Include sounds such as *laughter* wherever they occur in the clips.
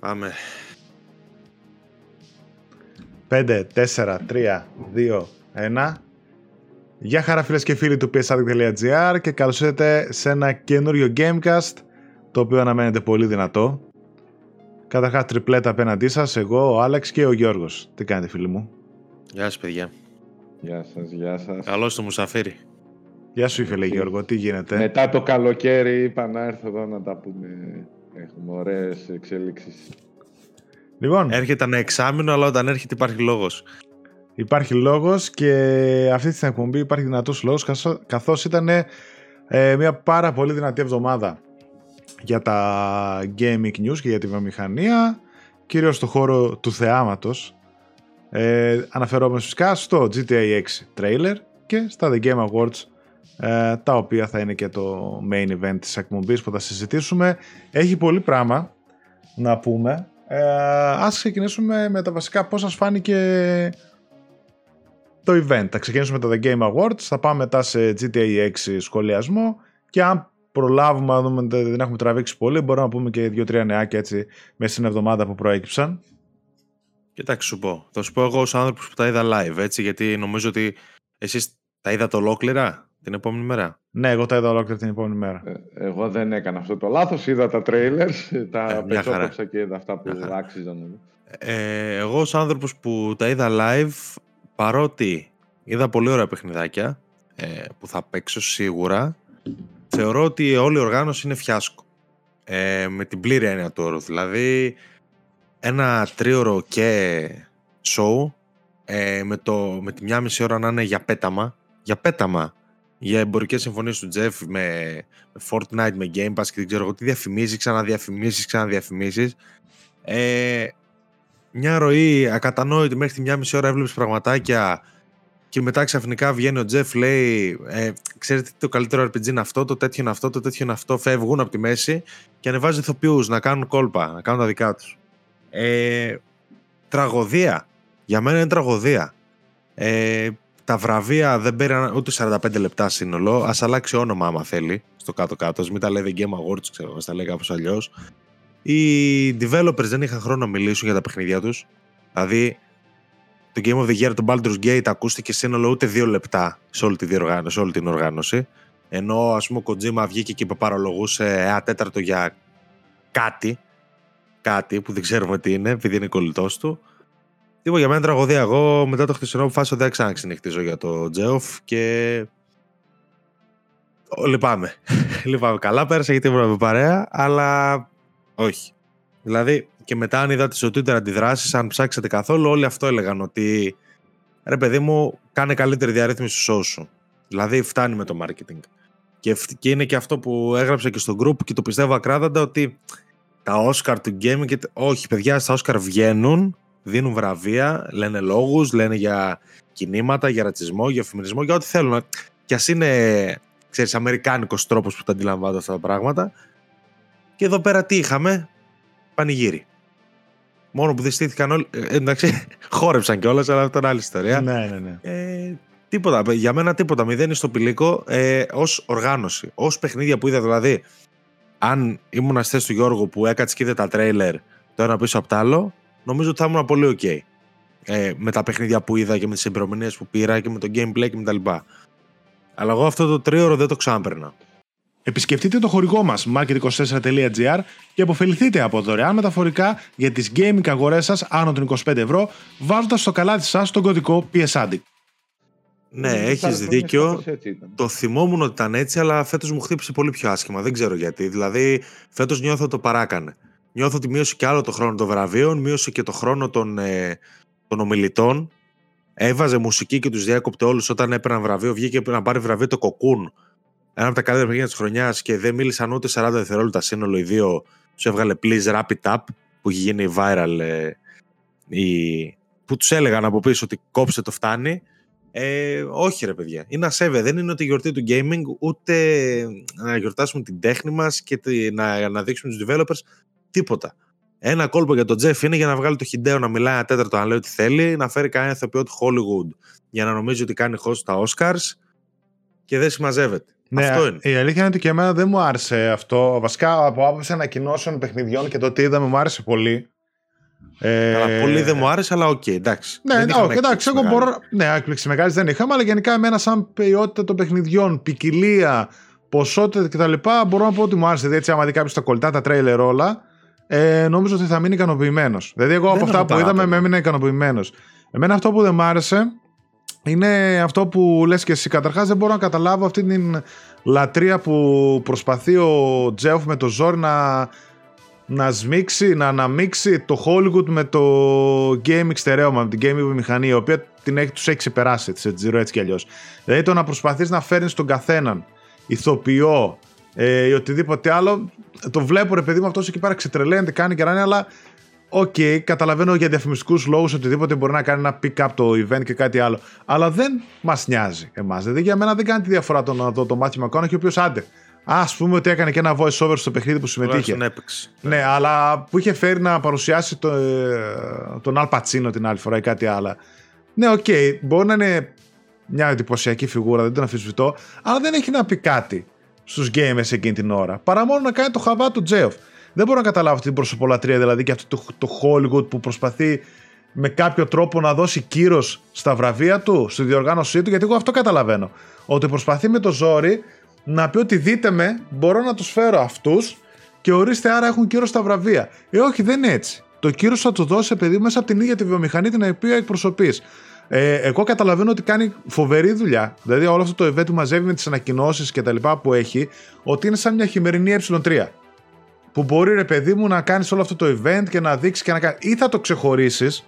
Πάμε. 5, 4, 3, 2, 1. Γεια χαρά φίλες και φίλοι του psaddict.gr και καλώς ήρθατε σε ένα καινούριο Gamecast το οποίο αναμένεται πολύ δυνατό. Καταρχάς τριπλέτα απέναντί σας, εγώ, ο Άλεξ και ο Γιώργος. Τι κάνετε φίλοι μου; Γεια σας παιδιά. Γεια σας, γεια σας. Καλώς το Μουσαφίρι. Γεια σου φίλε Γιώργο, τι γίνεται; Μετά το καλοκαίρι είπα να έρθω εδώ να τα πούμε. Έχουμε ωραίες εξέλιξεις. Λοιπόν, Έρχεται ένα εξάμεινο, αλλά όταν έρχεται υπάρχει λόγος. Υπάρχει λόγος και αυτή την εκπομπή υπάρχει δυνατός λόγος καθώς- καθώς ήταν ε, μια πάρα πολύ δυνατή εβδομάδα για τα gaming news και για τη βιομηχανία κυρίως στο χώρο του θεάματος ε, αναφερόμενος φυσικά στο GTA 6 trailer και στα The Game Awards ε, τα οποία θα είναι και το main event της εκπομπής που θα συζητήσουμε έχει πολύ πράγμα να πούμε ε, ας ξεκινήσουμε με τα βασικά πώς σας φάνηκε το event. Θα ξεκινήσουμε με το The Game Awards, θα πάμε μετά σε GTA 6 σχολιασμό και αν προλάβουμε να δούμε ότι δεν έχουμε τραβήξει πολύ, μπορούμε να πούμε και δύο-τρία νεάκια έτσι μέσα στην εβδομάδα που προέκυψαν. Κοιτάξτε σου πω. Θα σου πω εγώ ως άνθρωπος που τα είδα live, έτσι, γιατί νομίζω ότι εσείς τα είδατε ολόκληρα; Την επόμενη μέρα; Ναι, εγώ τα είδα ολόκληρα την επόμενη μέρα. Ε, Εγώ δεν έκανα αυτό το λάθος, είδα τα trailers, τα Ε, μια χαρά. πετσόκοψα και είδα αυτά που Μια χαρά. άξιζαν. να δω. Ε, εγώ ως άνθρωπος που τα είδα live, παρότι είδα πολύ ωραία παιχνιδάκια ε, που θα παίξω σίγουρα, θεωρώ ότι όλη η οργάνωση είναι φιάσκο. Ε, με την πλήρη έννοια του όρου. Δηλαδή, ένα τρίωρο και show ε, με, το, με τη μια μισή ώρα να είναι για πέταμα. Για πέταμα. Για εμπορικές συμφωνίες του Jeff με, με Fortnite, με Game Pass και δεν ξέρω εγώ τι διαφημίσει, ξαναδιαφημίσει, ξαναδιαφημίσει. Ε, μια ροή ακατανόητη μέχρι τη μια μισή ώρα έβλεπες πραγματάκια και μετά ξαφνικά βγαίνει ο Τζεφ λέει ε, ξέρετε τι το καλύτερο RPG είναι αυτό, το τέτοιο είναι αυτό, το τέτοιο είναι αυτό φεύγουν από τη μέση και ανεβάζει ηθοποιούς να κάνουν κόλπα, να κάνουν τα δικά τους. Ε, τραγωδία. Για μένα είναι τραγωδία. Ε, τα βραβεία δεν πήραν ούτε 45 λεπτά σύνολο ας αλλάξει όνομα άμα θέλει στο κάτω-κάτω, ας μην τα λέει The Game Awards ξέρω, ας τα λέει κάπως αλλιώς οι developers δεν είχαν χρόνο να μιλήσουν για τα παιχνίδια τους. Δηλαδή, το Game of the Year, το Baldur's Gate, ακούστηκε σύνολο ούτε δύο λεπτά σε όλη, τη διοργάνωση, σε όλη την οργάνωση. Ενώ, ας πούμε, ο Kojima βγήκε και παρολογούσε ένα τέταρτο για κάτι, κάτι που δεν ξέρουμε τι είναι, επειδή είναι κολλητός του. Τίποτα για μένα είναι τραγωδία. Εγώ μετά το χτεσινό αποφάσισα ότι δεν ξαναξυνυχτίζω για το Geoff και Ω, Λυπάμαι. *laughs* Λυπάμαι. Καλά πέρασα γιατί ήμουν με παρέα, αλλά όχι. Δηλαδή, και μετά αν είδατε στο Twitter αντιδράσεις, αν ψάξετε καθόλου, όλοι αυτό έλεγαν ότι ρε παιδί μου, κάνε καλύτερη διαρρύθμιση στο show σου. Δηλαδή, φτάνει με το marketing. Και, ευ- και είναι και αυτό που έγραψα και στο group και το πιστεύω ακράδαντα ότι τα Oscar του gaming, και... τ- όχι παιδιά, στα Oscar βγαίνουν, δίνουν βραβεία, λένε λόγους, λένε για κινήματα, για ρατσισμό, για φεμινισμό, για ό,τι θέλουν. Και ας είναι, ξέρεις, αμερικάνικος τρόπος που τα αντιλαμβάνονται αυτά τα πράγματα. Και εδώ πέρα τι είχαμε, πανηγύρι. Μόνο που δυστήθηκαν όλοι. Ε, εντάξει, *laughs* χόρεψαν κιόλας, αλλά αυτό είναι άλλη ιστορία. Ναι, ναι, ναι. Ε, τίποτα. Για μένα τίποτα. Μηδέν στο πηλίκο ε, ως οργάνωση. Ω παιχνίδια που είδα δηλαδή. Αν ήμουν στη θέση του Γιώργου που έκατσε και είδε τα τρέιλερ το ένα πίσω από το άλλο, νομίζω ότι θα ήμουν πολύ ok. Ε, με τα παιχνίδια που είδα και με τις εμπειρομηνίες που πήρα και με το gameplay και με τα λοιπά. Αλλά εγώ αυτό το τρίωρο δεν το ξαναπέρνα. Επισκεφτείτε το χορηγό μας market24.gr και αποφεληθείτε από δωρεάν μεταφορικά για τις gaming αγορές σας άνω των 25 ευρώ βάζοντας στο καλάθι σας τον κωδικό PSADDICT. Ναι, Τις έχεις άλλες χρονιές δίκιο. κάπως έτσι ήταν. Το θυμόμουν ότι ήταν έτσι, αλλά φέτος μου χτύπησε πολύ πιο άσχημα. Δεν ξέρω γιατί. Δηλαδή, φέτος νιώθω ότι το παράκανε. Νιώθω ότι μείωσε και άλλο το χρόνο των βραβείων, μείωσε και το χρόνο των, ε, των ομιλητών. Έβαζε μουσική και τους διέκοπτε όλους όταν έπαιρναν βραβείο. Βγήκε να πάρει βραβείο το κοκκούν. Ένα από τα καλύτερα παιχνίδια της χρονιάς και δεν μίλησαν ούτε 40 δευτερόλεπτα σύνολο οι δύο. Τους έβγαλε please wrap it up που έχει γίνει viral. Ε, η... που τους έλεγαν από πίσω ότι κόψε το φτάνει. Ε, όχι ρε παιδιά, είναι ασέβεια. Δεν είναι ότι η γιορτή του gaming, ούτε να γιορτάσουμε την τέχνη μας και τη- να, να δείξουμε τους developers, τίποτα. Ένα κόλπο για τον Geoff είναι για να βγάλει το Χιντέο να μιλάει ένα τέταρτο, να λέει ό,τι θέλει, να φέρει κανένα ηθοποιό του Hollywood για να νομίζει ότι κάνει host στα Oscars και δεν συμμαζεύεται. Ναι, Αυτό είναι. η αλήθεια είναι ότι και εμένα δεν μου άρεσε αυτό. Βασικά από άποψη ανακοινώσεων παιχνιδιών και το τι είδαμε μου άρεσε πολύ. Ε, Αλλά πολύ δεν μου άρεσε, αλλά οκ, εντάξει. Ναι, Δεν ναι, είχαμε όχι, εντάξει, έκπληξη εγώ μεγάλη. μπορώ. Ναι, έκπληξη μεγάλη δεν είχαμε, αλλά γενικά εμένα, σαν ποιότητα των παιχνιδιών, ποικιλία, ποσότητα κτλ., μπορώ να πω ότι μου άρεσε. Δηλαδή, έτσι, άμα δει κάποιος τα κολλητά, τα τρέιλερ όλα, ε, νομίζω ότι θα μείνει ικανοποιημένος. Δηλαδή, εγώ Δεν από αυτά έχω που είδαμε, παράπονο. με έμεινα ικανοποιημένος. Εμένα αυτό που δεν μ' άρεσε είναι αυτό που λες και εσύ. Καταρχάς δεν μπορώ να καταλάβω αυτή την λατρεία που προσπαθεί ο Τζέοφ με το ζόρι να, να σμίξει, να αναμίξει το Hollywood με το gaming στερέωμα, με την gaming βιομηχανία, η οποία την έχει, τους έχει ξεπεράσει έτσι, έτσι, έτσι κι αλλιώς. Δηλαδή το να προσπαθείς να φέρνεις τον καθέναν ηθοποιό ε, ή οτιδήποτε άλλο, το βλέπω ρε παιδί μου αυτός εκεί πέρα ξετρελαίνεται, κάνει και ράνει, αλλά Οκ, καταλαβαίνω για διαφημιστικούς λόγους οτιδήποτε μπορεί να κάνει ένα pick-up το event και κάτι άλλο. Αλλά δεν μας νοιάζει εμάς. Δηλαδή για μένα δεν κάνει τη διαφορά το να δω το Μάθιου Μακόναχη, ο οποίος άντε. Ας πούμε ότι έκανε και ένα voice over στο παιχνίδι που συμμετείχε. Τουλάχιστον έπαιξε. Ναι, αλλά που είχε φέρει να παρουσιάσει το, ε, τον Αλ Πατσίνο την άλλη φορά ή κάτι άλλο. Ναι, οκ, μπορεί να είναι μια εντυπωσιακή φιγούρα, δεν τον αμφισβητώ, αλλά δεν έχει να πει κάτι στους gamers εκείνη την ώρα. Παρά μόνο να κάνει το χαβά του Τζέοφ. Δεν μπορώ να καταλάβω αυτή την προσωπολατρία, δηλαδή και αυτό το, το Hollywood που προσπαθεί με κάποιο τρόπο να δώσει κύρος στα βραβεία του, στη διοργάνωσή του, γιατί εγώ αυτό καταλαβαίνω. Ότι προσπαθεί με το ζόρι να πει ότι δείτε με, μπορώ να τους φέρω αυτούς και ορίστε άρα έχουν κύρος στα βραβεία. Ε, όχι, δεν είναι έτσι. Το κύρος θα του δώσει παιδί μέσα από την ίδια τη βιομηχανία την οποία εκπροσωπείς. Ε, εγώ καταλαβαίνω ότι κάνει φοβερή δουλειά. Δηλαδή, όλο αυτό το event που μαζεύει με τις ανακοινώσεις και τα λοιπά που έχει, ότι είναι σαν μια χειμερινή ε3. Που μπορεί, ρε παιδί μου, να κάνεις όλο αυτό το event και να δείξεις και να κάνει. ή θα το ξεχωρίσεις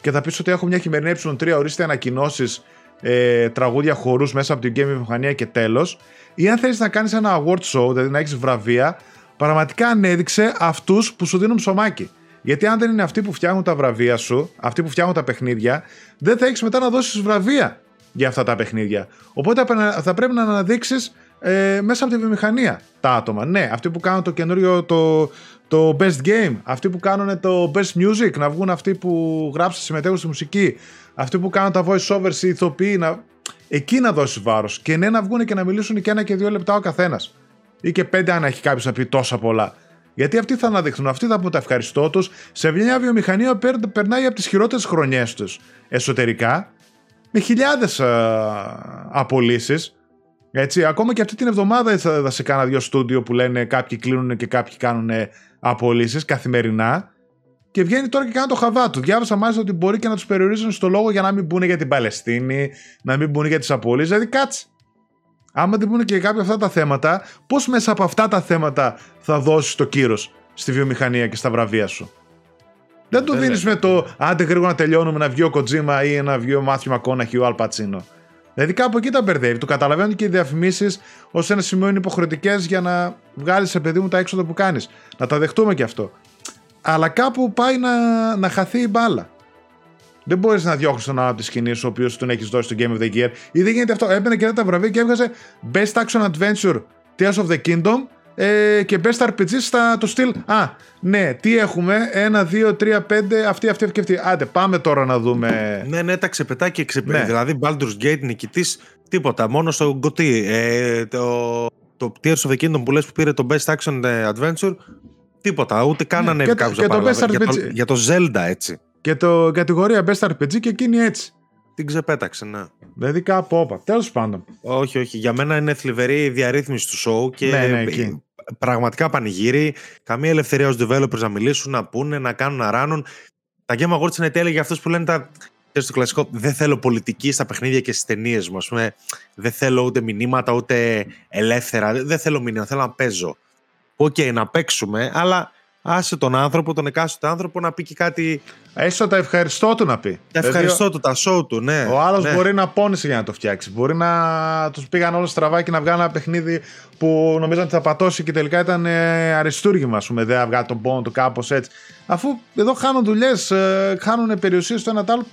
και θα πεις ότι έχω μια χειμερινή ε3, ορίστε ανακοινώσεις, ε, τραγούδια χορούς μέσα από την game μηχανία και τέλος. Ή αν θέλεις να κάνεις ένα award show, δηλαδή να έχεις βραβεία, πραγματικά ανέδειξε αυτούς που σου δίνουν ψωμάκι. Γιατί αν δεν είναι αυτοί που φτιάχνουν τα βραβεία σου, αυτοί που φτιάχνουν τα παιχνίδια, δεν θα έχεις μετά να δώσεις βραβεία για αυτά τα παιχνίδια. Οπότε θα πρέπει να αναδείξεις ε, μέσα από τη βιομηχανία τα άτομα. Ναι, αυτοί που κάνουν το καινούριο το, το best game, αυτοί που κάνουν το best music, να βγουν αυτοί που γράψουν, συμμετέχουν στη μουσική, αυτοί που κάνουν τα voice overs, οι ηθοποιοί, να... εκεί να δώσεις βάρος. Και ναι, να βγουν και να μιλήσουν και ένα και δύο λεπτά ο καθένας. Ή και πέντε, αν έχει κάποιος να πει τόσα πολλά. Γιατί αυτοί θα αναδειχθούν, αυτοί θα πούν τα ευχαριστώ τους σε μια βιομηχανία που περνάει από τις χειρότερες χρονιές τους εσωτερικά, με χιλιάδες απολύσεις. Έτσι, ακόμα και αυτή την εβδομάδα θα, θα σε κάνα δύο στούντιο που λένε κάποιοι κλείνουν και κάποιοι κάνουν απολύσεις καθημερινά. Και βγαίνει τώρα και κάνει το χαβά του. Διάβασα μάλιστα ότι μπορεί και να τους περιορίζουν στο λόγο για να μην μπουν για την Παλαιστίνη, να μην μπουν για τις απολύσεις. Δηλαδή, κάτσε. Άμα δεν μπουν και κάποια αυτά τα θέματα, πώς μέσα από αυτά τα θέματα θα δώσεις το κύρος στη βιομηχανία και στα βραβεία σου; Δεν το δίνεις με το άντε γρήγορα να τελειώνουμε να βγει ο Κοτζίμα ή να βγει ο Μάθιου Μακόναχη ή ο Αλπατσίνο. Δηλαδή κάπου εκεί τα μπερδεύει. Το καταλαβαίνουν και οι διαφημίσεις ως ένα σημείο είναι υποχρεωτικές για να βγάλεις σε παιδί μου τα έξοδα που κάνεις. Να τα δεχτούμε και αυτό. Αλλά κάπου πάει να, να χαθεί η μπάλα. Δεν μπορείς να διώξεις τον άλλο από τη σκηνή σου, ο οποίος τον έχεις δώσει το Game of the Year. Ή δεν γίνεται αυτό. Έμπαινε και τα βραβεία και έβγαζε Best Action Adventure Tears of the Kingdom ε, και Best RPG στα το στυλ. Α, ναι, τι έχουμε; Ένα, δύο, τρία, πέντε. Αυτή, αυτή, αυτή, αυτή. Άντε, πάμε τώρα να δούμε. Ναι, ναι, τα ξεπετά και ξεπετά. Ναι. Δηλαδή, Baldur's Gate νικητής, τίποτα. Μόνο στο Γκοτί. Ε, το, το Tears of the Kingdom που λες που πήρε το Best Action Adventure, τίποτα. Ούτε καν Ναι, ανέβη και το- κάποιος και να το πάρει. Best Για, το, RPG. για το Zelda, έτσι. Και το κατηγορία Best RPG και εκείνη έτσι. Την ξεπέταξε, ναι. Δηλαδή κάπου όπα. Τέλος πάντων. Όχι, όχι. Για μένα είναι θλιβερή η διαρρύθμιση του show και Ναι, ναι, εκεί. πραγματικά πανηγύρι. Καμία ελευθερία ως developers να μιλήσουν, να πούνε, να κάνουν, να ράνουν. Τα Game Awards είναι τέλεια για αυτούς που λένε τα... ξέρεις, το κλασικό, δεν θέλω πολιτική στα παιχνίδια και στις ταινίες μου. Ας πούμε, δεν θέλω ούτε μηνύματα, ούτε ελεύθερα. Δεν θέλω μηνύματα, θέλω να παίζω. Οκ, να παίξουμε, αλλά άσε τον άνθρωπο, τον εκάστοτε άνθρωπο να πει και κάτι. Έστω τα ευχαριστώ του να πει. Τα ευχαριστώ του, τα show του, ναι. Ο άλλος ναι. μπορεί να πόνεσε για να το φτιάξει. Μπορεί να τους πήγαν όλο στραβά και να βγάλουν ένα παιχνίδι που νομίζαν ότι θα πατώσει και τελικά ήταν ε, αριστούργημα. Ας πούμε, δεν βγάλει τον πόνο του κάπως έτσι. Αφού εδώ χάνουν δουλειές, ε, χάνουν περιουσίες το ένα το άλλο.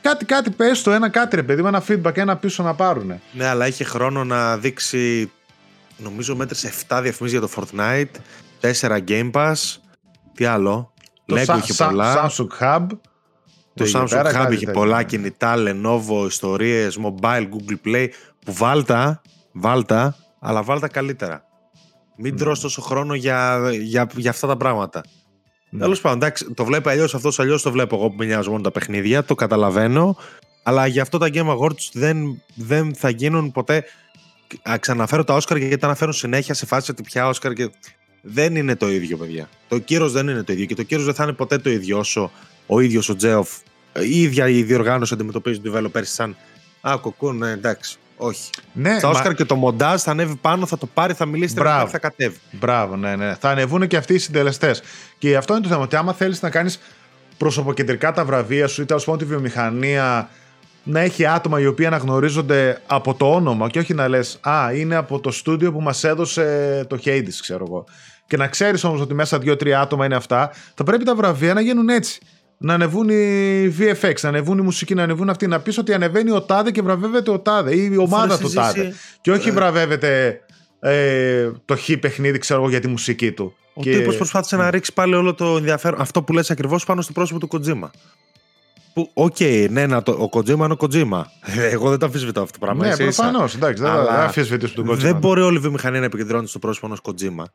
Κάτι, κάτι πες το ένα κάτι ρε παιδί μου ένα feedback, ένα πίσω να πάρουν. Ναι, αλλά είχε χρόνο να δείξει. Νομίζω μέτρησε 7 διαφημίσεις για το Fortnite, 4 Game Pass. Τι άλλο; Το Lego Sa- είχε Sa- πολλά. Samsung Hub. Το εκεί Samsung πέρα Hub κάτι είχε τέτοιο. πολλά κινητά, Lenovo, ιστορίες, mobile, Google Play. Που βάλτα, βάλτα, αλλά βάλ τα καλύτερα. Μην τρως τόσο χρόνο για, για, για αυτά τα πράγματα. Ναι. Τέλος πάντων, εντάξει, το βλέπει αλλιώς αυτός, αλλιώς το βλέπω εγώ που με νοιάζουν μόνο τα παιχνίδια, το καταλαβαίνω. Αλλά γι' αυτό τα Game Awards δεν, δεν θα γίνουν ποτέ. Α, Ξαναφέρω τα Όσκαρ γιατί τα αναφέρουν συνέχεια σε φάση ότι πια Όσκαρ και. Δεν είναι το ίδιο, παιδιά. Το κύρος δεν είναι το ίδιο και το κύρος δεν θα είναι ποτέ το ίδιο όσο ο ίδιος ο Τζέοφ, η ίδια η διοργάνωση αντιμετωπίζει του developers σαν. Α, κοκκούν, ναι, εντάξει. Όχι. Ναι, Στα μα- Όσκαρ και το μοντάζ θα ανέβει πάνω, θα το πάρει, θα μιλήσει, θα, Μπράβο. πάρει, θα κατέβει. Μπράβο, ναι, ναι. Θα ανεβούν και αυτοί οι συντελεστές. Και αυτό είναι το θέμα. Ότι άμα θέλεις να κάνεις προσωποκεντρικά τα βραβεία σου ή τέλος πάντων τη βιομηχανία να έχει άτομα οι οποίοι αναγνωρίζονται από το όνομα και όχι να λες Α, είναι από το στούντιο που μας έδωσε το Hades, ξέρω εγώ. Και να ξέρεις όμως ότι μέσα δύο-τρία άτομα είναι αυτά, θα πρέπει τα βραβεία να γίνουν έτσι. Να ανεβούν οι VFX, να ανεβούν οι μουσικοί, να ανεβούν αυτοί. Να πεις ότι ανεβαίνει ο τάδε και βραβεύεται ο τάδε ή η ομάδα Φορές του εσύ- τάδε. Και όχι Ε. βραβεύεται ε, το χ παιχνίδι, ξέρω εγώ, για τη μουσική του. Ο Και- τύπος προσπάθησε να ρίξει πάλι όλο το ενδιαφέρον. Αυτό που λες ακριβώς πάνω στο πρόσωπο του Κοτζίμα. Που, οκ, ναι, να το, ο Κοτζίμα είναι ο Κοτζίμα. Εγώ δεν το αμφισβητώ αυτό το πράγμα. Ναι, ίσα ίσα. προφανώς. Εντάξει, δεν Αλλά θα αμφισβητήσω τον Kojima. Δεν μπορεί όλη η βιομηχανία να επικεντρώνεται στο πρόσωπο ενός Κοτζίμα.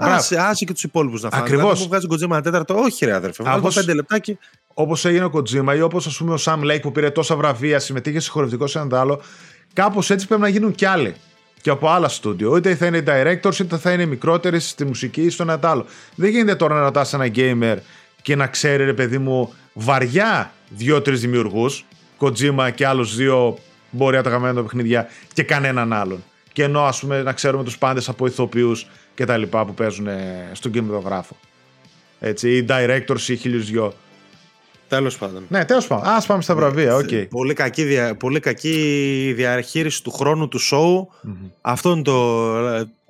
Μπράβο. Άσε, άσε και τους υπόλοιπους να φάνε. Ακριβώς. Δηλαδή, μου βγάζει ο Κοτζίμα ένα τέταρτο. Όχι, ρε αδερφέ. Βγάλω Όπως- πέντε λεπτάκι. Όπως έγινε ο Kojima ή όπως ας πούμε ο Sam Lake που πήρε τόσα βραβεία, συμμετείχε σε χορευτικό σε ένα άλλο. Κάπως έτσι πρέπει να γίνουν κι άλλοι. Και από άλλα στούντιο. Είτε θα είναι directors, είτε θα είναι μικρότεροι στη μουσική ή στο ένα τ' άλλο. Δεν γίνεται τώρα να ρωτάς ένα gamer και να ξέρει, ρε παιδί μου, βαριά δύο-τρεις δημιουργούς, Kojima και άλλους δύο μπορεί να τα αγαπημένα του παιχνίδια και κανέναν άλλον. Και ενώ ας πούμε να ξέρουμε τους πάντες από ηθοποιούς και τα λοιπά που παίζουν ε, στον κινηματογράφο. Έτσι, ή directors ή χίλιους δυο. Τέλος πάντων. Ναι, τέλος πάντων. Ας πάμε στα βραβεία, οκ. Πολύ, κακή, δια- πολύ κακή διαχείριση του χρόνου του show. Αυτό είναι το,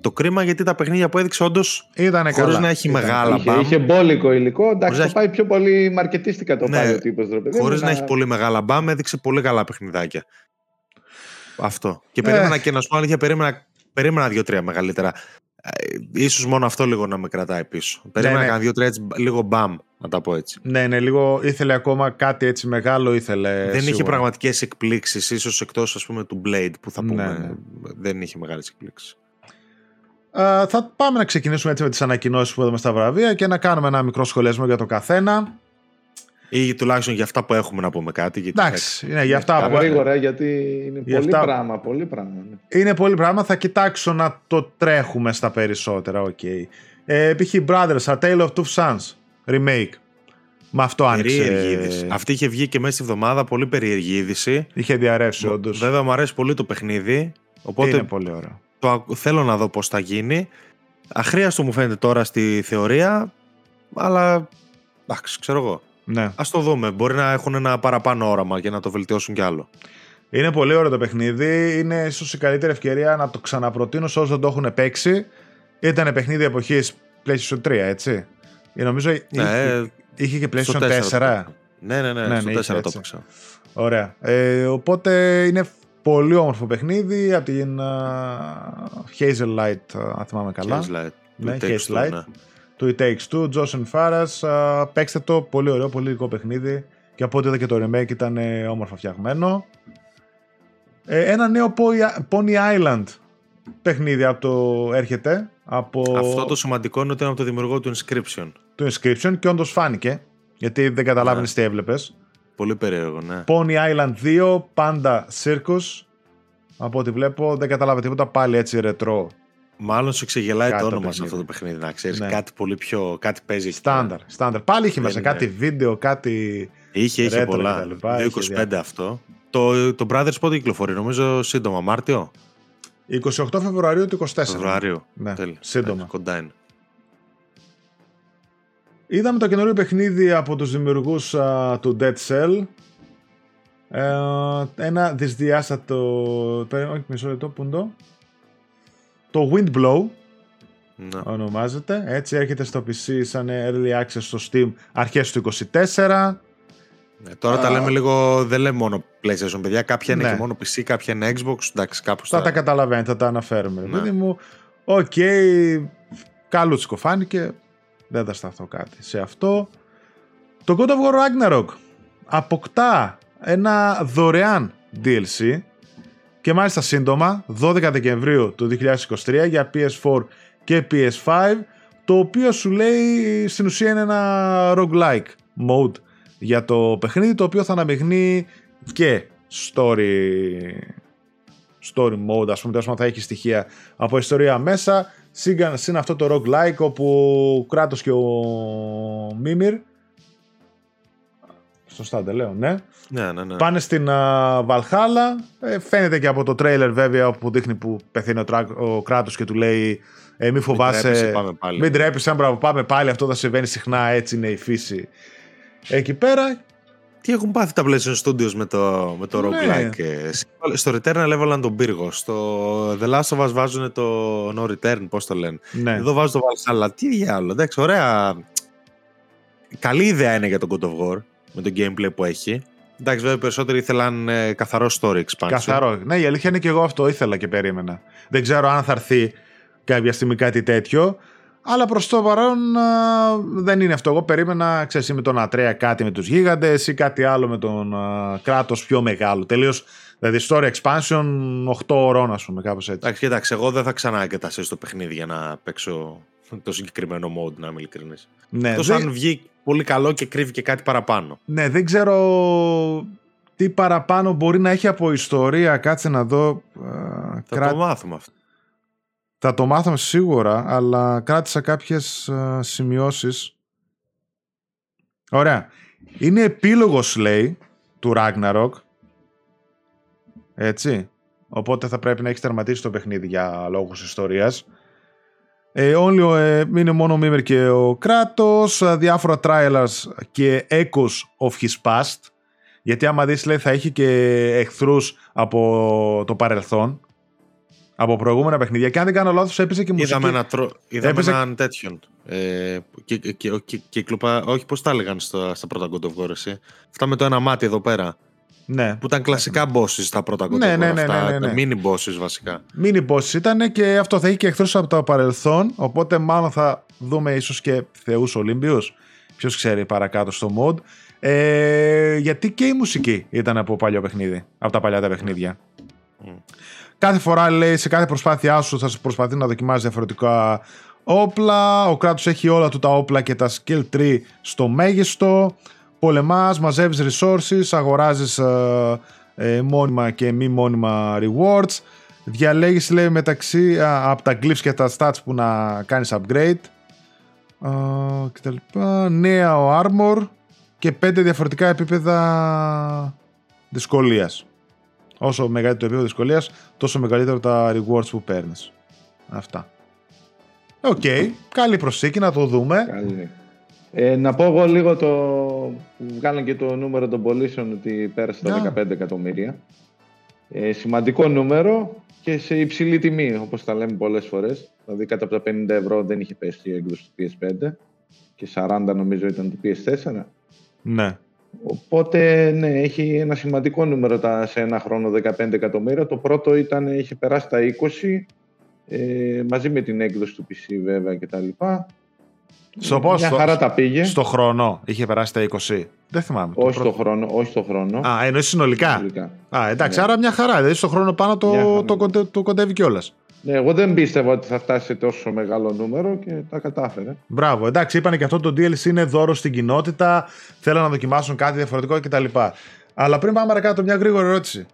το κρίμα γιατί τα παιχνίδια που έδειξε όντως Ήτανε χωρίς καλά. να έχει Ήταν. μεγάλα Είχε, μπαμ. είχε μπόλικο υλικό. Εντάξει, Χωρίς να το έχει- πάει πιο πολύ μαρκετίστικα το Ναι, πάει ο τύπος, ρε παιδί. Χωρίς μου, να έχει πολύ μεγάλα μπαμ, έδειξε πολύ καλά παιχνιδάκια. Αυτό. Και περίμενα Ε. και να σου πω αλήθεια, περίμενα, περίμενα δύο-τρία μεγαλύτερα. Ε, ίσως μόνο αυτό λίγο να με κρατάει πίσω. Περίμενα ναι. να κάνω δύο-τρία έτσι, λίγο μπαμ, να τα πω έτσι. Ναι, ναι, λίγο ήθελε ακόμα κάτι έτσι μεγάλο, ήθελε. δεν είχε σίγουρα. πραγματικές εκπλήξεις, ίσως εκτός ας πούμε του Blade που θα Ναι, πούμε. ναι. Δεν είχε μεγάλες εκπλήξεις. Α, θα πάμε να ξεκινήσουμε έτσι με τις ανακοινώσεις που είδαμε στα βραβεία και να κάνουμε ένα μικρό σχολιασμό για το καθένα. Ή τουλάχιστον για αυτά που έχουμε να πούμε κάτι. Γιατί Εντάξει, είναι για αυτά Τα που. γρήγορα, γιατί είναι Για πολύ αυτά- πράγμα, πολύ πράγμα. ναι. Είναι πολύ πράγμα. Θα κοιτάξω να το τρέχουμε στα περισσότερα. Οκ. Ε, π.χ. Brothers, A Tale of Two Sons Remake. Με αυτό άνοιξε. Περίεργη είδηση. Αυτή είχε βγει και μέσα στη εβδομάδα, πολύ περίεργη είδηση. Είχε διαρρεύσει όντως. Βέβαια μου αρέσει πολύ το παιχνίδι. Οπότε Είναι πολύ ωραίο. το, ακ- θέλω να δω πώς θα γίνει. Αχρίαστο μου φαίνεται τώρα στη θεωρία, αλλά εντάξει, ξέρω εγώ. Ναι. Ας το δούμε. Μπορεί να έχουν ένα παραπάνω όραμα και να το βελτιώσουν κι άλλο. Είναι πολύ ωραίο το παιχνίδι. Είναι ίσως η καλύτερη ευκαιρία να το ξαναπροτείνω σε όσους δεν το έχουν παίξει. Ήταν παιχνίδι εποχής PlayStation 3, έτσι. Ε, Νομίζω είχε, Ναι, είχε και στο PlayStation 4. 4 το έπαιξα. Ναι, ναι, ναι, Ναι, στο ναι, 4 είχε το έτσι. έπαιξα. Ωραία. Ε, οπότε είναι πολύ όμορφο παιχνίδι από την uh, Hazel Light, uh, αν θυμάμαι καλά. Haze Light. Ναι, It Takes Haze Two, Light. Ναι. Του It Takes Two, Joseph Faras. Uh, παίξτε το, πολύ ωραίο, πολύ υλικό παιχνίδι. Και από ό,τι είδα και το remake ήταν ε, όμορφα φτιαγμένο. Ε, ένα νέο Pony- Pony Island παιχνίδι από το έρχεται. Από Αυτό το σημαντικό είναι ότι είναι από το δημιουργό του Inscription. το Inscription και όντως φάνηκε. Γιατί δεν καταλάβαινες Ναι. τι έβλεπες. Πολύ περίεργο, ναι. Pony Island 2, Panda Circus. Από ό,τι βλέπω δεν κατάλαβα τίποτα. Πάλι έτσι ρετρό. Μάλλον σου ξεγελάει Κάτι το το όνομα σε παιχνίδι. αυτό το παιχνίδι, να ξέρεις. Ναι. Κάτι πολύ πιο. Κάτι παίζει. εκεί πέρα. Στάνταρ. Στάνταρ. Πάλι είχε Δεν μέσα είναι. κάτι βίντεο, κάτι. Είχε, είχε Retro πολλά. και τα λοιπά, είχε 2.25 διάφορα. αυτό. Το, το Brothers πότε κυκλοφορεί, νομίζω σύντομα, Μάρτιο; 28 Φεβρουαρίου του 24. Φεβρουάριο. Ναι, Τέλεια. σύντομα. Ε, Κοντά είναι. Είδαμε το καινούριο παιχνίδι από τους δημιουργούς α, του Dead Cell. Ε, ένα δυσδιάστατο... περίμενε, Όχι, μισό λεπτό, πού είναι το... Το Windblow Ναι. ονομάζεται. Έτσι έρχεται στο PC σαν early access στο Steam αρχές του 24. Ναι, τώρα τα Α. λέμε λίγο, δεν λέμε μόνο PlayStation, παιδιά. Κάποια είναι Ναι. και μόνο PC, κάποια είναι Xbox. Εντάξει, κάπως Θα τα... τα καταλαβαίνετε, θα τα αναφέρουμε. Ναι. Παιδί μου, οκ, καλούτσικο φάνηκε. Δεν θα σταθώ κάτι σε αυτό. Το God of War Ragnarok αποκτά ένα δωρεάν DLC και μάλιστα σύντομα, 12 Δεκεμβρίου του 2023 για PS4 και PS5, το οποίο σου λέει στην ουσία είναι ένα roguelike mode για το παιχνίδι, το οποίο θα αναμειγνύει και story, story mode, ας πούμε, θα έχει στοιχεία από ιστορία μέσα, συν αυτό το roguelike όπου ο Κράτος και ο Μίμηρ Σωστά δεν λέω, ναι. Ναι, ναι, ναι. Πάνε στην Βαλχάλα. Ε, φαίνεται και από το τρέιλερ βέβαια όπου δείχνει που πεθαίνει ο, τρά, ο κράτος και του λέει ε, μη φοβάσαι, μην τρέπεσαι, πάμε πάλι. Μην τρέπεσαι, πάμε πάλι, αυτό θα συμβαίνει συχνά, έτσι είναι η φύση. Εκεί πέρα τι έχουν πάθει τα PlayStation Studios με το, με το ναι. roguelike. Ε, στο Returnal έβαλαν τον πύργο. Στο The Last of Us βάζουν το No Return, πώς το λένε. Ναι. Εδώ βάζουν το Valhalla. Τι διάλογο. Εντάξει, ωραία. Καλή ιδέα είναι για τον God of War με το gameplay που έχει. Εντάξει, βέβαια περισσότεροι ήθελαν ε, καθαρό story expansion. Καθαρό. Ναι, η αλήθεια είναι και εγώ αυτό ήθελα και περίμενα. Δεν ξέρω αν θα έρθει κάποια στιγμή κάτι τέτοιο. Αλλά προς το παρόν δεν είναι αυτό. Εγώ περίμενα, ξέρεις, με τον Ατρέα κάτι με τους γίγαντες ή κάτι άλλο με τον κράτος πιο μεγάλο. Τελείως. Δηλαδή, story expansion 8 ώρων, ας πούμε, κάπως έτσι. Εντάξει, κοιτάξτε, εγώ δεν θα ξανά εγκαταστήσω το παιχνίδι για να παίξω το συγκεκριμένο mode, να είμαι ειλικρινής. Ναι, Τόσο δεν... αν βγει πολύ καλό και κρύβει και κάτι παραπάνω. Ναι, δεν ξέρω τι παραπάνω μπορεί να έχει από ιστορία. Κάτσε να δω. Θα το μάθουμε αυτό. Θα το μάθαμε σίγουρα, αλλά κράτησα κάποιες uh, σημειώσεις. Ωραία. Είναι επίλογος, λέει, του Ragnarok. Έτσι. Οπότε θα πρέπει να έχεις τερματίσει το παιχνίδι για λόγους ιστορίας. Ε, όλοι, ε, είναι μόνο ο Μίμερ και ο Κράτος, ε, διάφορα trailers και echoes of his past. Γιατί άμα δεις, λέει, θα έχει και εχθρούς από το παρελθόν από προηγούμενα παιχνίδια. Και αν δεν κάνω λάθος, έπαιζε και μουσική. Είδαμε, ένα τρο... Είδαμε έπαιζε... έναν τέτοιον. Ε, και, και, και, και, όχι, πώς τα έλεγαν στα, στα πρώτα God of War, εσύ; Αυτά με το ένα μάτι εδώ πέρα. Ναι. Που ήταν κλασικά bosses στα πρώτα God of ναι, War. Ναι, ναι, αυτά, ναι, ναι, ναι. Mini bosses βασικά. Mini bosses ήταν και αυτό θα έχει και εχθρούς από το παρελθόν. Οπότε μάλλον θα δούμε ίσως και Θεούς Ολύμπιους. Ποιος ξέρει παρακάτω στο mod. Ε, γιατί και η μουσική ήταν από παλιό παιχνίδι. Από τα παλιά τα παιχνίδια. Mm. Κάθε φορά λέει σε κάθε προσπάθειά σου θα προσπαθεί να δοκιμάζεις διαφορετικά όπλα. Ο κράτος έχει όλα του τα όπλα και τα skill tree στο μέγιστο. Πολεμάς, μαζεύεις resources, αγοράζεις ε, ε, μόνιμα και μη μόνιμα rewards. Διαλέγεις λέει μεταξύ από τα glyphs και τα stats που να κάνεις upgrade. Uh, νέα armor και πέντε διαφορετικά επίπεδα δυσκολίας. Όσο μεγαλύτερο το επίπεδο δυσκολίας, τόσο μεγαλύτερο τα rewards που παίρνεις. Αυτά. Οκ, okay. καλή προσθήκη να το δούμε. Καλή. Ε, να πω εγώ λίγο το. Βγάλαν και το νούμερο των πωλήσεων ότι πέρασε τα 15 εκατομμύρια. Ε, σημαντικό νούμερο και σε υψηλή τιμή, όπως τα λέμε πολλές φορές. Δηλαδή, κάτω από τα 50 ευρώ δεν είχε πέσει η έκδοση του PS5 και 40 νομίζω ήταν του PS4. Ναι. Οπότε, ναι, έχει ένα σημαντικό νούμερο τα, σε ένα χρόνο 15 εκατομμύρια. Το πρώτο ήταν, είχε περάσει τα 20, ε, μαζί με την έκδοση του PC βέβαια κτλ. Στο πώς, Μια χαρά τα πήγε. Στο χρόνο είχε περάσει τα 20. Δεν θυμάμαι. Όχι, στο χρόνο, όχι στο χρόνο. Α, εννοείς συνολικά. συνολικά. Α, εντάξει, ναι. άρα μια χαρά. Δηλαδή στο χρόνο πάνω το, το, το, το κοντεύει κιόλας. Ναι, εγώ δεν πίστευα ότι θα φτάσει σε τόσο μεγάλο νούμερο και τα κατάφερε. Μπράβο. Εντάξει, είπανε και αυτό το DLC είναι δώρο στην κοινότητα. Θέλουν να δοκιμάσουν κάτι διαφορετικό κτλ. Αλλά πριν πάμε παρακάτω, μια γρήγορη ερώτηση.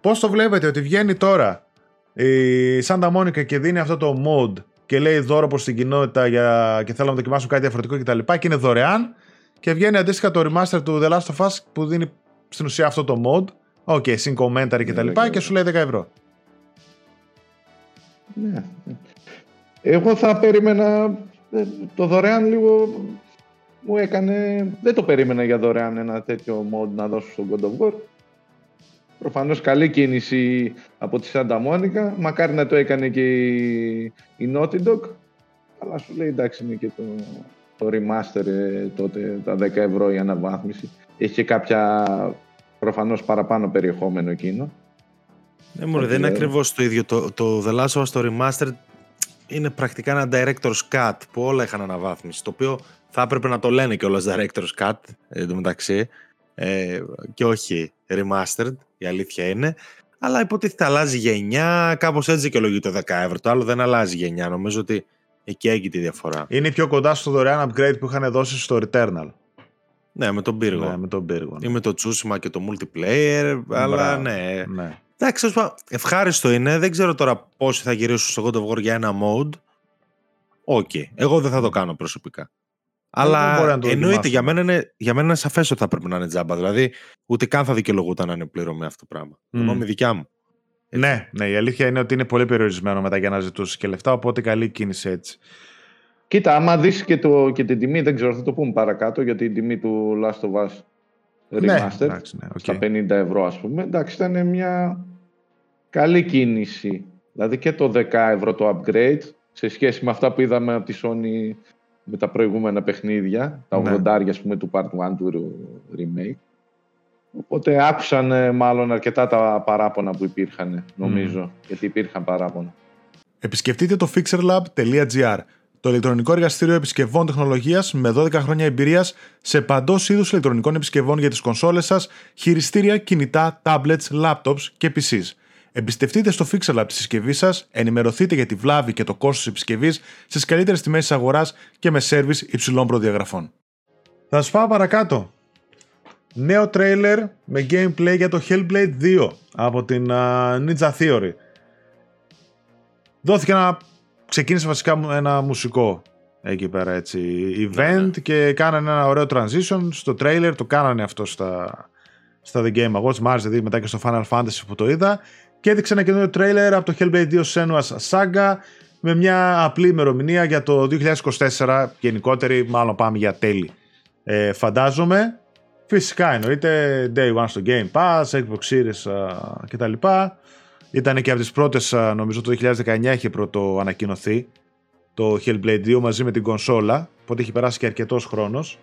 Πώς το βλέπετε ότι βγαίνει τώρα η Santa Monica και δίνει αυτό το mode και λέει δώρο προς την κοινότητα για... και θέλουν να δοκιμάσουν κάτι διαφορετικό κτλ. Και, και είναι δωρεάν. Και βγαίνει αντίστοιχα το remaster του The Last of Us που δίνει στην ουσία αυτό το mode. Οκ, okay, συν commentary κτλ. Και, και σου λέει 10 ευρώ. Ναι. Εγώ θα περίμενα ε, το δωρεάν λίγο μου έκανε... Δεν το περίμενα για δωρεάν ένα τέτοιο mod να δώσω στο God of War. Προφανώς καλή κίνηση από τη Santa Monica. Μακάρι να το έκανε και η, Naughty Dog. Αλλά σου λέει εντάξει είναι και το, το remaster ε, τότε τα 10 ευρώ η αναβάθμιση. Έχει και κάποια προφανώς παραπάνω περιεχόμενο εκείνο. Ναι, μου δεν είναι ακριβώς το ίδιο. Το, το The Last of Us το Remastered είναι πρακτικά ένα director's cut που όλα είχαν αναβάθμιση. Το οποίο θα έπρεπε να το λένε κιόλας director's cut εν τω μεταξύ. Ε, και όχι remastered, η αλήθεια είναι. Αλλά υποτίθεται αλλάζει γενιά, κάπως έτσι δικαιολογεί το 10 ευρώ. Το άλλο δεν αλλάζει γενιά. Νομίζω ότι εκεί έγινε τη διαφορά. Είναι πιο κοντά στο δωρεάν upgrade που είχαν δώσει στο Returnal. Ναι, με τον πύργο. Ναι, με τον πύργο. Ή με το Tsushima και το multiplayer. Αλλά ναι. ναι. Εντάξει, ας πούμε, ευχάριστο είναι. Δεν ξέρω τώρα πόσοι θα γυρίσουν στο God of War για ένα mode. Οκ. Εγώ δεν θα το κάνω προσωπικά. Αλλά μπορεί να το εννοείται δοκιμάσω. για μένα, είναι, για μένα είναι σαφές ότι θα πρέπει να είναι τζάμπα. Δηλαδή, ούτε καν θα δικαιολογούταν να είναι πληρωμή αυτό το πράγμα. Μμ. Γνώμη δικιά μου. Ναι, ναι, η αλήθεια είναι ότι είναι πολύ περιορισμένο μετά για να ζητήσει και λεφτά, οπότε καλή κίνηση έτσι. Κοίτα, άμα δεις και, το, και την τιμή, δεν ξέρω, θα το πούμε παρακάτω για την τιμή του Last of Us Remastered. Ναι, εντάξει, ναι, οκ. στα 50 ευρώ ας πούμε. Εντάξει, ήταν μια καλή κίνηση. Δηλαδή και το 10 ευρώ το upgrade σε σχέση με αυτά που είδαμε από τη Sony με τα προηγούμενα παιχνίδια, τα Ναι. 80 ας πούμε του Part 1 του remake. Οπότε άκουσαν ε, μάλλον αρκετά τα παράπονα που υπήρχαν, νομίζω, γιατί υπήρχαν παράπονα. Επισκεφτείτε το fixerlab.gr, το ηλεκτρονικό εργαστήριο επισκευών τεχνολογίας με 12 χρόνια εμπειρίας σε παντός είδους ηλεκτρονικών επισκευών για τις κονσόλες σας, χειριστήρια, κινητά, tablets, laptops και PCs. Εμπιστευτείτε στο FixerLab της συσκευής σας, ενημερωθείτε για τη βλάβη και το κόστος της επισκευή στις καλύτερες τιμές της αγοράς και με σερβις υψηλών προδιαγραφών. Θα σας πάω παρακάτω. Νέο τρέιλερ με gameplay για το Hellblade 2 από την α, Ninja Theory. Δόθηκε ένα... Ξεκίνησε βασικά ένα μουσικό εκεί πέρα έτσι event ναι. και κάνανε ένα ωραίο transition στο trailer, το κάνανε αυτό στα, στα The Game Awards, μ' άρεσε δηλαδή μετά και στο Final Fantasy που το είδα και έδειξε ένα καινούριο trailer από το Hellblade 2 Senua's Saga με μια απλή ημερομηνία για το 2024 γενικότερη, μάλλον πάμε για τέλη. Ε, φαντάζομαι, φυσικά εννοείται Day One στο Game Pass, Xbox Series α, κτλ. Ήταν και από τις πρώτες, α, νομίζω το 2019 είχε πρώτο ανακοινωθεί το Hellblade 2 μαζί με την κονσόλα, οπότε έχει περάσει και αρκετός χρόνος.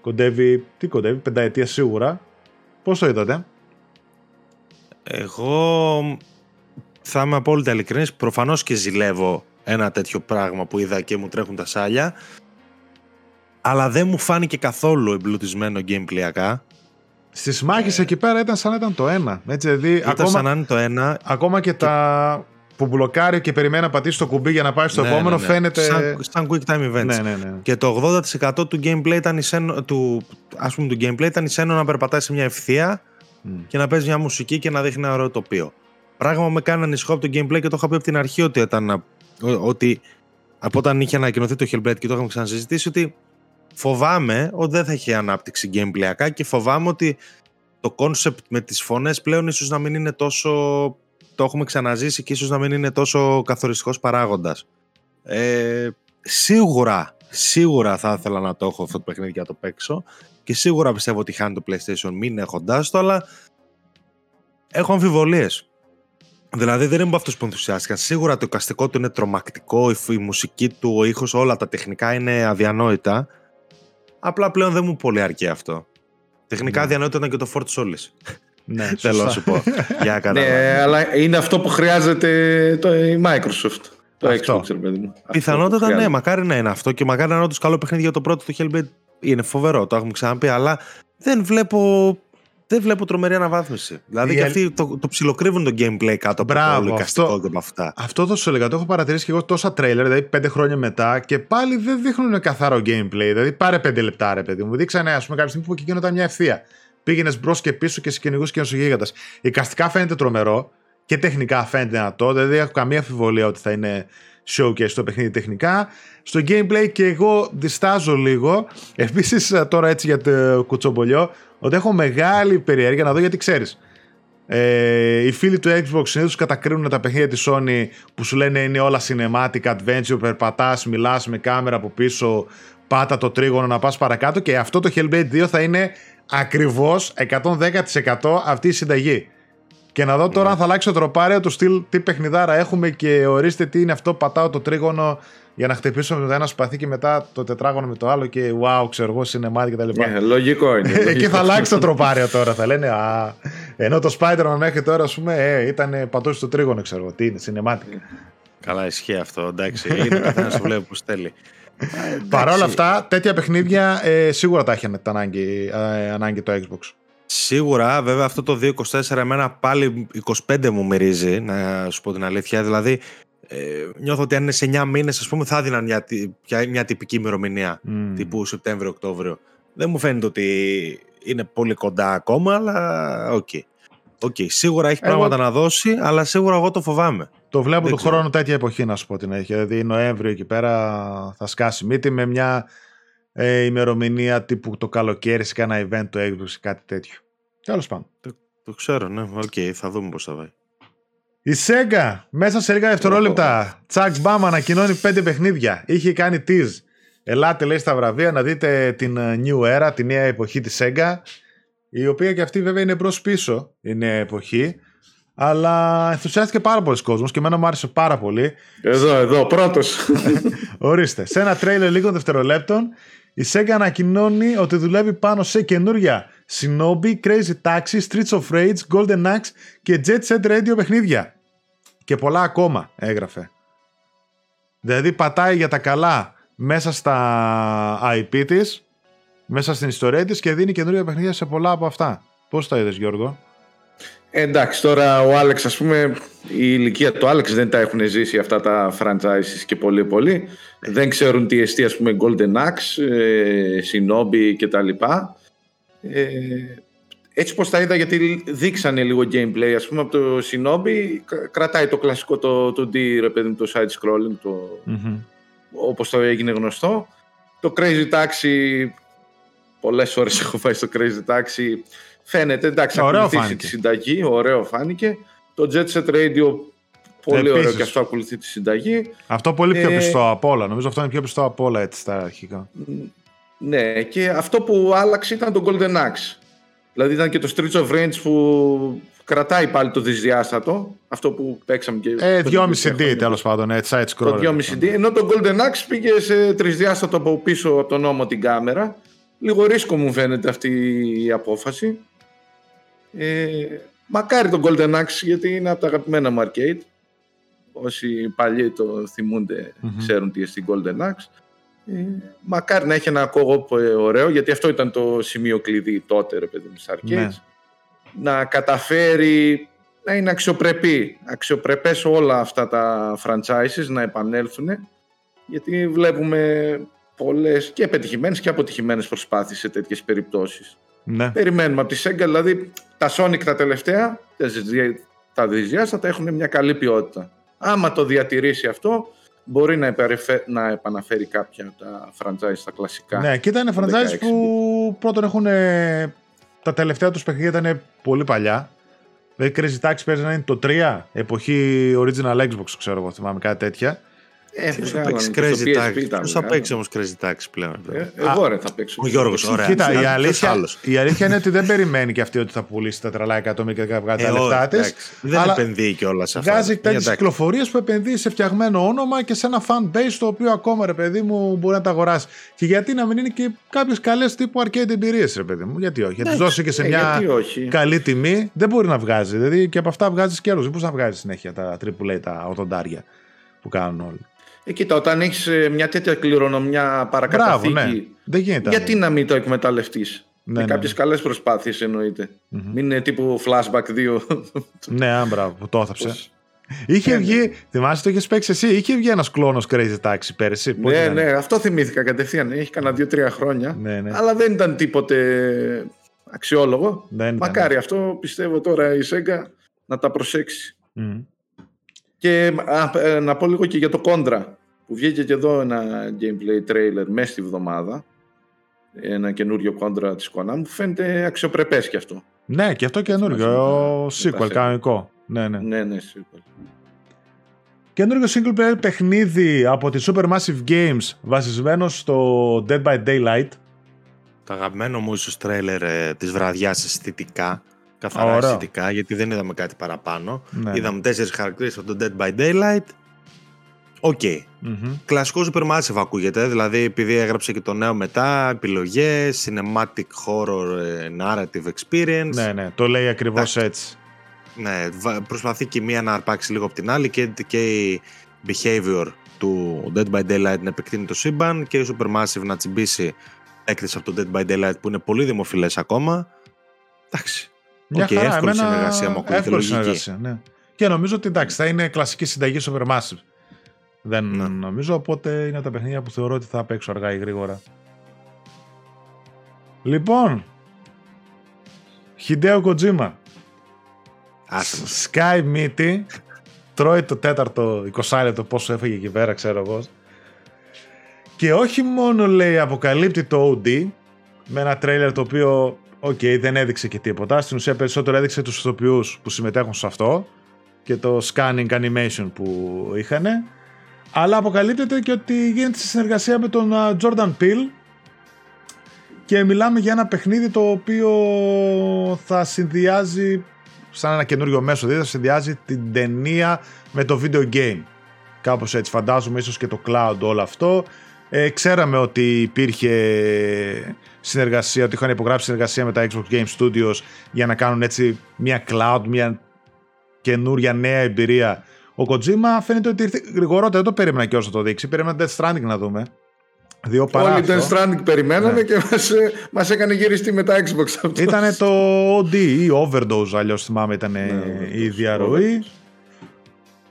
Κοντεύει, τι κοντεύει, πενταετία σίγουρα. Πώς το είδατε; Εγώ θα είμαι απόλυτα ειλικρινής. Προφανώς και ζηλεύω ένα τέτοιο πράγμα που είδα και μου τρέχουν τα σάλια. Αλλά δεν μου φάνηκε καθόλου εμπλουτισμένο gameplayακά. Στις μάχες εκεί πέρα ήταν σαν να ήταν το ένα. Έτσι, δηλαδή, Ήταν ακόμα, σαν να είναι το ένα. ακόμα και, τα που μπλοκάρει και περιμένει να πατήσει το κουμπί για να πάει στο Ναι, επόμενο ναι, ναι. φαίνεται... Σαν, σαν quick time events. Ναι, ναι, ναι. Και το 80% του gameplay ήταν η σένο, του, ας πούμε, του gameplay ήταν η σένο να περπατάει σε μια ευθεία Μμ. και να παίζει μια μουσική και να δείχνει ένα ωραίο τοπίο. Πράγμα που με κάνει να ανησυχώ από το gameplay και το είχα πει από την αρχή ότι, ήταν, ο- ότι από όταν είχε ανακοινωθεί το Hellblade και το είχαμε ξανασυζητήσει ότι φοβάμαι ότι δεν θα έχει ανάπτυξη gameplayακά και φοβάμαι ότι το concept με τις φωνές πλέον ίσως να μην είναι τόσο το έχουμε ξαναζήσει και ίσως να μην είναι τόσο καθοριστικός παράγοντας. Ε, σίγουρα, σίγουρα θα ήθελα να το έχω αυτό το παιχνίδι και να το παίξω και σίγουρα πιστεύω ότι χάνει το PlayStation μην έχοντάς το, αλλά έχω αμφιβολίες. Δηλαδή δεν είμαι από αυτούς που ενθουσιάστηκαν. Σίγουρα το εικαστικό του είναι τρομακτικό, η, φ- η μουσική του, ο ήχος, όλα τα τεχνικά είναι αδιανόητα. Απλά πλέον δεν μου πολύ αρκεί αυτό. Τεχνικά Ναι. αδιανόητα ήταν και το Fort Solis. ναι, *laughs* Θέλω να σωστά. σου πω. Για να καταλάβεις. Ναι, αλλά είναι αυτό που χρειάζεται το, η Microsoft. Το Αυτό. Xbox, ρε παιδί μου. Αυτό που Πιθανότατα ναι, χρειάζεται. μακάρι να είναι αυτό και μακάρι να είναι όντως καλό παιχνίδι για το πρώτο του Hellblade. Είναι φοβερό, το έχουμε ξαναπεί, αλλά δεν βλέπω, δεν βλέπω τρομερή αναβάθμιση. Δηλαδή Η και αλ- αυτοί το, το ψιλοκρύβουν το gameplay κάτω από Μπράβο, το όλο εικαστικό αυτό- και από αυτά. Αυτό θα σου έλεγα. Το έχω παρατηρήσει και εγώ τόσα τρέιλερ, δηλαδή πέντε χρόνια μετά και πάλι δεν δείχνουν καθαρό gameplay. Δηλαδή πάρε πέντε λεπτά, ρε παιδί μου. Δείξανε, ας πούμε, κάποια στιγμή που και εκείνο ήταν μια ευθεία. Πήγαινες μπρος και πίσω και σε κυνηγού και γίγαντα. Οικαστικά φαίνεται τρομερό και τεχνικά φαίνεται δυνατό. Δηλαδή δεν έχω καμία αμφιβολία ότι θα είναι showcase το παιχνίδι τεχνικά. Στο gameplay και εγώ διστάζω λίγο. Επίσης, τώρα έτσι για το κουτσομπολιό, ότι έχω μεγάλη περιέργεια να δω γιατί ξέρεις. Ε, οι φίλοι του Xbox συνήθως κατακρίνουν τα παιχνίδια της Sony που σου λένε είναι όλα cinematic adventure, περπατάς, μιλάς με κάμερα από πίσω, πάτα το τρίγωνο να πας παρακάτω και αυτό το Hellblade 2 θα είναι ακριβώς 110% αυτή η συνταγή. Και να δω τώρα αν θα αλλάξει το τροπάριο του στυλ τι παιχνιδάρα έχουμε και ορίστε τι είναι αυτό. Πατάω το τρίγωνο για να χτυπήσω με το ένα σπαθί και μετά το τετράγωνο με το άλλο και wow, ξέρω εγώ, cinematic κτλ. Ναι, λογικό είναι. Εκεί λογικό. θα αλλάξει το τροπάριο τώρα. Θα λένε Α, ενώ το Spider-Man μέχρι τώρα, ας πούμε, ε, ήταν πατώσει το τρίγωνο, ξέρω εγώ. Τι είναι, cinematic. Καλά, ισχύει αυτό. Εντάξει, είναι ο καθένας το βλέπει που στέλνει. Παρ' όλα αυτά, τέτοια παιχνίδια ε, σίγουρα τα έχει ανάγκη, ε, ανάγκη το Xbox. Σίγουρα, βέβαια αυτό το 2-24 εμένα πάλι 25 μου μυρίζει, να σου πω την αλήθεια. Δηλαδή, ε, νιώθω ότι αν είναι σε 9 μήνες, ας πούμε, θα έδιναν μια, μια τυπική ημερομηνία, Μμμ. τύπου Σεπτέμβριο-Οκτώβριο. Δεν μου φαίνεται ότι είναι πολύ κοντά ακόμα, αλλά οκ. Οκ, Σίγουρα έχει Εγώ- πράγματα να δώσει, αλλά σίγουρα εγώ το φοβάμαι. Το βλέπω Δεν του ξέρω. χρόνου τέτοια εποχή, να σου πω την έχει. Δηλαδή, Νοέμβριο εκεί πέρα θα σκάσει μύτη με μια ε, ημερομηνία τύπου το καλοκαίρι σε κάνα event του Xbox ή κάτι τέτοιο. Τέλος πάντων. Το ξέρω, ναι. Οκ, θα δούμε πώς θα πάει. Η Sega μέσα σε λίγα δευτερόλεπτα. τσακ μπαμ ανακοινώνει πέντε παιχνίδια. Είχε κάνει tease. Ελάτε, λέει στα βραβεία, να δείτε την ε, New Era, τη νέα εποχή της Sega. Η οποία και αυτή βέβαια είναι μπρος πίσω η νέα εποχή. Αλλά ενθουσιάστηκε πάρα πολλοί κόσμος και εμένα μου άρεσε πάρα πολύ. Εδώ, εδώ, πρώτος. *laughs* Ορίστε, σε ένα τρέιλερ λίγων δευτερολέπτων, η Sega ανακοινώνει ότι δουλεύει πάνω σε καινούρια Shinobi, Crazy Taxi, Streets of Rage, Golden Axe και Jet Set Radio παιχνίδια. Και πολλά ακόμα έγραφε. Δηλαδή πατάει για τα καλά μέσα στα IP της, μέσα στην ιστορία της και δίνει καινούργια παιχνίδια σε πολλά από αυτά. Πώς τα είδες Γιώργο; Εντάξει, τώρα ο Άλεξ, ας πούμε, η ηλικία του Άλεξ δεν τα έχουν ζήσει αυτά τα franchises και πολύ πολύ. Δεν ξέρουν τι εστί, ας πούμε, Golden Axe, ε, Shinobi και τα λοιπά. Ε, έτσι πως τα είδα, γιατί δείξανε λίγο gameplay, ας πούμε, από το Shinobi, κα- κρατάει το κλασικό το, το D, ρε παιδί μου, το side-scrolling, το, όπως το έγινε γνωστό. Το Crazy Taxi, πολλές ώρες έχω πάει στο Crazy Taxi, φαίνεται, εντάξει, Ωραίο ακολουθήσει φάνηκε. τη συνταγή, ωραίο φάνηκε. Το Jet Set Radio, πολύ ωραίο Επίσης. και αυτό ακολουθεί τη συνταγή. Αυτό πολύ πιο Ε, πιστό από όλα. Νομίζω αυτό είναι πιο πιστό από όλα έτσι στα αρχικά. Ναι, και αυτό που άλλαξε ήταν το Golden Axe. Δηλαδή ήταν και το Streets of Rage που κρατάει πάλι το δυσδιάστατο, αυτό που παίξαμε και... Ε, το 2,5D χρόνια. τέλος πάντων, έτσι, side scroll. Το 2,5D, ενώ το Golden Axe πήγε σε τρισδιάστατο από πίσω από τον νόμο την κάμερα. Λίγο ρίσκο μου φαίνεται αυτή η απόφαση. Ε, μακάρι το Golden Axe γιατί είναι από τα αγαπημένα μου arcade. Όσοι παλιοί το θυμούνται Μμμ. ξέρουν τι είναι στην Golden Axe. Ε, μακάρι να έχει ένα co-op ε, ωραίο γιατί αυτό ήταν το σημείο κλειδί τότε ρε παιδί μου στις arcades. Ναι. Να καταφέρει να είναι αξιοπρεπή. Αξιοπρεπές όλα αυτά τα franchises να επανέλθουν γιατί βλέπουμε πολλές και πετυχημένες και αποτυχημένες προσπάθειες σε τέτοιες περιπτώσεις. Ναι. Περιμένουμε από τη Sega, δηλαδή τα Sonic τα τελευταία, τα δυσδια- τα δυσδιάστατα έχουν μια καλή ποιότητα. Άμα το διατηρήσει αυτό, μπορεί να, επερεφε- να επαναφέρει κάποια από τα franchise τα κλασικά. Ναι, και ήταν Το franchise 16 που πρώτον έχουν. ε, τα τελευταία τους παιχνίδια ήταν πολύ παλιά. Δηλαδή Crazy Taxi παίζει να είναι το 3, εποχή original Xbox, ξέρω εγώ, θυμάμαι κάτι τέτοια. Ε, Ποιος θα βγάλανε παίξει και στο Crazy PSP Taxi. ήταν Ποιος θα βγάλανε. παίξει όμως Crazy Taxi πλέον. Ε, Ε, εγώ ρε θα παίξω. ο Γιώργος, ωραία. Κοίτα, η Ποιος αλήθεια, άλλος; η αλήθεια είναι ότι δεν περιμένει και αυτή ότι θα πουλήσει τα τρελά εκατομμύρια και θα βγάλει τα Ε, λεφτά όχι, της. εντάξει. Δεν αλλά επενδύει κιόλας σε αυτά. Βγάζει Ε, τέτοιε εντάξει. κυκλοφορίες που επενδύει σε φτιαγμένο όνομα και σε ένα fan base το οποίο ακόμα ρε παιδί μου μπορεί να τα αγοράσει. Και γιατί να μην είναι και κάποιες καλές τύπου arcade εμπειρίες, ρε παιδί μου; Γιατί όχι; Γιατί Ναι. δώσει και σε Ε, μια γιατί όχι; καλή τιμή δεν μπορεί να βγάζει. Δηλαδή και από αυτά βγάζεις καιρούς. Δεν μπορεί να βγάζει συνέχεια τα AAA, τα 80 που κάνουν όλοι; Ε, κοίτα, όταν έχεις μια τέτοια κληρονομιά Μπράβο, παρακαταθήκη, ναι. Δεν γίνεται. γιατί να μην το εκμεταλλευτείς; Ναι, με ναι, κάποιες ναι. καλές προσπάθειες εννοείται. Μμμ. Μην είναι τύπου flashback 2. Ναι, αν μπράβο, που το έθαψε. Πώς- Είχε Ναι, βγει, θυμάσαι το είχες παίξει εσύ, είχε βγει ένας κλόνος Crazy Taxi πέρυσι. πώς ναι, ήταν; ναι, αυτό θυμήθηκα κατευθείαν. Έχει κανένα δύο-τρία χρόνια. Ναι, ναι. Αλλά δεν ήταν τίποτε αξιόλογο. Δεν ήταν. Μακάρι αυτό πιστεύω τώρα η Sega να τα προσέξει. Μμμ. Και α, ε, να πω λίγο και για το Contra που βγήκε και εδώ ένα gameplay trailer μέσα στη βδομάδα. Ένα καινούριο Contra της Konami που φαίνεται αξιοπρεπές και αυτό. Ναι, και αυτό καινούργιο. Συμμετέχει sequel με τα κανονικό. Ναι, ναι. Ναι, ναι, σίγουρα. Καινούργιο single player παιχνίδι από τη Supermassive Games βασισμένο στο Dead by Daylight. Το αγαπημένο μου ίσως τρέλερ ε, της βραδιάς αισθητικά. Καθαρά Ωραίο. αισθητικά, γιατί δεν είδαμε κάτι παραπάνω. Ναι. Είδαμε τέσσερις χαρακτήρες από το Dead by Daylight. Οκ. Μμμ. Κλασικό Supermassive ακούγεται, δηλαδή επειδή έγραψε και το νέο μετά, επιλογές, cinematic horror ε, narrative experience. Ναι, ναι, το λέει ακριβώς Εντάξει. έτσι. Ναι, βα- προσπαθεί και η μία να αρπάξει λίγο από την άλλη και, και η Behaviour του Dead by Daylight να επεκτείνει το σύμπαν και η Supermassive να τσιμπήσει έκθεση από το Dead by Daylight που είναι πολύ δημοφιλές ακόμα Εντάξει. Μια Οκ, χαρά, εύκολη εμένα συνεργασία μου ακούγεται, εύκολη λογική. συνεργασία, ναι. Και νομίζω ότι εντάξει, θα είναι κλασική συνταγή Supermassive. Δεν Ναι. νομίζω, οπότε είναι τα παιχνίδια που θεωρώ ότι θα παίξω αργά ή γρήγορα. Λοιπόν, Hideo Kojima, Άσε με. σκάει μύτη, τρώει το τέταρτο 20 λεπτό πόσο έφαγε εκεί πέρα, ξέρω εγώ. Και όχι μόνο λέει αποκαλύπτει το OD με ένα τρέιλερ το οποίο οκ, δεν έδειξε και τίποτα. Στην ουσία περισσότερο έδειξε τους ηθοποιούς που συμμετέχουν σε αυτό και το scanning animation που είχαν. Αλλά αποκαλύπτεται και ότι γίνεται σε συνεργασία με τον α, Jordan Peele και μιλάμε για ένα παιχνίδι το οποίο θα συνδυάζει σαν ένα καινούριο μέσο, δηλαδή θα συνδυάζει την ταινία με το video game. Κάπως έτσι φαντάζομαι ίσως και το cloud όλο αυτό. Ε, ξέραμε ότι υπήρχε συνεργασία, ότι είχαν υπογράψει συνεργασία με τα Xbox Game Studios για να κάνουν έτσι μια cloud, μια καινούρια νέα εμπειρία. Ο Kojima φαίνεται ότι ήρθε γρηγορότερα, δεν το περίμενα και όσο το δείξει. Περίμενα Death Stranding να δούμε. Δύο παρά Όλοι αυτό. τον Stranding περιμένανε Ναι. και μας, ε, μας έκανε γυριστεί με τα Xbox αυτός. Ήταν το OD ή Overdose, αλλιώς θυμάμαι ήταν Ναι, η overdose, διαρροή.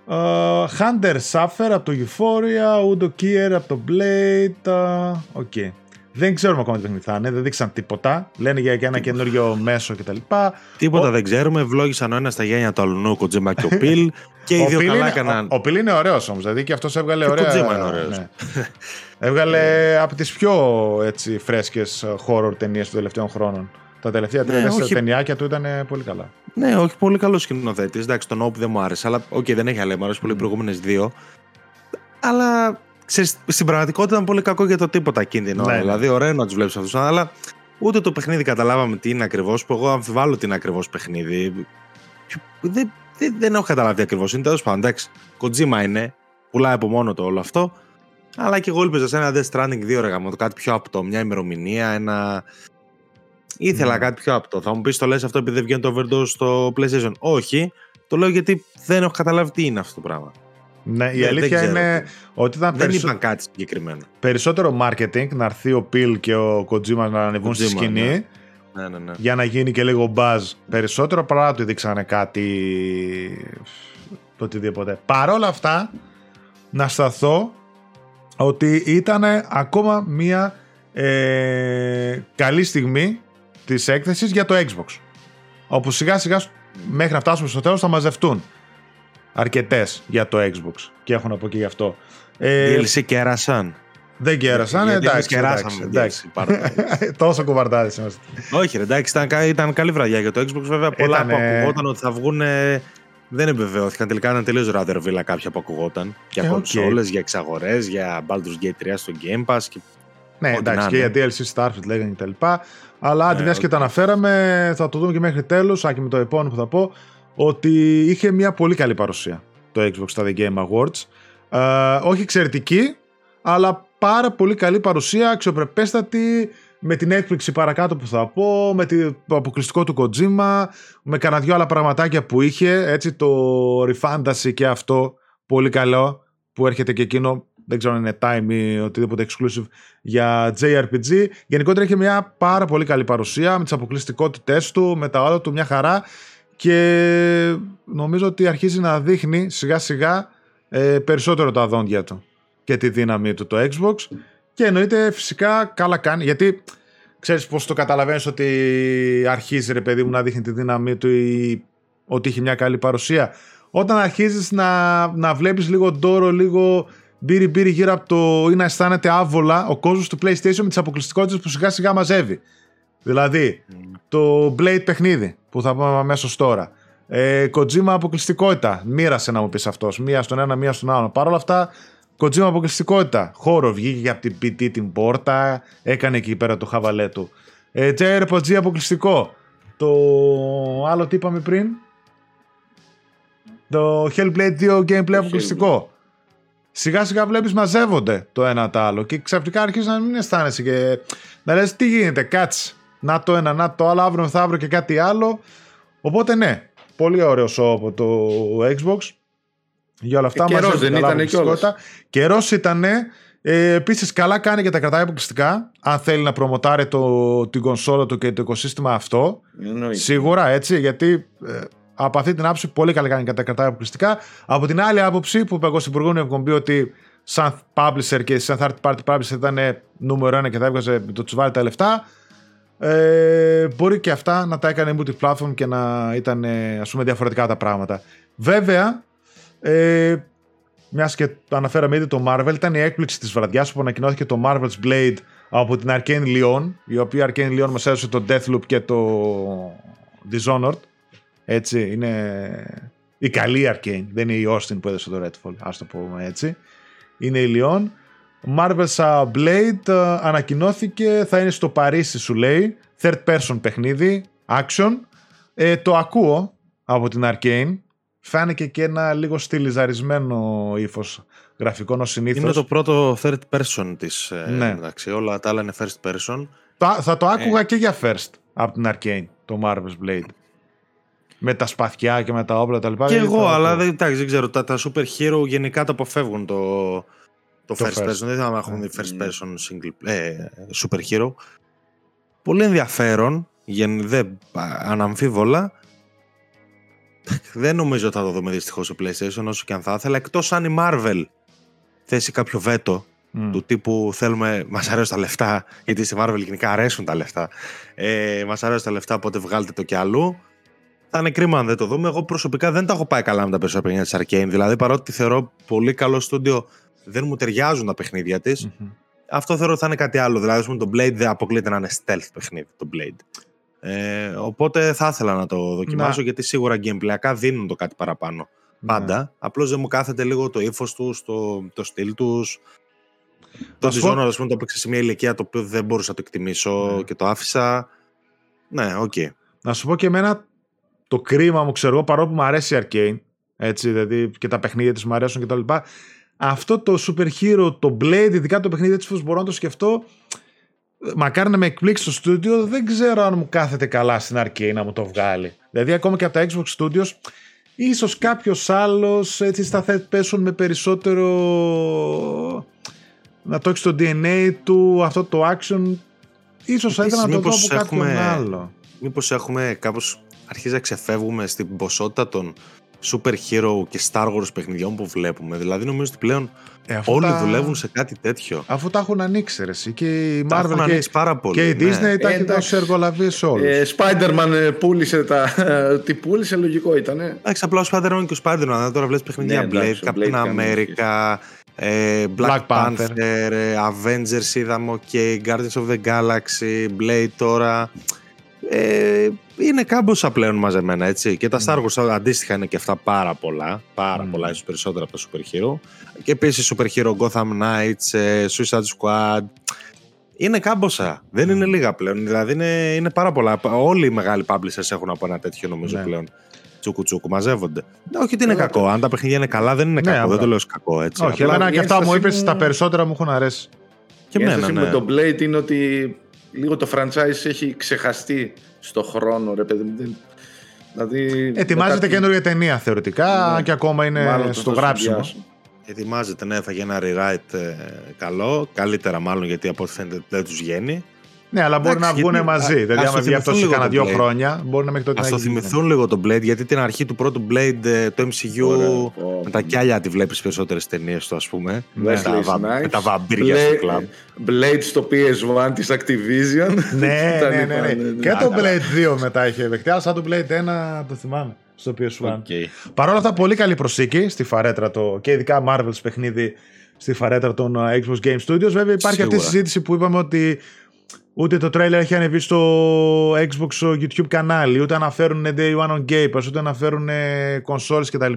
Uh, Hunter Suffer από το Euphoria, Udo Kier από το Blade. uh, Οκ. Δεν ξέρουμε ακόμα τι παιχνίδι θα είναι, δεν δείξαν τίποτα. Λένε για ένα καινούριο μέσο κτλ. Τίποτα Ο- δεν ξέρουμε. Βλόγησαν ο ένας στα γένια του αλλού, ο Kojima και ο Πιλ. *laughs* και οι Ο δύο Phil καλά είναι- έκαναν. Ο, ο Phil είναι ωραίος όμως, δηλαδή και αυτός έβγαλε Και ο ωραία. Kojima είναι ωραίος. ναι. *laughs* έβγαλε από τις πιο έτσι, φρέσκες horror ταινίες των τελευταίων χρόνων. Τα τελευταία τρία Ναι, τέσσερα όχι. ταινιάκια του ήταν πολύ καλά. Ναι, όχι πολύ καλός σκηνοθέτης. Εντάξει, το Nope δεν μου άρεσε, αλλά οκ, δεν έχει άλλη. Μου αρέσει πολύ οι Mm. προηγούμενες δύο. Αλλά ξέρεις, στην πραγματικότητα ήταν πολύ κακό για το τίποτα εκείνη την ώρα. Ναι, ναι. Δηλαδή, ωραίο να τους βλέπεις αυτούς, αλλά ούτε το παιχνίδι καταλάβαμε τι είναι ακριβώς. Που εγώ αμφιβάλλω τι είναι ακριβώς παιχνίδι. Δεν, δεν, δεν έχω καταλάβει τι ακριβώς είναι. Τέλος πάντων, εντάξει, Kojima είναι. Πουλάει από μόνο το όλο αυτό. Αλλά και εγώ ήλπιζα σε ένα Death Stranding 2 ρε γαμώτο, κάτι πιο απτό, μια ημερομηνία, ένα. Ήθελα Ναι. κάτι πιο απτό. Θα μου πεις το λες αυτό επειδή δεν βγαίνει το overdose στο PlayStation; Όχι. Το λέω γιατί δεν έχω καταλάβει τι είναι αυτό το πράγμα. Ναι, η Δεν- δεν αλήθεια ξέρω είναι τι. ότι ήταν Δεν περισσο- είπαν κάτι συγκεκριμένο. περισσότερο marketing να έρθει ο Πιλ και ο Kojima να ανεβούν στη Kojima, σκηνή ναι. Ναι, ναι, ναι. για να γίνει και λίγο buzz περισσότερο παρά ότι δείξανε κάτι το οτιδήποτε. Παρ' όλα αυτά να σταθώ ότι ήταν ακόμα μία ε, καλή στιγμή της έκθεσης για το Xbox όπου σιγά σιγά μέχρι να φτάσουμε στο τέλος θα μαζευτούν αρκετές για το Xbox και έχω να πω και γι' αυτό. Ε, DLC κέρασαν. δεν κέρασαν, Γιατί εντάξει, εμείς εντάξει, κεράσαμε εντάξει. DLC, πάρτε. *laughs* Τόσο κουβαρντάδες είμαστε. Όχι, ρε, εντάξει, ήταν, κα- ήταν καλή βραδιά για το Xbox. Βέβαια, πολλά Ήτανε- που ακουγόταν ότι θα βγουν. Δεν επιβεβαιώθηκαν. Τελικά ήταν τελείως ράδερβίλα κάποια που ακουγόταν. Για Ε, οκ. κονσόλες, για εξαγορές, για Baldur's Gate 3 στο Game Pass. Και... Ναι, Ό,τι εντάξει, να και είναι. για DLC Starfield λέγανε κτλ. Αλλά αντί Ναι, μιας και οκ. το αναφέραμε, θα το δούμε και μέχρι τελουάκι με το επόμενο που θα πω, ότι είχε μια πολύ καλή παρουσία το Xbox στα The Game Awards. Ε, όχι εξαιρετική, αλλά πάρα πολύ καλή παρουσία, αξιοπρεπέστατη, με την έκπληξη παρακάτω που θα πω, με το αποκλειστικό του Kojima, με κανένα δυο άλλα πραγματάκια που είχε, έτσι το Refantasy και αυτό, πολύ καλό, που έρχεται και εκείνο, δεν ξέρω αν είναι time ή οτιδήποτε exclusive για JRPG. Γενικότερα είχε μια πάρα πολύ καλή παρουσία με τις αποκλειστικότητές του, με τα όλα του μια χαρά και νομίζω ότι αρχίζει να δείχνει σιγά σιγά ε, περισσότερο τα δόντια του και τη δύναμη του το Xbox. Και εννοείται φυσικά καλά κάνει γιατί ξέρεις πως το καταλαβαίνεις ότι αρχίζει ρε παιδί μου να δείχνει τη δύναμη του ή ότι έχει μια καλή παρουσία. Όταν αρχίζεις να, να βλέπεις λίγο ντόρο, λίγο μπύρι μπύρι γύρω από το ή να αισθάνεται άβολα ο κόσμος του PlayStation με τις αποκλειστικότητες που σιγά σιγά μαζεύει δηλαδή το Blade παιχνίδι που θα πούμε αμέσως τώρα. Ε, Kojima αποκλειστικότητα. Μοίρασε να μου πεις αυτός. Μία στον ένα, μία στον άλλο. Παρ' όλα αυτά, Kojima αποκλειστικότητα. Χώρο βγήκε για από την PT την πόρτα. Έκανε εκεί πέρα το χαβαλέ του. Ε, JRPG αποκλειστικό. Το άλλο τι είπαμε πριν; Το Hellblade 2 gameplay αποκλειστικό. Σιγά σιγά βλέπεις μαζεύονται το ένα το άλλο και ξαφνικά αρχίζεις να μην αισθάνεσαι και να λες τι γίνεται, κάτσε. Να το ένα, να το άλλο, αύριο μεθαύριο και κάτι άλλο. Οπότε ναι, πολύ ωραίο show από το Xbox. για όλα αυτά. Ε, καιρός δεν ήταν κιόλας. Καιρός ήταν. Ε, Επίσης, καλά κάνει και τα κρατάει αποκλειστικά. Αν θέλει να προμοτάρει το, την κονσόλα του και το οικοσύστημα αυτό. Εννοείται. Σίγουρα έτσι, γιατί ε, από αυτή την άποψη πολύ καλά κάνει και τα κρατάει αποκλειστικά. Από την άλλη άποψη που είπα εγώ στην προηγούμενη εκπομπή ότι σαν publisher και σαν third party publisher ήταν νούμερο ένα και θα έβγαζε το τσουβάλι τα λεφτά. Ε, μπορεί και αυτά να τα έκανε multi-platform και να ήταν ε, ας πούμε διαφορετικά τα πράγματα. Βέβαια, ε, μιας και το αναφέραμε ήδη το Marvel, ήταν η έκπληξη της βραδιάς που ανακοινώθηκε το Marvel's Blade από την Arcane Leon, η οποία Arcane Leon μας έδωσε το Deathloop και το Dishonored. Έτσι, είναι η καλή Arcane, δεν είναι η Austin που έδωσε το Redfall, ας το πούμε έτσι. Είναι η Leon. Marvel's Blade ε, ανακοινώθηκε, θα είναι στο Παρίσι σου λέει, third person παιχνίδι, action. Ε, το ακούω από την Arcane, φάνηκε και ένα λίγο στυλιζαρισμένο ύφος γραφικών ω συνήθως. Είναι το πρώτο third person της. Ναι. Εντάξει, όλα τα άλλα είναι first person. Θα, θα το άκουγα και για first από την Arcane, το Marvel's Blade. Με τα σπαθιά και με τα όπλα τα λοιπά. Και γιατί εγώ, θα- αλλά δεν, εντάξει, δεν ξέρω. Τα, τα super hero γενικά τα αποφεύγουν το, το, Το first, first. person. Δεν θα έχουν δει first Mm. person single, ε, super hero. Πολύ ενδιαφέρον. γεν- Δεν, α, αναμφίβολα. Δεν νομίζω ότι θα το δούμε δυστυχώς σε PlayStation όσο και αν θα ήθελα. Εκτός αν η Marvel θέσει κάποιο βέτο Μμ. του τύπου θέλουμε, μας αρέσουν τα λεφτά, γιατί στη Marvel γενικά αρέσουν τα λεφτά. Ε, μας αρέσουν τα λεφτά, οπότε βγάλτε το κι αλλού. Θα είναι κρίμα αν δεν το δούμε. Εγώ προσωπικά δεν τα έχω πάει καλά με τα περισσότερα παιχνίδια της Arcane. Δηλαδή, παρότι τη θεωρώ πολύ καλό στούντιο, δεν μου ταιριάζουν τα παιχνίδια της. Μμμ. Αυτό θεωρώ ότι θα είναι κάτι άλλο. Δηλαδή, ας πούμε, το Blade δεν αποκλείεται να είναι stealth παιχνίδι. Το Blade. Ε, οπότε θα ήθελα να το δοκιμάσω Να. γιατί σίγουρα gameplayακά δίνουν το κάτι παραπάνω. Πάντα. Ναι. Απλώς δεν μου κάθεται λίγο το ύφος τους, το, το στυλ τους. Το Να σου πω- Dishonored, ας πούμε, το έπαιξε σε μια ηλικία το οποίο δεν μπορούσα να το εκτιμήσω Ναι. και το άφησα. Ναι, οκ. Να σου πω και εμένα το κρίμα μου, ξέρω εγώ, παρόλο που μου αρέσει η Arkane, έτσι, δηλαδή και τα παιχνίδια της μου αρέσουν και τα λοιπά, αυτό το super hero, το Blade, ειδικά το παιχνίδι της, μπορώ να το σκεφτώ, μακάρι να με εκπλήξει το στούντιο, δεν ξέρω αν μου κάθεται καλά στην Arkane να μου το βγάλει. Δηλαδή ακόμα και από τα Xbox Studios, ίσως κάποιος άλλος έτσι στα third person με περισσότερο να το έχει στο DNA του αυτό το action ίσως θα ήθελα να το δω Επίσης, από μήπως κάποιον έχουμε- άλλο. Μήπως έχουμε κάπως αρχίζει να ξεφεύγουμε στην ποσότητα των super hero και Star Wars παιχνιδιών που βλέπουμε. Δηλαδή νομίζω ότι πλέον Ε, αφού όλοι τα- δουλεύουν σε κάτι τέτοιο. Αφού τα έχουν ανοίξει ρε, εσύ. και η Τα έχουν Marvel και, ανοίξει πάρα πολύ. και η ναι. Disney τα έχει εντάξει. δώσει εργολαβίες σε όλους. Ε, Spider-Man ε, πούλησε τα. Τι πούλησε, λογικό ήταν. Εντάξει, απλά ο Spider-Man και ο Spider-Man. Τώρα βλέπεις παιχνίδια Ναι, εντάξει, Blade, ο Blade Captain κάνει America, ε, Black, Black Panther. Panther, ε, Avengers είδαμε, ok, Guardians of the Galaxy, Blade τώρα. Ε, είναι κάμποσα πλέον μαζεμένα, έτσι. Και τα Star Wars αντίστοιχα είναι και αυτά πάρα πολλά. Πάρα Mm. πολλά, ίσως περισσότερα από τα Super Hero. Και επίσης Super Hero Gotham Knights, ε, Suicide Squad. Είναι κάμποσα. Δεν είναι λίγα πλέον. Δηλαδή είναι, είναι πάρα πολλά. Όλοι οι μεγάλοι publishers έχουν από ένα τέτοιο νομίζω Ναι. πλέον. Τσούκου τσούκου, μαζεύονται. Ναι, όχι ότι είναι Ε, κακό. Αν τα παιχνίδια είναι καλά, δεν είναι Ναι, κακό. απλά. Δεν το λέω ως κακό έτσι. Όχι, Απλά εμένα η και αυτά μου ένσταση είπες, μου- τα περισσότερα μου έχουν αρέσει. και η εμένα, ένσταση ναι. με το Blade είναι ότι λίγο το franchise έχει ξεχαστεί στο χρόνο, ρε παιδί μου. Δεν- Δηλαδή, Ετοιμάζεται μετά- καινούργια ταινία θεωρητικά Ναι. και ακόμα είναι Μάλλον το στο θα γράψιμο. συνδυάσουν. Ετοιμάζεται, ναι, θα γίνει ένα rewrite ε, καλό. Καλύτερα μάλλον γιατί από ό,τι φαίνεται δεν τους βγαίνει. Ναι, αλλά μπορεί Εντάξει, να βγουν γιατί- μαζί. α- Δηλαδή, ας άμα το βγει αυτό σε θυμηθούν κανένα λίγο δύο το Blade. χρόνια, μπορεί να μέχρι τότε Α να το έχει γίνει. θυμηθούν λίγο το Blade γιατί την αρχή του πρώτου Blade, ε, το MCU. Ωραίο. Με τα κιάλια τη βλέπεις περισσότερες ταινίες του, ας πούμε. Με Wesley τα, βα- Snipes. με τα βαμπύρια στο Blade- κλαμπ. Blade στο PS1 της Activision. Ναι, *laughs* Τα ναι, λοιπά, ναι, ναι. Και το Blade 2 μετά είχε παιχτεί, αλλά σαν το Blade 1 το θυμάμαι στο PS1. Οκ. Παρ' όλα αυτά, πολύ καλή προσήκη στη φαρέτρα το, και ειδικά Marvel's παιχνίδι στη φαρέτρα των uh, Xbox Game Studios. Βέβαια, υπάρχει αυτή η Σίγουρα. συζήτηση που είπαμε ότι ούτε το τρέιλερ έχει ανεβεί στο Xbox στο YouTube κανάλι, ούτε αναφέρουν Day One on Game Pass, ούτε αναφέρουν κονσόλες κτλ.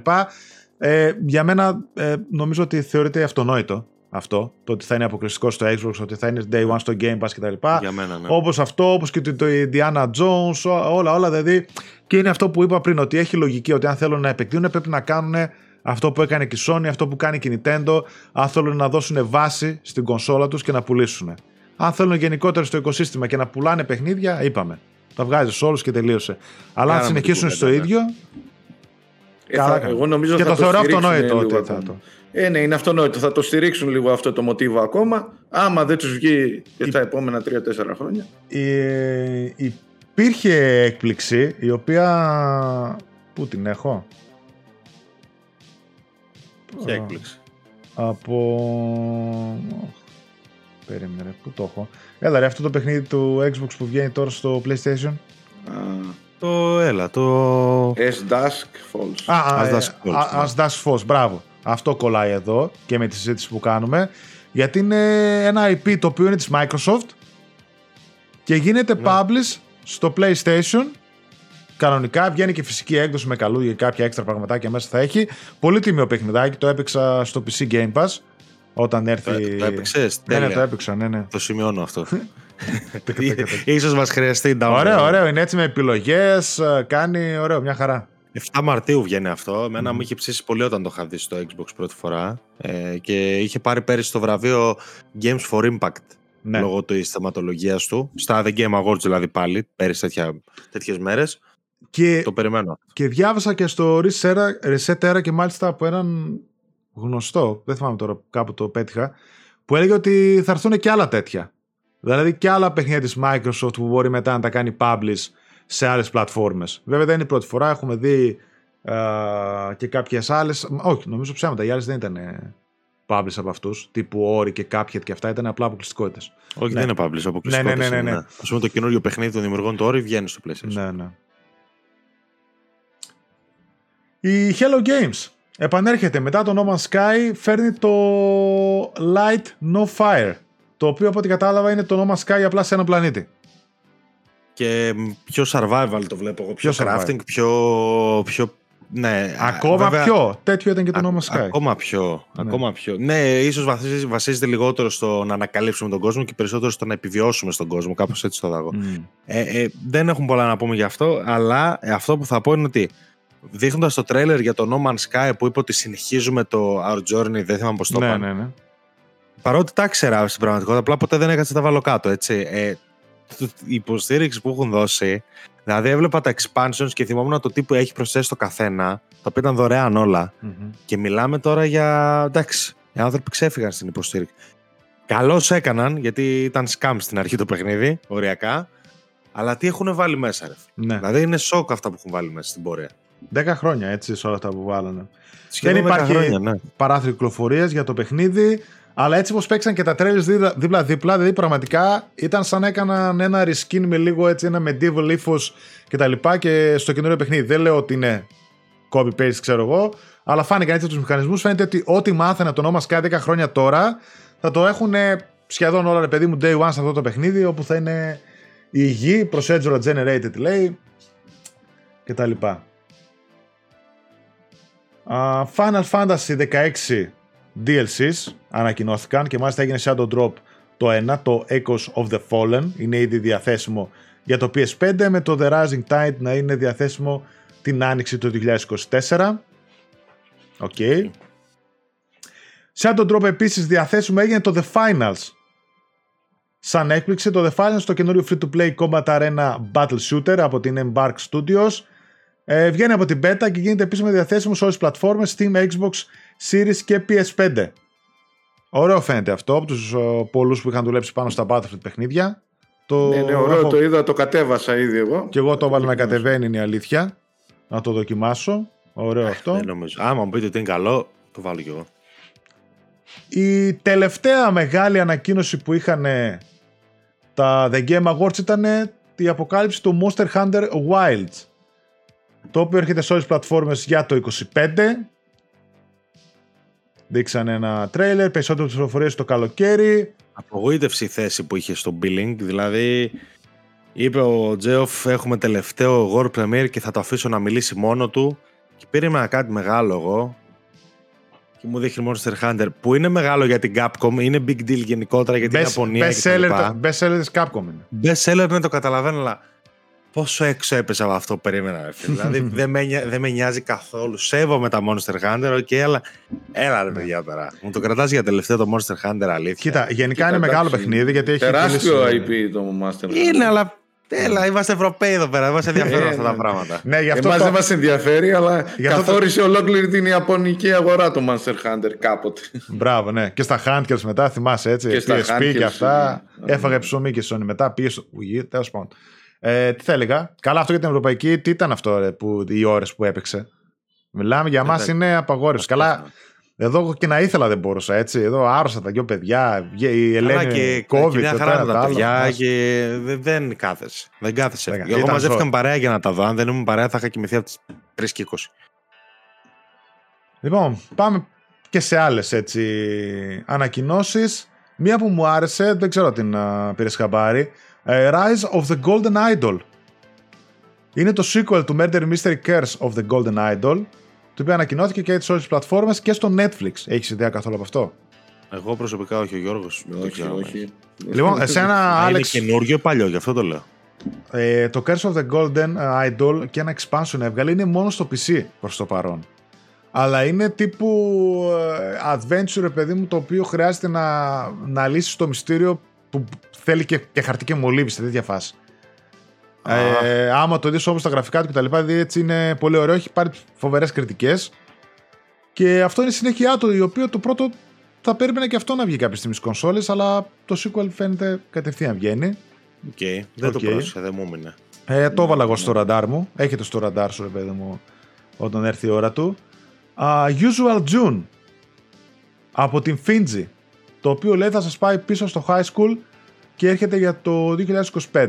Ε, για μένα ε, νομίζω ότι θεωρείται αυτονόητο αυτό, το ότι θα είναι αποκλειστικό στο Xbox, ότι θα είναι Day One στο Game Pass κτλ. Για μένα, ναι. Όπως αυτό, όπως και το, το Indiana Jones, ό- όλα, όλα δηλαδή. Και είναι αυτό που είπα πριν, ότι έχει λογική ότι αν θέλουν να επεκτείνουν πρέπει να κάνουν αυτό που έκανε και η Sony, αυτό που κάνει και η Nintendo, αν θέλουν να δώσουν βάση στην κονσόλα τους και να πουλήσουν. Αν θέλουν γενικότερα στο οικοσύστημα και να πουλάνε παιχνίδια, είπαμε. Τα βγάζει όλους και τελείωσε. Αλλά αν Κάναμε την συνεχίσουν στο κουβέντα, ναι. ίδιο, Ε, θα, εγώ νομίζω και θα το θεωρώ στηρίξουν αυτονόητο λίγο ότι θα ακόμα. το. Ε, ναι, είναι αυτονόητο. Θα το στηρίξουν λίγο αυτό το μοτίβο ακόμα. Άμα δεν τους βγει για τα επόμενα 3-4 χρόνια. Ε, υπήρχε έκπληξη η οποία. Πού την έχω; Ποια έκπληξη; Από. Περίμενε, ρε, πού το έχω. Έλα ρε, αυτό το παιχνίδι του Xbox που βγαίνει τώρα στο PlayStation. Α, Το έλα, το. S Dusk Falls. Α, α, As ε, Dusk Falls, α, ναι. As Dusk Falls, μπράβο. Αυτό κολλάει εδώ και με τη συζήτηση που κάνουμε. Γιατί είναι ένα IP το οποίο είναι της Microsoft και γίνεται Ναι. publish στο PlayStation. Κανονικά βγαίνει και φυσική έκδοση με καλούδια και κάποια έξτρα πραγματάκια μέσα θα έχει. Πολύ τιμίο παιχνιδάκι, το έπαιξα στο PC Game Pass όταν έρθει... Το, το έπαιξες, Ναι, ναι, τέλεια. το έπαιξα, ναι, ναι. Το σημειώνω αυτό. *laughs* *laughs* Ίσως μας χρειαστεί download. Ωραίο, ωραίο, είναι έτσι με επιλογές, κάνει ωραίο, μια χαρά. 7 Μαρτίου βγαίνει αυτό. Εμένα Μμμ. μου είχε ψήσει πολύ όταν το είχα δει στο Xbox πρώτη φορά. Ε, και είχε πάρει πέρυσι το βραβείο Games for Impact Ναι. λόγω της θεματολογίας του. Στα The Game Awards δηλαδή πάλι, πέρυσι τέτοια, τέτοιες μέρες. Και Το περιμένω. Και διάβασα και στο Reset Era- Reset Era και μάλιστα από έναν γνωστό, δεν θυμάμαι τώρα κάπου το πέτυχα, που έλεγε ότι θα έρθουν και άλλα τέτοια. Δηλαδή και άλλα παιχνίδια της Microsoft που μπορεί μετά να τα κάνει publish σε άλλες πλατφόρμες. Βέβαια δεν είναι η πρώτη φορά, έχουμε δει α, και κάποιες άλλες, μ, όχι νομίζω ψέματα, οι άλλες δεν ήταν ε, publish από αυτούς, τύπου Ori και Cuphead και αυτά ήταν απλά αποκλειστικότητες. Όχι, Ναι. δεν είναι publish, αποκλειστικό. Ναι, ναι, ναι, ναι, ναι. Α πούμε το καινούριο παιχνίδι των δημιουργών του Ori βγαίνει στο PlayStation. Ναι, ναι. Η Hello Games επανέρχεται μετά το No Man's Sky, φέρνει το Light No Fire, το οποίο από ό,τι κατάλαβα είναι το No Man's Sky απλά σε ένα πλανήτη. Και μ, πιο survival το βλέπω εγώ. Πιο, Πιο crafting, πιο, πιο. Ναι, Ακόμα βέβαια, πιο. Τέτοιο ήταν και το α- No Man's Sky. Ακόμα πιο. Ναι. Ακόμα πιο. Ναι, ίσως βασίζεται, βασίζεται λιγότερο στο να ανακαλύψουμε τον κόσμο και περισσότερο στο να επιβιώσουμε στον κόσμο. Κάπως έτσι το δάγω. Μμ. Ε, ε, δεν έχουν πολλά να πούμε γι' αυτό, αλλά ε, αυτό που θα πω είναι ότι δείχνοντας το τρέλερ για το No Man's Sky που είπε ότι συνεχίζουμε το Our Journey, δεν θυμάμαι πώς το Ναι, είπαν. ναι, ναι. Παρότι τα ξέρα στην πραγματικότητα, απλά ποτέ δεν έκατσε να τα βάλω κάτω. Έτσι. Ε, το- η υποστήριξη που έχουν δώσει, δηλαδή έβλεπα τα expansions και θυμόμουν το τι που έχει προσθέσει το καθένα, τα οποία ήταν δωρεάν όλα. Μμμ. Και μιλάμε τώρα για. εντάξει, οι άνθρωποι ξέφυγαν στην υποστήριξη. Καλώς έκαναν, γιατί ήταν scam στην αρχή το παιχνίδι, οριακά. Αλλά τι έχουν βάλει μέσα, ρε. Ναι. Δηλαδή είναι σοκ αυτά που έχουν βάλει μέσα στην πορεία. 10 χρόνια έτσι σε όλα αυτά που βάλανε. Σχεδόν Δεν 10 υπάρχει- χρόνια, ναι. παράθυρο κυκλοφορίας για το παιχνίδι. Αλλά έτσι όπω παίξαν και τα trailers δίπλα-δίπλα, δηλαδή πραγματικά ήταν σαν να έκαναν ένα reskin με λίγο έτσι ένα medieval ύφος και τα λοιπά και στο καινούριο παιχνίδι. Δεν λέω ότι είναι copy-paste, ξέρω εγώ, αλλά φάνηκαν έτσι τους μηχανισμούς. Φαίνεται ότι ό,τι μάθανε από το No Man's Sky 10 χρόνια τώρα θα το έχουν σχεδόν όλα, ρε παιδί μου, day one σε αυτό το παιχνίδι, όπου θα είναι η γη, procedural generated λέει και τα λοιπά. Α, Final Fantasy 16 DLCs ανακοινώθηκαν και μάλιστα έγινε Shadow Drop το 1, το Echoes of the Fallen, είναι ήδη διαθέσιμο για το PS5 με το The Rising Tide να είναι διαθέσιμο την άνοιξη του 2024. Οκ. Shadow Drop επίσης διαθέσιμο έγινε το The Finals. Σαν έκπληξη το The Finals το καινούριο free-to-play Combat Arena Battle Shooter από την Embark Studios ε, βγαίνει από την beta και γίνεται επίσημα διαθέσιμο σε όλες τις πλατφόρμες Steam, Xbox, Series και PS5. Ωραίο φαίνεται αυτό από τους ε, πολλούς που είχαν δουλέψει πάνω στα Battlefield παιχνίδια. Το Ναι, ναι, ωραίο, έχω- το είδα, το κατέβασα ήδη εγώ. Και εγώ το έβαλα να κατεβαίνει είναι η αλήθεια. Να το δοκιμάσω. Ωραίο αυτό. Δεν νομίζω. Άμα μου πείτε ότι είναι καλό, το βάλω κι εγώ. Η τελευταία μεγάλη ανακοίνωση που είχαν τα The Game Awards ήταν η αποκάλυψη του Monster Hunter Wilds. Το οποίο έρχεται σε όλες τις πλατφόρμες για το 25. Δείξανε ένα τρέιλερ, περισσότερες πληροφορίες το καλοκαίρι. Απογοήτευση η θέση που είχε στο billing. Δηλαδή, είπε ο Τζέοφ: Έχουμε τελευταίο World Premiere και θα το αφήσω να μιλήσει μόνο του. Και περίμενα κάτι μεγάλο εγώ. Και μου δείχνει Monster Hunter που είναι μεγάλο για την Capcom, είναι big deal γενικότερα για την Best, Ιαπωνία. best, και τα seller, λοιπά. best seller της Capcom είναι. Best seller ναι, το καταλαβαίνω, αλλά πόσο έξω έπεσα από αυτό που περίμενα. Ρε, φίλε. δηλαδή *laughs* δεν με, νοιά- δεν με νοιάζει καθόλου. Σέβομαι τα Monster Hunter, οκ, αλλά έλα ρε παιδιά τώρα. Μου το κρατάς για τελευταίο το Monster Hunter, αλήθεια. Κοίτα, γενικά Κοίτα, είναι μεγάλο εντάξει, παιχνίδι γιατί έχει Τεράστιο πουλήσει- IP το Master. Είναι, αλλά Έλα, είμαστε Ευρωπαίοι εδώ πέρα. Δεν μας ενδιαφέρουν Ε, αυτά τα ναι. πράγματα. Ναι, γι' αυτό Εμάς το... δεν μας ενδιαφέρει, αλλά Γι' αυτό το- καθόρισε ολόκληρη την Ιαπωνική αγορά το Monster Hunter κάποτε. Μπράβο, ναι. Και στα Hunters μετά, θυμάσαι έτσι. Και στα πήγε σπίτι και Hunters, αυτά. ναι. Έφαγε ψωμί και Sony μετά. Πήγε στο Wii, τέλος πάντων. Ε, τι θα έλεγα; Καλά, αυτό για την Ευρωπαϊκή, τι ήταν αυτό ρε, που, οι ώρες που έπαιξε; Μιλάμε για μας Εντάξει. είναι απαγόρευση. Καλά, εδώ και να ήθελα δεν μπορούσα έτσι. Εδώ άρρωσα τα δυο παιδιά. βγε- Η Καλά Ελένη και, COVID. και μια το χαρά ένα, με το τα άλλο. παιδιά Μας- και δεν, δεν κάθεσαι. Δεν κάθεσαι. Ήταν Εγώ μαζεύτηκα ζώο. με παρέα για να τα δω. Αν δεν ήμουν παρέα θα είχα κοιμηθεί από τις 3 και 20. Λοιπόν, πάμε και σε άλλες έτσι ανακοινώσεις. Μία που μου άρεσε, δεν ξέρω την uh, πήρες χαμπάρι. Ε, Rise of the Golden Idol. Είναι το sequel του Murder Mystery Curse of the Golden Idol, το οποίο ανακοινώθηκε και σε όλες τις πλατφόρμες και στο Netflix. Έχεις ιδέα καθόλου από αυτό; Εγώ προσωπικά όχι, ο Γιώργος. δεν όχι, ξέρω. όχι. Λοιπόν, εσένα, Α, Είναι Alex, καινούριο ή παλιό, γι' αυτό το λέω. ε, το Curse of the Golden Idol και ένα expansion έβγαλε είναι μόνο στο PC προς το παρόν. Αλλά είναι τύπου ε, adventure, ρε παιδί μου, το οποίο χρειάζεται να, να λύσεις το μυστήριο που θέλει και, και χαρτί και μολύβι σε τέτοια φάση. Α. Ε, άμα το δεις όμως τα γραφικά του και τα λοιπά, δηλαδή έτσι είναι πολύ ωραίο, έχει πάρει φοβερές κριτικές και αυτό είναι η συνέχεια του, η οποία το πρώτο θα περίμενε και αυτό να βγει κάποια στιγμή στις κονσόλες, αλλά το sequel φαίνεται κατευθείαν βγαίνει. Οκ, δεν Οκ. το πρόσεχα, δεν μου έμεινε. Ε, το έβαλα εγώ στο ραντάρ μου. Έχετε στο ραντάρ σου, ρε παιδί μου, όταν έρθει η ώρα του. Α, Usual June από την Finji, το οποίο λέει θα σας πάει πίσω στο high school και έρχεται για το 2025.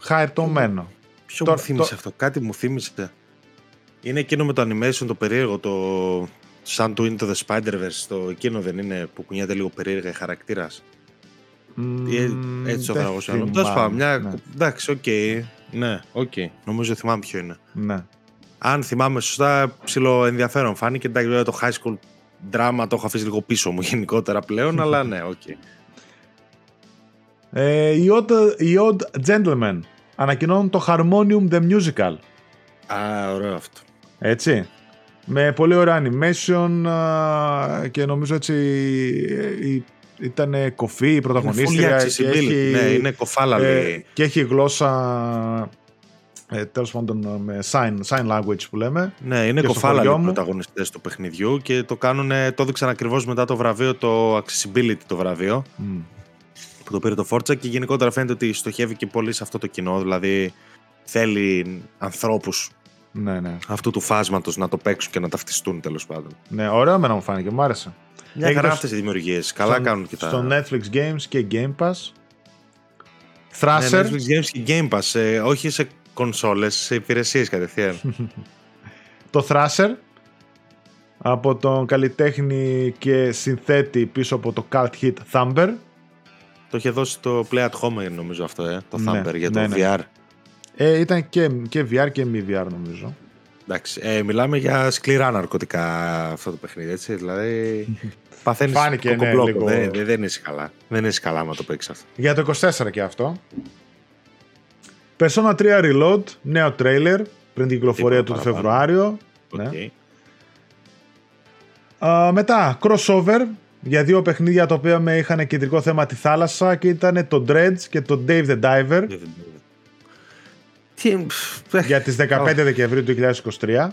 Χαριτωμένο. Ποιο Τώρα- μου θύμισε το- αυτό, κάτι μου θύμισε. Είναι εκείνο με το animation το περίεργο, το σαν το Into the Spider-Verse, το εκείνο δεν είναι που κουνιέται λίγο περίεργα η χαρακτήρας. Ή ε- Μμμ, έτσι το δεν φέραγα εγώ θυμάμαι, Τέλο πάντων, μια. ναι, Εντάξει, οκ. Ναι, οκ. Νομίζω θυμάμαι ποιο είναι. ναι. Αν θυμάμαι σωστά, ψιλοενδιαφέρον φάνηκε. Εντάξει, βέβαια το high school drama το έχω αφήσει λίγο πίσω μου γενικότερα πλέον, αλλά ναι, οκ. Ε, οι, Odd, οι Odd Gentlemen ανακοινώνουν το Harmonium The Musical. Α, ωραίο αυτό. Έτσι. Με πολύ ωραίο animation α, και νομίζω έτσι ήταν κωφή η Είναι πρωταγωνίστρια. full και accessibility. έχει, Ναι, είναι κωφάλαλη. ε, και έχει γλώσσα ε, τέλος πάντων με sign, sign language που λέμε. Ναι, είναι και στο κοφάλαλοι χωριό οι μου. πρωταγωνιστές του παιχνιδιού και το κάνουν, το έδειξαν ακριβώς μετά το βραβείο, το accessibility το βραβείο, Μμ. που το πήρε το Forza και γενικότερα φαίνεται ότι στοχεύει και πολύ σε αυτό το κοινό, δηλαδή θέλει ανθρώπους Ναι, ναι. αυτού του φάσματος να το παίξουν και να ταυτιστούν τέλος πάντων. ναι, ωραίο εμένα μου φάνηκε, μου άρεσε. Μια Έχει χαρά το- αυτές οι δημιουργίες, καλά Στο- κάνουν και τα... Στο Netflix Games και Game Pass. Ναι, Thrasher. Netflix Games και Game Pass, ε, όχι σε κονσόλες, σε υπηρεσίες κατευθείαν. *laughs* το Thrasher από τον καλλιτέχνη και συνθέτη πίσω από το Cult Hit Thumber. το είχε δώσει το Play at Home νομίζω αυτό, ε, το Ναι, Thumper για το ναι, ναι. VR. Ε, ήταν και, και VR και μη VR νομίζω. Εντάξει, ε, μιλάμε για σκληρά ναρκωτικά αυτό το παιχνίδι, έτσι, δηλαδή *laughs* παθαίνεις Φάνηκε, ναι, κοκομπλόκο, λίγο. δεν, δεν, δεν είσαι καλά. Δεν είσαι καλά άμα το παίξεις αυτό. Για το 24 και αυτό. Persona 3 Reload, νέο τρέιλερ πριν την κυκλοφορία του Τίποτα το παραπάνω. Φεβρουάριο. Οκ. Ναι. Α, μετά, crossover για δύο παιχνίδια τα οποία με είχαν κεντρικό θέμα τη θάλασσα και ήταν το Dredge και το Dave the Diver Τι, πφ, για τις 15 *laughs* Όχι. Δεκεμβρίου του 2023.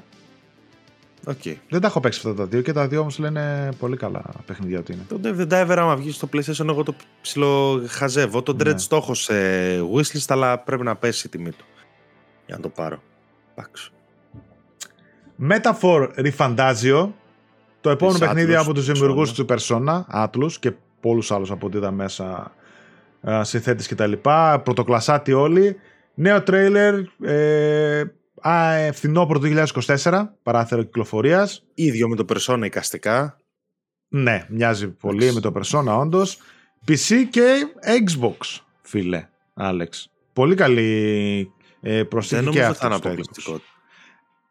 Οκ. Δεν τα έχω παίξει αυτά τα δύο και τα δύο όμως λένε πολύ καλά παιχνίδια ότι είναι. Το Dave the Diver άμα βγεις στο PlayStation εγώ το ψιλο χαζεύω. Το Ναι. Dredge το έχω σε wishlist αλλά πρέπει να πέσει η τιμή του. Για να το πάρω. Εντάξει. Metaphor Refundazio, το επόμενο Της παιχνίδι Atlus, από τους Persona. δημιουργούς του Persona, Atlus και πολλούς άλλους από ό,τι είδα μέσα α, συνθέτες και τα λοιπά, πρωτοκλασάτι όλοι. Νέο τρέιλερ, ε, α, ε, φθινόπωρο του 2024, παράθυρο κυκλοφορίας. Ίδιο με το Persona εικαστικά. Ναι, μοιάζει πολύ Εντάξει. με το Persona όντως. PC και Xbox, φίλε, Άλεξ. Πολύ καλή ε, προσθήκη Δεν και νομίζω ότι αυτή θα είναι στο Xbox. αποκλειστικό.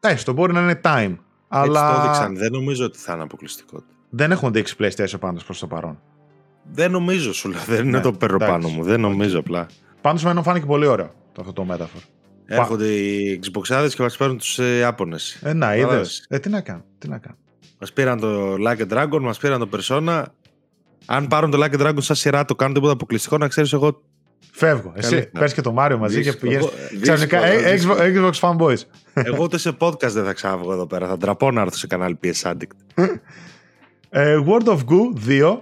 Εντάξει, το μπορεί να είναι time. Έτσι Αλλά το έδειξαν. Δεν νομίζω ότι θα είναι αποκλειστικό. δεν έχουν δείξει PlayStation πάντως προς το παρόν. Δεν νομίζω σου λέω. Δεν είναι Ναι, το παίρνω εντάξει. πάνω μου. Δεν νομίζω απλά. Πάντως εμένα μου φάνηκε πολύ ωραίο το αυτό το Metaphor. Έρχονται οι Xboxάδες και μας παίρνουν τους ε, Άπωνες. Ε, να, Κατάλαβες. είδες. Ε, τι να κάνω, τι να κάνω. Μας πήραν το Like a Dragon, μας πήραν το Persona. Αν πάρουν το Like a Dragon σαν σειρά, το κάνουν τίποτα αποκλειστικό, να ξέρεις εγώ Φεύγω. Εσύ Καλύτερα. πες και το Μάριο μαζί και Δύσκολο. πηγαίνεις. Δύσκολο, Ξαφνικά, ε, δύσκολο. Xbox, Xbox fanboys. Εγώ ούτε σε podcast δεν θα ξάβγω εδώ πέρα. Θα ντραπώ να έρθω σε κανάλι PS Addict. Ε, World of Goo 2,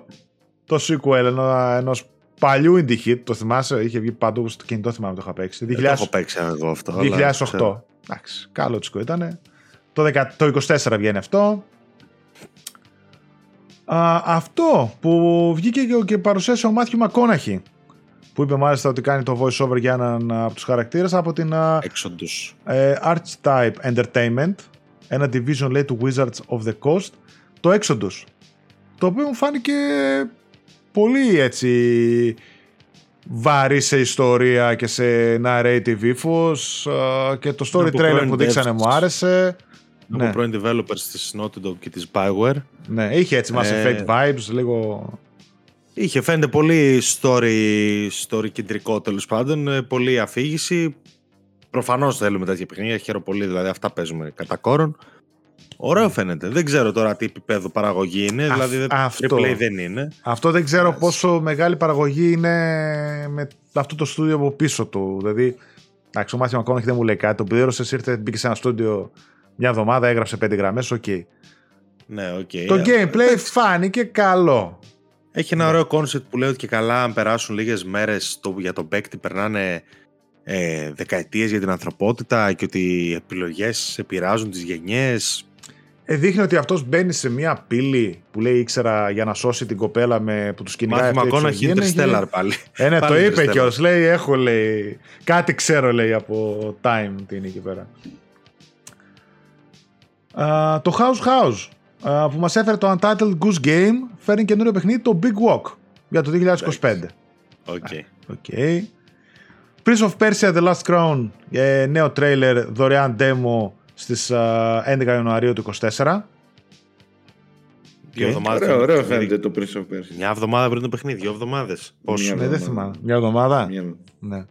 το sequel ενό ενός παλιού indie hit, το θυμάσαι, είχε βγει παντού στο κινητό, θυμάμαι το είχα παίξει. Δεν το έχω παίξει εγώ αυτό. αλλά 2008. ξέρω. Εντάξει, καλό τσικο ήταν. Το, 10 το 24 βγαίνει αυτό. Α, αυτό που βγήκε και, και παρουσίασε ο Μάθιου Μακόναχη που είπε μάλιστα ότι κάνει το voice over για έναν από τους χαρακτήρες από την α, Exodus. ε, Archetype Entertainment ένα division λέει του Wizards of the Coast το Exodus το οποίο μου φάνηκε πολύ έτσι βαρύ σε ιστορία και σε narrative ύφος α, και το story Από trailer πρώην που δείξανε devs. μου άρεσε Από ναι, πρώην developers της Naughty Dog και της Bioware. ναι, είχε έτσι Mass Ε, Effect vibes λίγο Είχε φαίνεται πολύ story, story κεντρικό τέλος πάντων. ε, Πολύ αφήγηση. Προφανώς θέλουμε τέτοια παιχνίδια. Χαίρομαι πολύ, δηλαδή αυτά παίζουμε κατά κόρον. Ωραίο φαίνεται. Δεν ξέρω τώρα τι επίπεδο παραγωγή είναι. Αυ- δηλαδή αυτό. AAA δεν είναι. Αυτό δεν ξέρω Yes. πόσο μεγάλη παραγωγή είναι με αυτό το στούντιο από πίσω του. Δηλαδή, εντάξει, ο Μάθιο Μακόναχη δεν μου λέει κάτι. Το πλήρωσες, ήρθε, μπήκε σε ένα στούντιο μια εβδομάδα, έγραψε πέντε γραμμές. Οκ. Ναι, οκ. Το Ε, gameplay φάνηκε καλό. Έχει ένα ωραίο concept που λέει ότι και καλά αν περάσουν λίγες μέρες το, για τον παίκτη περνάνε ε, δεκαετίες για την ανθρωπότητα και ότι οι επιλογές επηρεάζουν τις γενιές. Ε, δείχνει ότι αυτός μπαίνει σε μια πύλη που λέει ήξερα για να σώσει την κοπέλα με, που τους κυνηγάει. Μάθημα αυτή η ακόμα έχει εξωγήινη. Interstellar πάλι. Ε, ναι, το Πάλι είπε Interstellar. κιόλας. Λέει, έχω, λέει. Κάτι ξέρω, λέει, από time τι είναι εκεί πέρα. Α, το House House α, που μας έφερε το Untitled Goose Game φέρνει καινούριο παιχνίδι το Big Walk για το 2025. Οκ. Οκ. Prince of Persia The Last Crown ε, νέο τρέιλερ δωρεάν demo στις α, 11 Ιανουαρίου του 24. Δύο Οκ. εβδομάδες Ωραίο, πριν το ωραίο παιχνίδι. φαίνεται το Prince of Persia. Μια εβδομάδα πριν το παιχνίδι, δύο εβδομάδες. Πόσο. Μια Ναι, δεν εβδομάδα. θυμάμαι. Μια εβδομάδα. Μια- Ναι.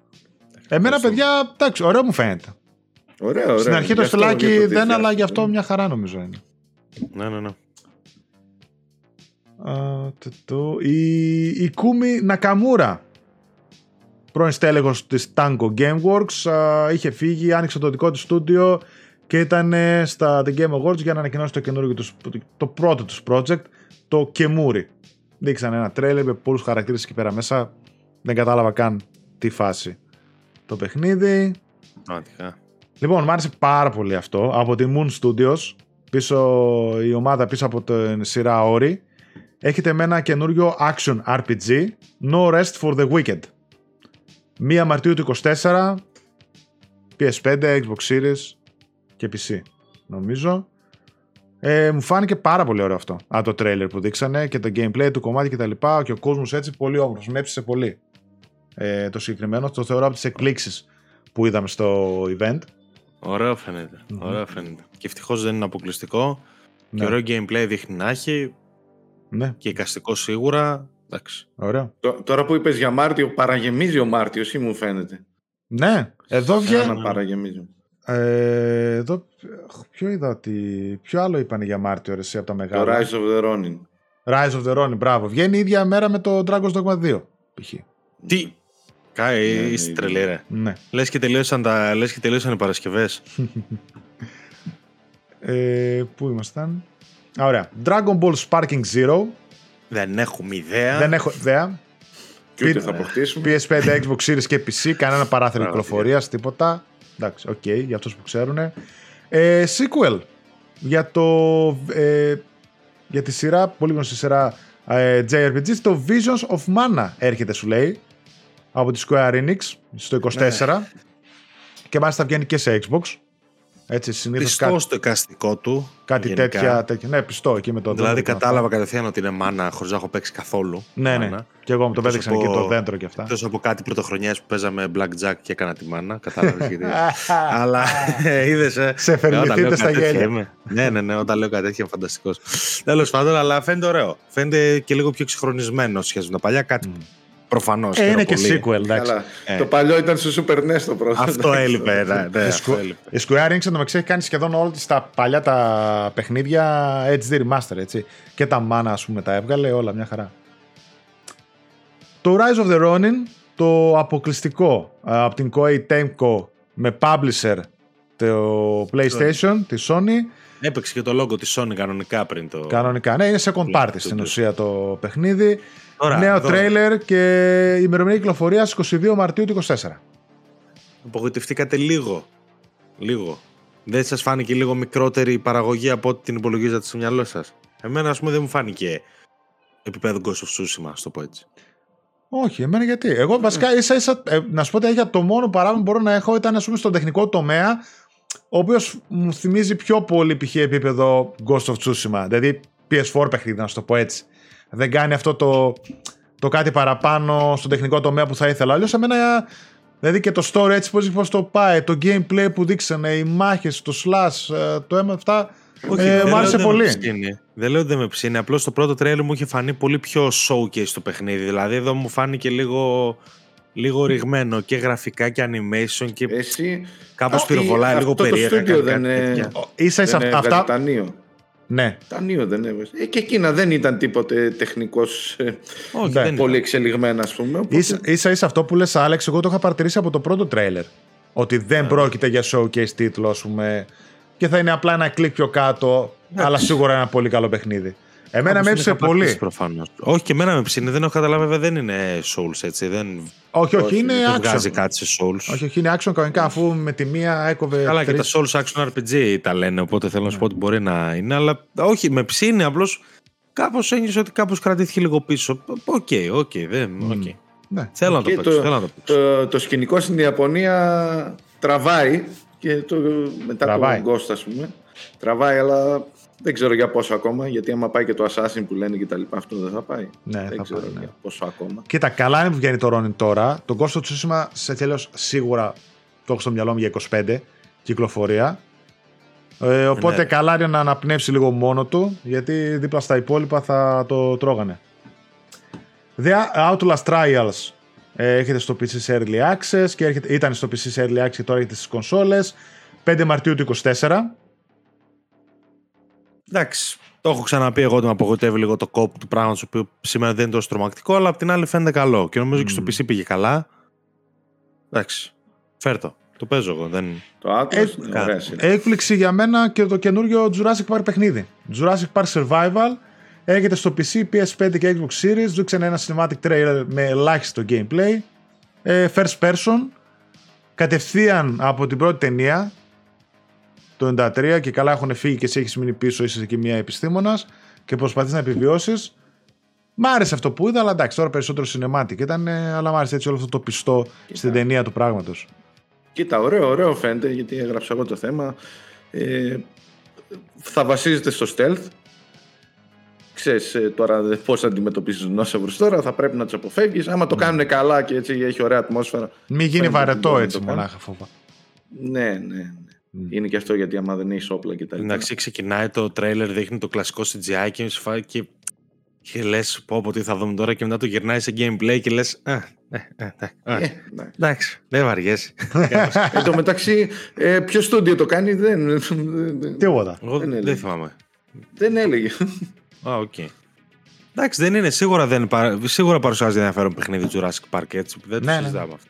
Εμένα, Πόσο. παιδιά, εντάξει, ωραίο μου φαίνεται. Ωραίο, ωραίο. Στην αρχή Γι' το αυτό στυλάκι για το δεν, αλλά 2000. γι' αυτό μια χαρά νομίζω είναι. Ναι, ναι, ναι. Α, το, το, η, η Ικούμι Νακαμούρα, πρώην στέλεχος της Tango Gameworks, α, είχε φύγει, άνοιξε το δικό της στούντιο και ήταν ε, στα The Game Awards για να ανακοινώσει το καινούργιο τους, το πρώτο τους project, το Kemuri. Δείξαν ένα τρέλερ με πολλούς χαρακτήρες εκεί πέρα μέσα. Δεν κατάλαβα καν τι φάση το παιχνίδι. Πραγματικά. Λοιπόν, μου άρεσε πάρα πολύ αυτό. Από τη Moon Studios, πίσω, η ομάδα πίσω από την σειρά Ori, έχετε με ένα καινούριο action RPG, No Rest for the Wicked. 1 Μαρτίου του 24, PS5, Xbox Series και PC, νομίζω. Ε, μου φάνηκε πάρα πολύ ωραίο αυτό, από το trailer που δείξανε και το gameplay του κομμάτι και τα λοιπά και ο κόσμος έτσι πολύ όμορφος, με έψησε πολύ. Ε, το συγκεκριμένο, το θεωρώ από τις εκπλήξεις που είδαμε στο event. Ωραίο φαίνεται. Μμμ. Ωραίο φαίνεται. Και ευτυχώς δεν είναι αποκλειστικό. Ναι. Και ωραίο gameplay δείχνει να έχει. Ναι, Και εικαστικό σίγουρα. Εντάξει. ωραίο. Τω- Τώρα που είπες για Μάρτιο, παραγεμίζει ο Μάρτιος ή μου φαίνεται; Ναι, εδώ Για βγαίνει. να παραγεμίζει. Ε, εδώ, ποιο είδα ότι. Ποιο άλλο είπαν για Μάρτιο, ρε, εσύ από τα Το μεγάλα; Rise of the Ronin. Rise of the Ronin, μπράβο. Βγαίνει η ίδια μέρα με το Dragon's Dogma 2. Π.χ. Τι; Κάει, Ναι, ναι, είσαι ναι. τρελή, ρε. Ναι. Λες και τελείωσαν, τα, λες και τελείωσαν οι Παρασκευές. *laughs* Ε, πού ήμασταν; Α, ωραία. Dragon Ball Sparking Zero. Δεν έχουμε ιδέα. Δεν έχω ιδέα. Και ούτε Πείτε- θα αποκτήσουμε. PS5, Xbox Series και PC. Κανένα παράθυρο Μπράβο, κυκλοφορίας, τίποτα. Εντάξει, οκ, για αυτούς που ξέρουν. Ε, sequel για το. Ε, για τη σειρά, πολύ γνωστή σειρά ε, JRPG, το Visions of Mana έρχεται, σου λέει. Από τη Square Enix στο 24. Και μάλιστα βγαίνει και σε Xbox. Έτσι, συνήθως Πιστό κάτι, στο εικαστικό του. κάτι γενικά. τέτοια, τέτοια. Ναι, πιστό εκεί με το Δηλαδή δέντρο και κατάλαβα κατευθείαν ότι είναι μάνα χωρίς να έχω παίξει καθόλου. Ναι, ναι. μάνα. Και εγώ μου το Εκτός πέταξαν από- εκεί το δέντρο και αυτά. Εκτός από κάτι πρωτοχρονιές που παίζαμε blackjack και έκανα τη μάνα. Κατάλαβες γιατί. *laughs* Αλλά είδες, ε. Σε Ε, όταν λέω φερμηθείτε στα κάτι τέτοια γέλια. είμαι. ναι, ναι, ναι, όταν λέω κάτι τέτοιο είμαι φανταστικός. Τέλος πάντων, αλλά φαίνεται ωραίο. Φαίνεται και λίγο πιο εξυγχρονισμένο σχέση με τα παλιά. Κάτι προφανώς. Ε, είναι και sequel, εντάξει. Καλά. Ε. Το παλιό ήταν στο Super NES το πρώτο. Αυτό εντάξει. έλειπε. ναι, ναι, Η αυτό Squ- έλειπε. Η Square Enix εντωμεταξύ έχει κάνει σχεδόν όλα τις τα παλιά τα παιχνίδια HD Remaster, έτσι. Και τα Mana, ας πούμε, τα έβγαλε, όλα μια χαρά. Το Rise of the Ronin το αποκλειστικό ε, από την Koei Temco με publisher το PlayStation, τη Sony. Έπαιξε και το logo της Sony κανονικά πριν το... Κανονικά, ναι, είναι second party στην το- ουσία το παιχνίδι. Τώρα, Νέο εδώ τρέιλερ και ημερομηνία κυκλοφορίας 22 Μαρτίου του 24. Απογοητευτήκατε λίγο. Λίγο. Δεν σας φάνηκε λίγο μικρότερη η παραγωγή από ό,τι την υπολογίζατε στο μυαλό σας; Εμένα, ας πούμε, δεν μου φάνηκε επίπεδο Ghost of Tsushima, ας το πω έτσι. Όχι, εμένα γιατί. Εγώ βασικά ίσα ίσα, ε, να σου πω ότι για το μόνο παράδειγμα που μπορώ να έχω ήταν ας πούμε στον τεχνικό τομέα, ο οποίος μου θυμίζει πιο πολύ π.χ. επίπεδο Ghost of Tsushima. Δηλαδή PS4 παιχνίδι, να σου το πω έτσι. Δεν κάνει αυτό το, το κάτι παραπάνω στον τεχνικό τομέα που θα ήθελα. Αλλιώς εμένα. Δηλαδή και το story έτσι πώς, πώς το πάει, το gameplay που δείξανε, οι μάχες, το slash, ε, το αίμα αυτά, ε, δεν μου λέω άρεσε ότι δεν πολύ. με ψήνει. Δεν λέω ότι δεν με ψήνει. Απλώς το πρώτο τρέλερ μου είχε φανεί πολύ πιο showcase το παιχνίδι. Δηλαδή εδώ μου φάνηκε λίγο, λίγο ρηγμένο και γραφικά και animation και Εσύ. κάπως Όχι, πυροβολάει λίγο αυτό το περίεργα. στούντιο κάτι δεν τέτοια. είναι- ίσα ίσα δεν αυτά, έβγαζε αυτά τανείο. Ναι, Τανείο δεν έβγαζε. Ε, και εκείνα δεν ήταν τίποτε τεχνικός ε, Όχι, Ναι. δεν πολύ εξελιγμένα, ας πούμε. οπότε- Ίσα, ίσα ίσα αυτό που λες Άλεξ, εγώ το είχα παρατηρήσει από το πρώτο τρέιλερ. Ότι δεν Ναι. πρόκειται για showcase τίτλο, ας πούμε. Και θα είναι απλά ένα κλικ πιο κάτω, αλλά σίγουρα ένα πολύ καλό παιχνίδι. Εμένα Όπως με την έψησε είχα πατήσει πολύ. προφανώς. Όχι, και εμένα με ψήνει. Δεν έχω καταλάβει, βέβαια δεν είναι Souls έτσι. Δεν, Όχι, όχι, Όχι, είναι δεν βγάζει action. κάτι σε Souls. Όχι, όχι, είναι action κανονικά, αφού με τη μία έκοβε. Καλά, και τα τρεις- Souls Action RPG τα λένε, οπότε θέλω να σου πω ότι μπορεί να είναι. Αλλά όχι, με ψήνει απλώς. Κάπως ένιωσα ότι κάπως κρατήθηκε λίγο πίσω. Οκ, οκ, δεν. οκ. Ναι. Θέλω να το Και παίξω. Θέλω να το παίξω. το, το σκηνικό στην Ιαπωνία τραβάει και το, μετά Τραβάει. το Ghost ας πούμε τραβάει αλλά δεν ξέρω για πόσο ακόμα γιατί άμα πάει και το Assassin που λένε και τα λοιπά αυτό δεν θα πάει Ναι, δεν θα ξέρω πάει, ναι. για πόσο ακόμα Κοίτα, καλά είναι που βγαίνει το Ronin τώρα. Το Ghost of Tsushima σε τέλος σίγουρα το έχω στο μυαλό μου για 25 κυκλοφορία. Ε, οπότε Ναι. καλά είναι να αναπνεύσει λίγο μόνο του, γιατί δίπλα στα υπόλοιπα θα το τρώγανε. The Outlast Trials ε, έρχεται στο PC σε Early Access και έρχεται, ήταν στο PC σε Early Access και τώρα έρχεται στις κονσόλες. 5 Μαρτίου του 24. Εντάξει. Το έχω ξαναπεί εγώ ότι με απογοητεύει λίγο το κόπο του πράγματος, το οποίο σήμερα δεν είναι τόσο τρομακτικό, αλλά απ' την άλλη φαίνεται καλό. Και νομίζω και στο Μμμ. PC πήγε καλά. Εντάξει. Φέρτο. Το παίζω εγώ. Δεν... το Atlas Ε, είναι ωραία σειρά. Έκπληξη για μένα και το καινούριο Jurassic Park παιχνίδι. Jurassic Park Survival έρχεται στο PC, PS5 και Xbox Series. Δείξανε ένα cinematic trailer με ελάχιστο gameplay. Ε, first person. Κατευθείαν από την πρώτη ταινία το 93 και καλά έχουν φύγει και εσύ έχεις μείνει πίσω, είσαι εκεί μια επιστήμονας και προσπαθείς να επιβιώσεις. Μ' άρεσε αυτό που είδα, αλλά εντάξει, τώρα περισσότερο cinematic ήταν, ε, αλλά μ' άρεσε έτσι όλο αυτό το πιστό στην ταινία του πράγματος. Κοίτα, ωραίο, ωραίο φαίνεται γιατί έγραψα εγώ το θέμα. Ε, θα βασίζεται στο stealth. Ξέρεις ε, τώρα δε- πώς θα αντιμετωπίζεις νόσευρους τώρα, θα πρέπει να τους αποφεύγεις. Άμα το κάνουν καλά και έτσι έχει ωραία ατμόσφαιρα. Μην γίνει φαίνεται ότι βαρετό μπορεί να έτσι το κάνει. μονάχα φόβα. Ναι, ναι, ναι. Είναι και αυτό γιατί άμα δεν έχεις όπλα και τα λοιπά. Εντάξει, ξεκινάει το τρέιλερ, δείχνει το κλασικό CGI και, σου φάει και, και λες: Πω, πω, τι θα δούμε τώρα, και μετά το γυρνάει σε gameplay και λες: Ε, ε, ε, ε, ε, Ε, εντάξει. Εντάξει, δεν βαριέσαι. Εν τω μεταξύ, ε, ποιο στούντιο το κάνει δεν, δεν, Τίποτα. Εγώ Δεν δεν, έλεγε. θυμάμαι. δεν έλεγε. Α, οκ. Εντάξει, δεν είναι. Σίγουρα, δεν, παρα- σίγουρα παρουσιάζει ενδιαφέρον παιχνίδι Jurassic Park έτσι. Δεν το Ναι, ναι, ναι. συζητάμε αυτό.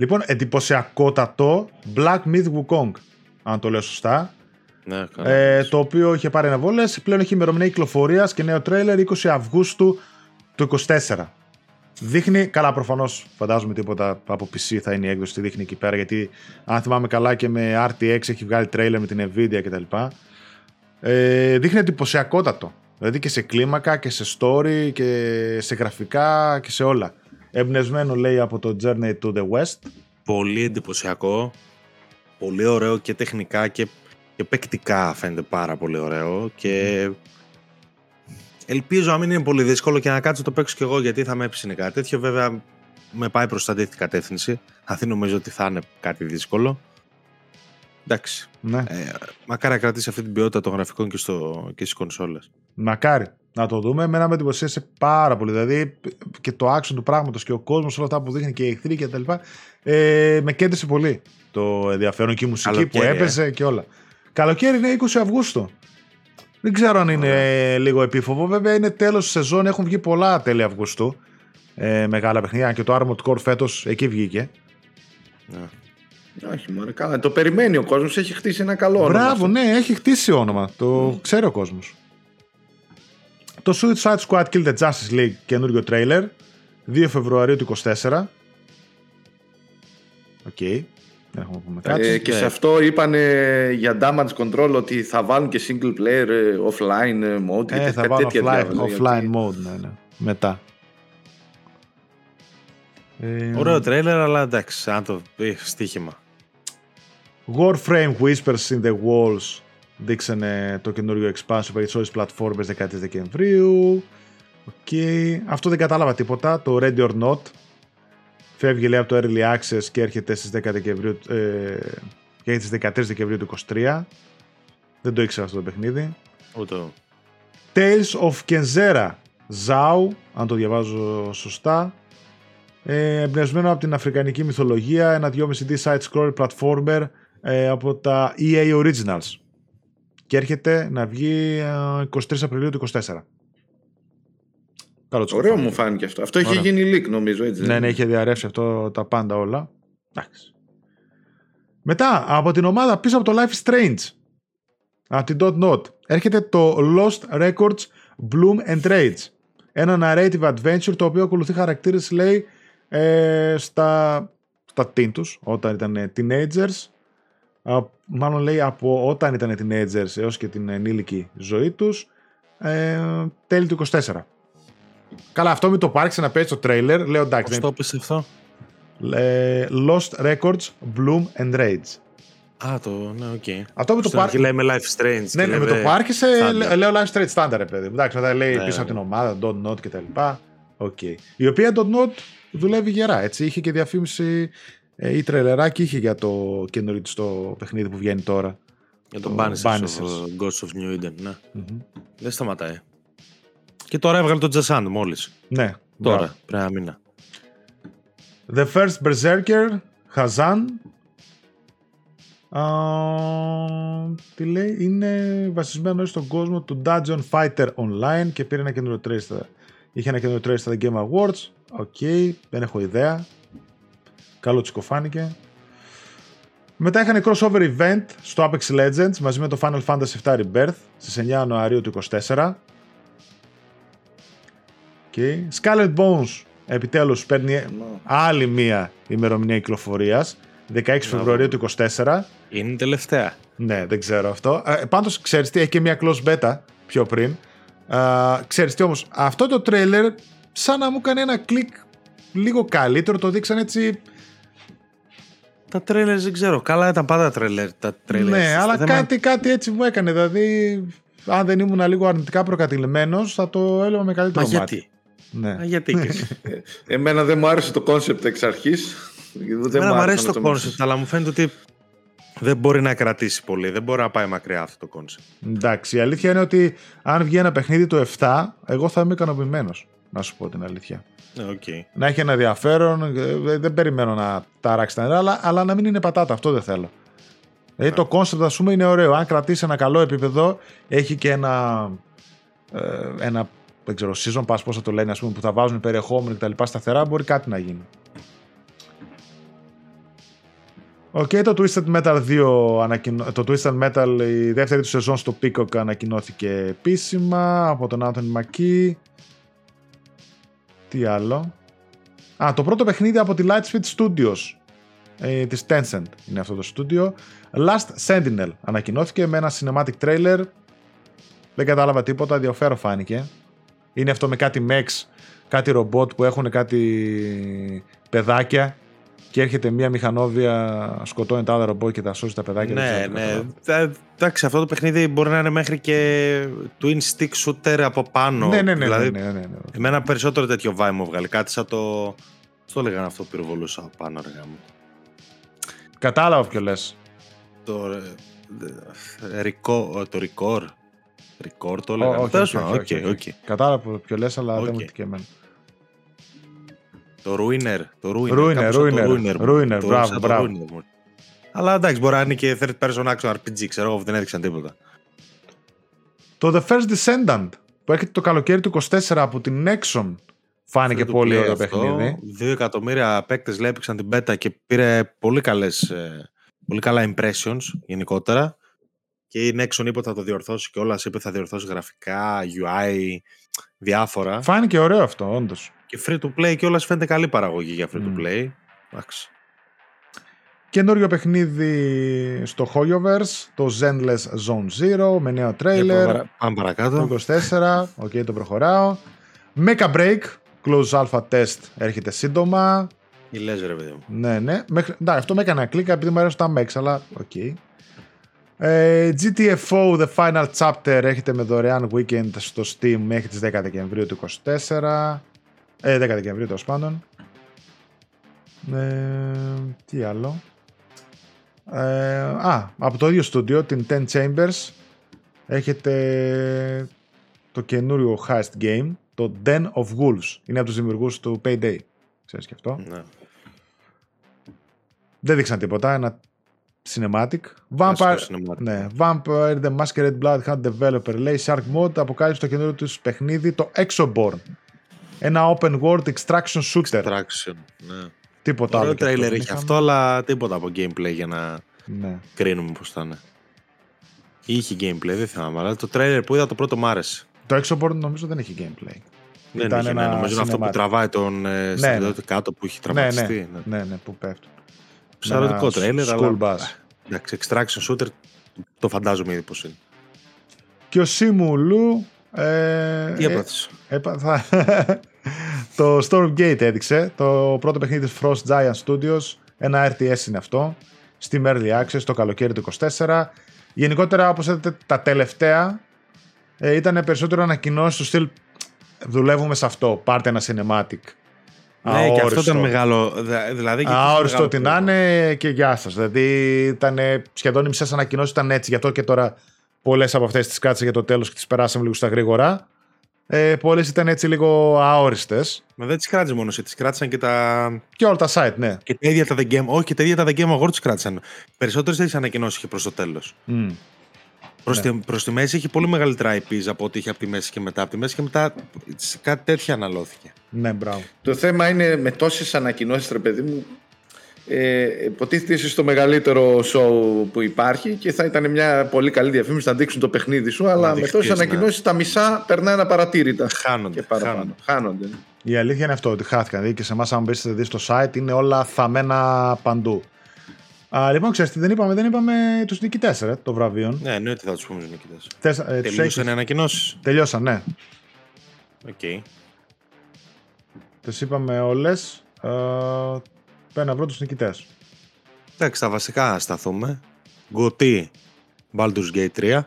Λοιπόν, εντυπωσιακότατο Black Myth Wukong, αν το λέω σωστά. Ναι, καλά. Ε, το οποίο είχε πάρει αναβόλες. Πλέον έχει ημερομηνία κυκλοφορίας και νέο τρέιλερ 20 Αυγούστου του 24. Δείχνει, καλά προφανώς φαντάζομαι τίποτα από PC θα είναι η έκδοση, τη δείχνει εκεί πέρα γιατί αν θυμάμαι καλά και με RTX έχει βγάλει τρέιλερ με την Nvidia κτλ. Ε, δείχνει εντυπωσιακότατο. Δηλαδή και σε κλίμακα και σε story και σε γραφικά και σε όλα. Εμπνευσμένο λέει από το Journey to the West. Πολύ εντυπωσιακό. Πολύ ωραίο και τεχνικά και, και παικτικά φαίνεται πάρα πολύ ωραίο. Και ελπίζω να μην είναι πολύ δύσκολο και να κάτσω το παίξω κι εγώ γιατί θα με έψηνε κάτι τέτοιο. Βέβαια με πάει προς την αντίθετη κατεύθυνση. Αν δεν νομίζω ότι θα είναι κάτι δύσκολο. Εντάξει. Ναι. Ε, μακάρι να κρατήσει αυτή την ποιότητα των γραφικών και, στο, και στις κονσόλες. Μακάρι να το δούμε. Εμένα με εντυπωσίασε πάρα πολύ. Δηλαδή και το action του πράγματος και ο κόσμος, όλα αυτά που δείχνει και οι εχθροί και τα λοιπά. Ε, με κέντρισε πολύ το ενδιαφέρον και η μουσική Καλοκαίρι, που έπαιζε και όλα. Καλοκαίρι είναι 20 Αυγούστου. Δεν ξέρω αν είναι λίγο επίφοβο. Βέβαια είναι τέλος της σεζόν, έχουν βγει πολλά τέλη Αυγούστου. ε, μεγάλα παιχνίδια. Και το Armored Core φέτος εκεί βγήκε. Ναι. Όχι, μωρέ, καλά. Το περιμένει ο κόσμος, έχει χτίσει ένα καλό όνομα. Μπράβο, αυτό. ναι, έχει χτίσει όνομα. Το ξέρει ο κόσμος. Το Suicide Squad Kill the Justice League καινούριο τρέιλερ 2 Φεβρουαρίου του 24. Οκ. Δεν έχουμε να πούμε κάτι. Ε, και ναι. σε αυτό είπαν για damage control ότι θα βάλουν και single player ε, offline ε, mode. και Ε, τέτοια- θα βάλω τέτοια offline, διάβαζα, offline γιατί- mode, ναι, ναι. Μετά. Ε, Ωραίο τρέιλερ, αλλά εντάξει, αν το πει στοίχημα. Warframe Whispers in the Walls δείξανε το καινούριο expansion για τις όλες τις πλατφόρμες 13 Δεκεμβρίου. Οκ. Αυτό δεν κατάλαβα τίποτα. Το Ready or Not φεύγει λέει από το Early Access και έρχεται στις 10 Δεκεμβρίου, ε, και έρχεται στις 13 Δεκεμβρίου του 23. Δεν το ήξερα αυτό το παιχνίδι. Ούτε. Tales of Kenzera Zao, αν το διαβάζω σωστά. Ε, εμπνευσμένο από την αφρικανική μυθολογία, ένα 2,5D side-scroll platformer ε, από τα EA Originals. Και έρχεται να βγει ε, 23 Απριλίου του 24. Καλό της Ωραίο κοφάνι. μου φάνηκε αυτό. Αυτό είχε Ωραίο. γίνει leak νομίζω έτσι. Ναι, δεν ναι, είναι; είχε διαρρεύσει αυτό τα πάντα όλα. Εντάξει. Μετά, από την ομάδα πίσω από το Life is Strange, από την Dot Not, έρχεται το Lost Records Bloom and Rage. Ένα narrative adventure το οποίο ακολουθεί χαρακτήρες, λέει, ε, στα, στα teen τους, όταν ήταν ε, teenagers. Α, μάλλον λέει από όταν ήταν teenagers έως και την ενήλικη ζωή τους. Ε, τέλη του 24. Καλά, αυτό με το πάρξε να παίζει το τρέιλερ. Λέω εντάξει, Πώς δεν το πεις αυτό; ε, Lost Records, Bloom and Rage. Α, το, ναι, οκ. Αυτό με το Στην αρχή πάρκι. λέμε Life is Strange. Ναι, και ναι, με το λέμε πάρκι σε standard. λέω Life is Strange standard, ρε παιδί. μου. Εντάξει, μετά λέει Ναι, πίσω ναι, από την ναι. ομάδα, Don't Nod κτλ. Οκ. Η οποία Don't Nod δουλεύει γερά, έτσι. Είχε και διαφήμιση ε, ή τρελεράκι είχε για το καινούριο της το παιχνίδι που βγαίνει τώρα. Για τον το Banishers Banishers. of Ghosts of New Eden, ναι. Μμμ. Δεν σταματάει. Και τώρα έβγαλε τον Jusant μόλις. Ναι, Τώρα, μπράβο. πριν ένα μήνα. The First Berserker, Khazan. Α, τι λέει, είναι βασισμένο στον κόσμο του Dungeon Fighter Online και πήρε ένα καινούριο trailer στα, είχε ένα καινούριο trailer στα Game Awards. Οκ, δεν έχω ιδέα. Καλούτσικο φάνηκε. Μετά είχαν crossover event στο Apex Legends μαζί με το Final Fantasy VII Rebirth στις 9 Ιανουαρίου του 24. Okay. Skull and Bones επιτέλους παίρνει άλλη μία ημερομηνία κυκλοφορίας 16 Φεβρουαρίου του 24 Είναι η τελευταία. ναι δεν ξέρω αυτό ε, πάντως ξέρεις τι έχει και μία close beta πιο πριν ε, ξέρεις τι όμως αυτό το τρέιλερ σαν να μου κάνει ένα κλικ λίγο καλύτερο το δείξαν έτσι Τα τρέιλερ δεν ξέρω. Καλά ήταν πάντα τρέιλερ. Τα τρέιλερ. ναι αλλά Δεν κάτι, κάτι έτσι μου έκανε δηλαδή αν δεν ήμουν λίγο αρνητικά προκατηλημένος θα το έλεγα με Μα καλύτερο μάτι γιατί. ναι. Μα γιατί. *laughs* και εσύ. Εμένα δεν μου άρεσε το κόνσεπτ εξ αρχής. Εμένα μου αρέσει το κόνσεπτ, αλλά μου φαίνεται ότι δεν μπορεί να κρατήσει πολύ. Δεν μπορεί να πάει μακριά αυτό το κόνσεπτ. Εντάξει, η αλήθεια είναι ότι αν βγει ένα παιχνίδι το 7, εγώ θα είμαι ικανοποιημένος. Να σου πω την αλήθεια. Ναι, οκ. Να έχει ένα ενδιαφέρον, ε, δεν περιμένω να ταράξει τα νερά, αλλά, αλλά να μην είναι πατάτα. Αυτό δεν θέλω. Δηλαδή το concept, ας πούμε, είναι ωραίο. Αν κρατήσει ένα καλό επίπεδο, έχει και ένα. ε, ένα δεν ξέρω, season pass, πώς θα το λένε, ας πούμε, που θα βάζουν περιεχόμενο κτλ. σταθερά, μπορεί κάτι να γίνει. Οκ, το Twisted Metal 2, ανακοινω... το Twisted Metal, η δεύτερη του σεζόν στο Peacock ανακοινώθηκε επίσημα από τον Anthony Mackie. Τι άλλο; Α, το πρώτο παιχνίδι από τη Lightspeed Studios ε, της Tencent είναι αυτό το στούντιο. Last Sentinel ανακοινώθηκε με ένα cinematic trailer. Δεν κατάλαβα τίποτα, ενδιαφέρον φάνηκε. Είναι αυτό με κάτι mechs, κάτι ρομπότ που έχουν κάτι παιδάκια και έρχεται μία μηχανόβια, σκοτώνει τα άλλα ρομπότ και τα σώζει τα παιδάκια. δεν Ναι, ξέρω τι ναι. κατάλαβα. Τα- Εντάξει, αυτό το παιχνίδι μπορεί να είναι μέχρι και twin stick shooter από πάνω. Ναι, ναι, ναι, Δηλαδή, ναι, ναι, ναι, ναι. Εμένα περισσότερο τέτοιο vibe μου βγάλει. Κάτι σαν το. Στο λέγανε αυτό που πυροβολούσα από πάνω, ρε γάμο. Κατάλαβα ποιο λες. Το. ε, Ρικό, το record. Record το Ω, λέγανε. όχι, Τέλος όχι, πάντων, όχι, οκ, όχι. οκ. Κατάλαβα ποιο λες, αλλά δεν Οκ. μου ήρθε και εμένα. Το Ruiner. Το Ruiner. Ruiner, κάπως σαν το Ruiner, μου. Ruiner, Το- μπράβο, σαν το μπράβο. Ruiner μου. Αλλά εντάξει, μπορεί να είναι και third person action RPG, ξέρω εγώ, δεν έδειξαν τίποτα. Το The First Descendant που έρχεται το καλοκαίρι του 24 από την Nexon Φάνηκε Free to πολύ play ωραίο αυτό. παιχνίδι. Δύο εκατομμύρια παίκτες λέει έπαιξαν την beta και πήρε πολύ, καλές, ε, πολύ καλά impressions γενικότερα. Και η Nexon είπε ότι θα το διορθώσει κιόλας είπε θα διορθώσει γραφικά, UI, διάφορα. Φάνηκε ωραίο αυτό, όντως. Και free to play και όλα φαίνεται καλή παραγωγή για free Μμ. to play. Εντάξει. Καινούριο παιχνίδι στο Hoyoverse, το Zenless Zone Zero με νέο Για τρέιλερ. παρα- Πάμε παρακάτω. Το 24, οκ, το προχωράω. Mecha Break, Close Alpha Test έρχεται σύντομα. Τι λες ρε παιδί μου. Ναι, ναι. Μέχρι... Ναι, αυτό με έκανε κλικ επειδή μου αρέσουν τα mechs, αλλά οκ. Ε, GTFO The Final Chapter έρχεται με δωρεάν weekend στο Steam μέχρι τις 10 Δεκεμβρίου του 24. Ε, 10 Δεκεμβρίου τέλος πάντων. Ε, τι άλλο. Ε, α, από το ίδιο στούντιο, την 10 Chambers, έχετε το καινούριο heist game, το Den of Wolves. Είναι από τους δημιουργούς του Payday. Ξέρεις και αυτό. Ναι. Δεν δείξαν τίποτα, ένα cinematic. Vampire, Κλασικό cinematic. ναι, Vampire The Masquerade Bloodhound Developer λέει Shark Mode αποκάλυψε το καινούριο τους παιχνίδι το Exoborn. Ένα open world extraction shooter. Traction. Ναι. Τίποτα άλλο. Ωραίο και αυτό τρέιλερ δεν έχει είχαμε. αυτό, αλλά τίποτα από gameplay για να Ναι. κρίνουμε πώς θα είναι. Είχε gameplay, δεν θυμάμαι, αλλά το τρέιλερ που είδα το πρώτο μ' άρεσε. Το Exoborn νομίζω δεν έχει gameplay. Δεν Ήταν είχε, ναι, ένα νομίζω είναι αυτό που cinematic. τραβάει τον ε, ναι. στρατιώτη κάτω που έχει Ναι, τραυματιστεί. ναι, ναι, ναι, που πέφτουν. Ψαρωτικό Ένα τρέιλερ, school αλλά bus. εντάξει, extraction shooter το φαντάζομαι ήδη πώς είναι. Και ο Σίμου Λου ε, Τι ε, έπαθες. έπαθα *laughs* το Stormgate έδειξε το πρώτο παιχνίδι της Frost Giant Studios ένα RTS είναι αυτό στη Early Access το καλοκαίρι του 24 γενικότερα όπως είδατε τα τελευταία ε, ήταν περισσότερο ανακοινώσεις του στυλ δουλεύουμε σε αυτό πάρτε ένα cinematic Ναι, και αυτό Αόριστο. ήταν μεγάλο. δε- Δηλαδή, και εκεί ήταν Αόριστο μεγάλο ότι να πρόβλημα. είναι και γεια σας. Δηλαδή ήταν σχεδόν οι μισές ανακοινώσεις ήταν έτσι. Γι' αυτό και τώρα πολλές από αυτές τις κάτσε για το τέλος και τις περάσαμε λίγο στα γρήγορα. Ε, πολλές ήταν έτσι λίγο αόριστες. Μα δεν τις κράτησε μόνος εσύ, τις κράτησαν και τα. Και όλα τα site, ναι. Και τα ίδια τα The Game. Όχι, και τα ίδια τα The Game Awards τις κράτησαν. Περισσότερες τέτοιε ανακοινώσεις είχε προς το τέλος. Μμ. Προς Ναι. τη, προς τη μέση είχε πολύ μεγαλύτερα IPs από ό,τι είχε από τη μέση και μετά. Από τη μέση και μετά σε κάτι τέτοια αναλώθηκε. Ναι, μπράβο. Το θέμα είναι με τόσες ανακοινώσεις, ρε παιδί μου. Ε, υποτίθεται είσαι στο μεγαλύτερο show που υπάρχει και θα ήταν μια πολύ καλή διαφήμιση να δείξουν το παιχνίδι σου, αλλά με δειχτείς, τόσες ναι. ανακοινώσεις τα μισά περνάνε απαρατήρητα. Χάνονται. Και παραπάνω. χάνονται. Χάνονται. ναι. Η αλήθεια είναι αυτό, ότι χάθηκαν. Δηλαδή και σε εμάς, αν μπείτε δεις στο site, είναι όλα θαμμένα παντού. Α, λοιπόν, ξέρετε, δεν είπαμε, δεν είπαμε τους νικητές ε, των βραβείων. Ναι, εννοείται θα τους πούμε τους νικητές. Τέσσα- ε, τους Τελείωσαν οι έχεις- ανακοινώσεις. Τελειώσαν, ναι. Οκ. Τις είπαμε όλες. Πέρα να βρω του νικητές. Εντάξει, τα βασικά ας σταθούμε. GOTY, Baldur's Gate 3,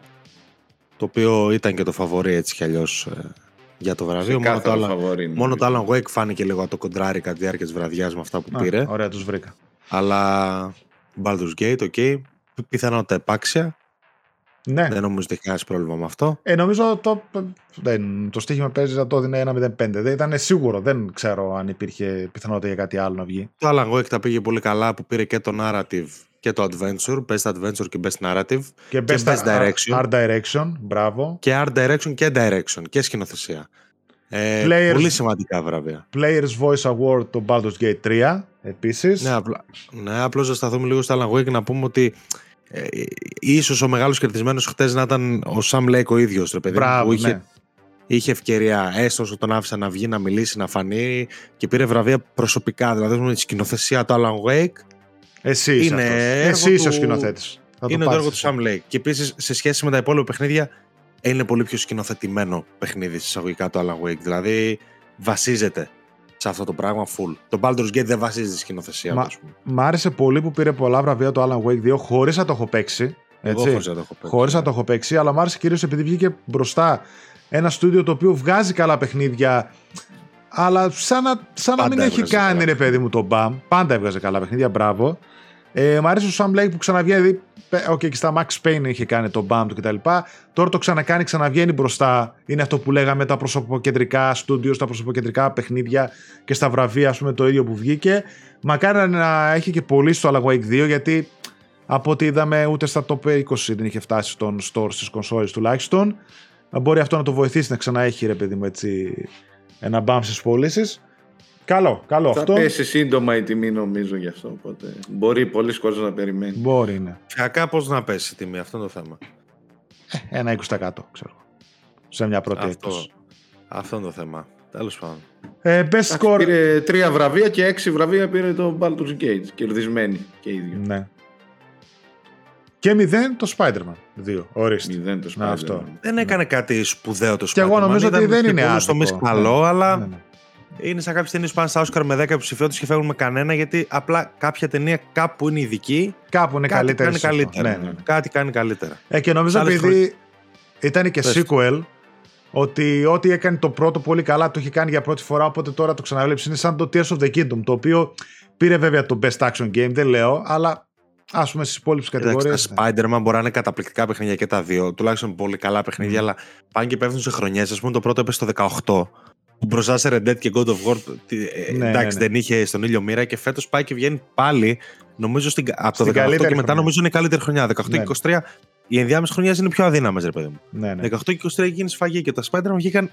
το οποίο ήταν και το φαβορή έτσι κι αλλιώς ε, για το βραβείο. Μόνο το, Ξεκάθαρο Alan, φαβόρι είναι. μόνο το Alan Wake φάνηκε λίγο το κοντράρι κατά τη διάρκεια της βραδιάς με αυτά που Α, πήρε. Ωραία, τους βρήκα. Αλλά Baldur's Gate, οκ. Πιθανότητα επάξια. Ναι. Δεν νομίζω ότι έχει κανένας πρόβλημα με αυτό. Ε, νομίζω το, δεν, το στοίχημα παίζεις να το δίνει 1-0-5. Δεν ήταν σίγουρο. Δεν ξέρω αν υπήρχε πιθανότητα για κάτι άλλο να βγει. Το Alan Wake τα πήγε πολύ καλά που πήρε και το narrative και το adventure, best adventure και best narrative Και best Art- direction. Art Direction, μπράβο. και art direction και direction και σκηνοθεσία. Ε, Players- Πολύ σημαντικά βραβεία. Players Voice Award το Baldur's Gate 3 επίσης. Ναι, απλά, ναι, απλώς να σταθούμε λίγο στο Alan Wake να πούμε ότι ε, ίσως ο μεγάλος κερδισμένος χτες να ήταν ο Sam Lake ο ίδιος, ρε παιδί μου, Μπράβο, που είχε, ναι. είχε ευκαιρία έστω όσο τον άφησε να βγει, να μιλήσει, να φανεί και πήρε βραβεία προσωπικά. Δηλαδή με τη σκηνοθεσία του Alan Wake Εσύ είσαι Είναι αυτός. έργο Εσύ είσαι ο του- σκηνοθέτης. Θα είναι το πάρεις έργο του εσύ. Sam Lake. Και επίσης σε σχέση με τα υπόλοιπα παιχνίδια είναι πολύ πιο σκηνοθετημένο παιχνίδι εισαγωγικά το Alan Wake. Δηλαδή βασίζεται σε αυτό το πράγμα full. Το Baldur's Gate δεν βασίζεται στη σκηνοθεσία Μα- τους, ας πούμε. Μ' άρεσε πολύ που πήρε πολλά βραβεία το Alan Wake 2 χωρίς να το έχω παίξει. Εγώ Έτσι. χωρίς να το έχω παίξει. Χωρίς να το έχω παίξει, αλλά μ' άρεσε κυρίως επειδή βγήκε μπροστά ένα στούντιο το οποίο βγάζει καλά παιχνίδια, αλλά σαν να, σαν να Πάντα μην έχει έβγαζε κάνει καλά. ρε παιδί μου τον μπαμ. Πάντα έβγαζε καλά παιχνίδια, μπράβο. Ε, μ' αρέσει ο Sam Lake που ξαναβγαίνει. Δηλαδή, πε- οκ, και στα Max Payne είχε κάνει τον μπαμ του κτλ. Τώρα το ξανακάνει, ξαναβγαίνει μπροστά. Είναι αυτό που λέγαμε τα προσωποκεντρικά στούντιο, τα προσωποκεντρικά παιχνίδια και στα βραβεία, ας πούμε, το ίδιο που βγήκε. Μακάρι να έχει και πολύ στο Alan Wake 2, γιατί από ό,τι είδαμε ούτε στα top 20 δεν είχε φτάσει στον store στις κονσόλες τουλάχιστον. Μπορεί αυτό να το βοηθήσει να ξαναέχει ρε παιδί μου έτσι ένα μπαμ στις πωλήσει. Καλό, καλό θα αυτό. Θα πέσει σύντομα η τιμή νομίζω γι' αυτό. Οπότε μπορεί πολλοί κόσμοι να περιμένει. Μπορεί, ναι. Φυσικά πώ να πέσει η τιμή, αυτό είναι το θέμα. Ε, ένα 20% ξέρω. Σε μια πρώτη αυτό, έκδοση. Αυτό είναι το θέμα. Τέλος πάντων. Ε, best score. Πήρε τρία βραβεία και έξι βραβεία πήρε το Baldur's Gate. Κερδισμένοι και οι δύο. Ναι. Και μηδέν το Spider-Man. Δύο. Ορίστε. Μηδέν το Να, Spider-Man. αυτό. Δεν έκανε κάτι σπουδαίο το Spider-Man. Και εγώ νομίζω ότι Ήταν δεν σε είναι πολλούς άδικο. τομείς καλό, Ναι. αλλά Ναι, ναι. Είναι σαν κάποιε ταινίες που πάνε στα Όσκαρ με 10 υποψηφιότητες και φεύγουν με κανένα γιατί απλά κάποια ταινία κάπου είναι ειδική. Κάπου είναι κάτι καλύτερη. κάνει σε αυτό. καλύτερα. Ναι, ναι, ναι. Κάτι κάνει καλύτερα. Ε, και νομίζω Άλλες επειδή ήταν και Πες. sequel, ότι ό,τι έκανε το πρώτο πολύ καλά το έχει κάνει για πρώτη φορά, οπότε τώρα το ξαναβλέψει. Είναι σαν το Tears of the Kingdom, το οποίο πήρε βέβαια το Best Action Game, δεν λέω, αλλά ας πούμε στις υπόλοιπες κατηγορίε. Εντάξει, τα Spider-Man μπορεί να είναι καταπληκτικά παιχνίδια και τα δύο. Τουλάχιστον πολύ καλά παιχνίδια, αλλά πάνε και πέφτουν σε χρονιές. Α πούμε, το πρώτο έπεσε το 18. Που μπροστά σε Red Dead και God of War. τι- ε, Ναι, εντάξει, ναι, ναι. δεν είχε στον ήλιο μοίρα και φέτος πάει και βγαίνει πάλι. Νομίζω στην, από το Στην 18 και καλύτερη μετά χρονιά. νομίζω είναι η καλύτερη χρονιά. 18 Ναι, και 23 οι ενδιάμεσες χρονιές είναι πιο αδύναμες, ρε παιδί μου. Ναι, ναι. 18 και 23 γίνει σφαγή και τα Spider-Man βγήκαν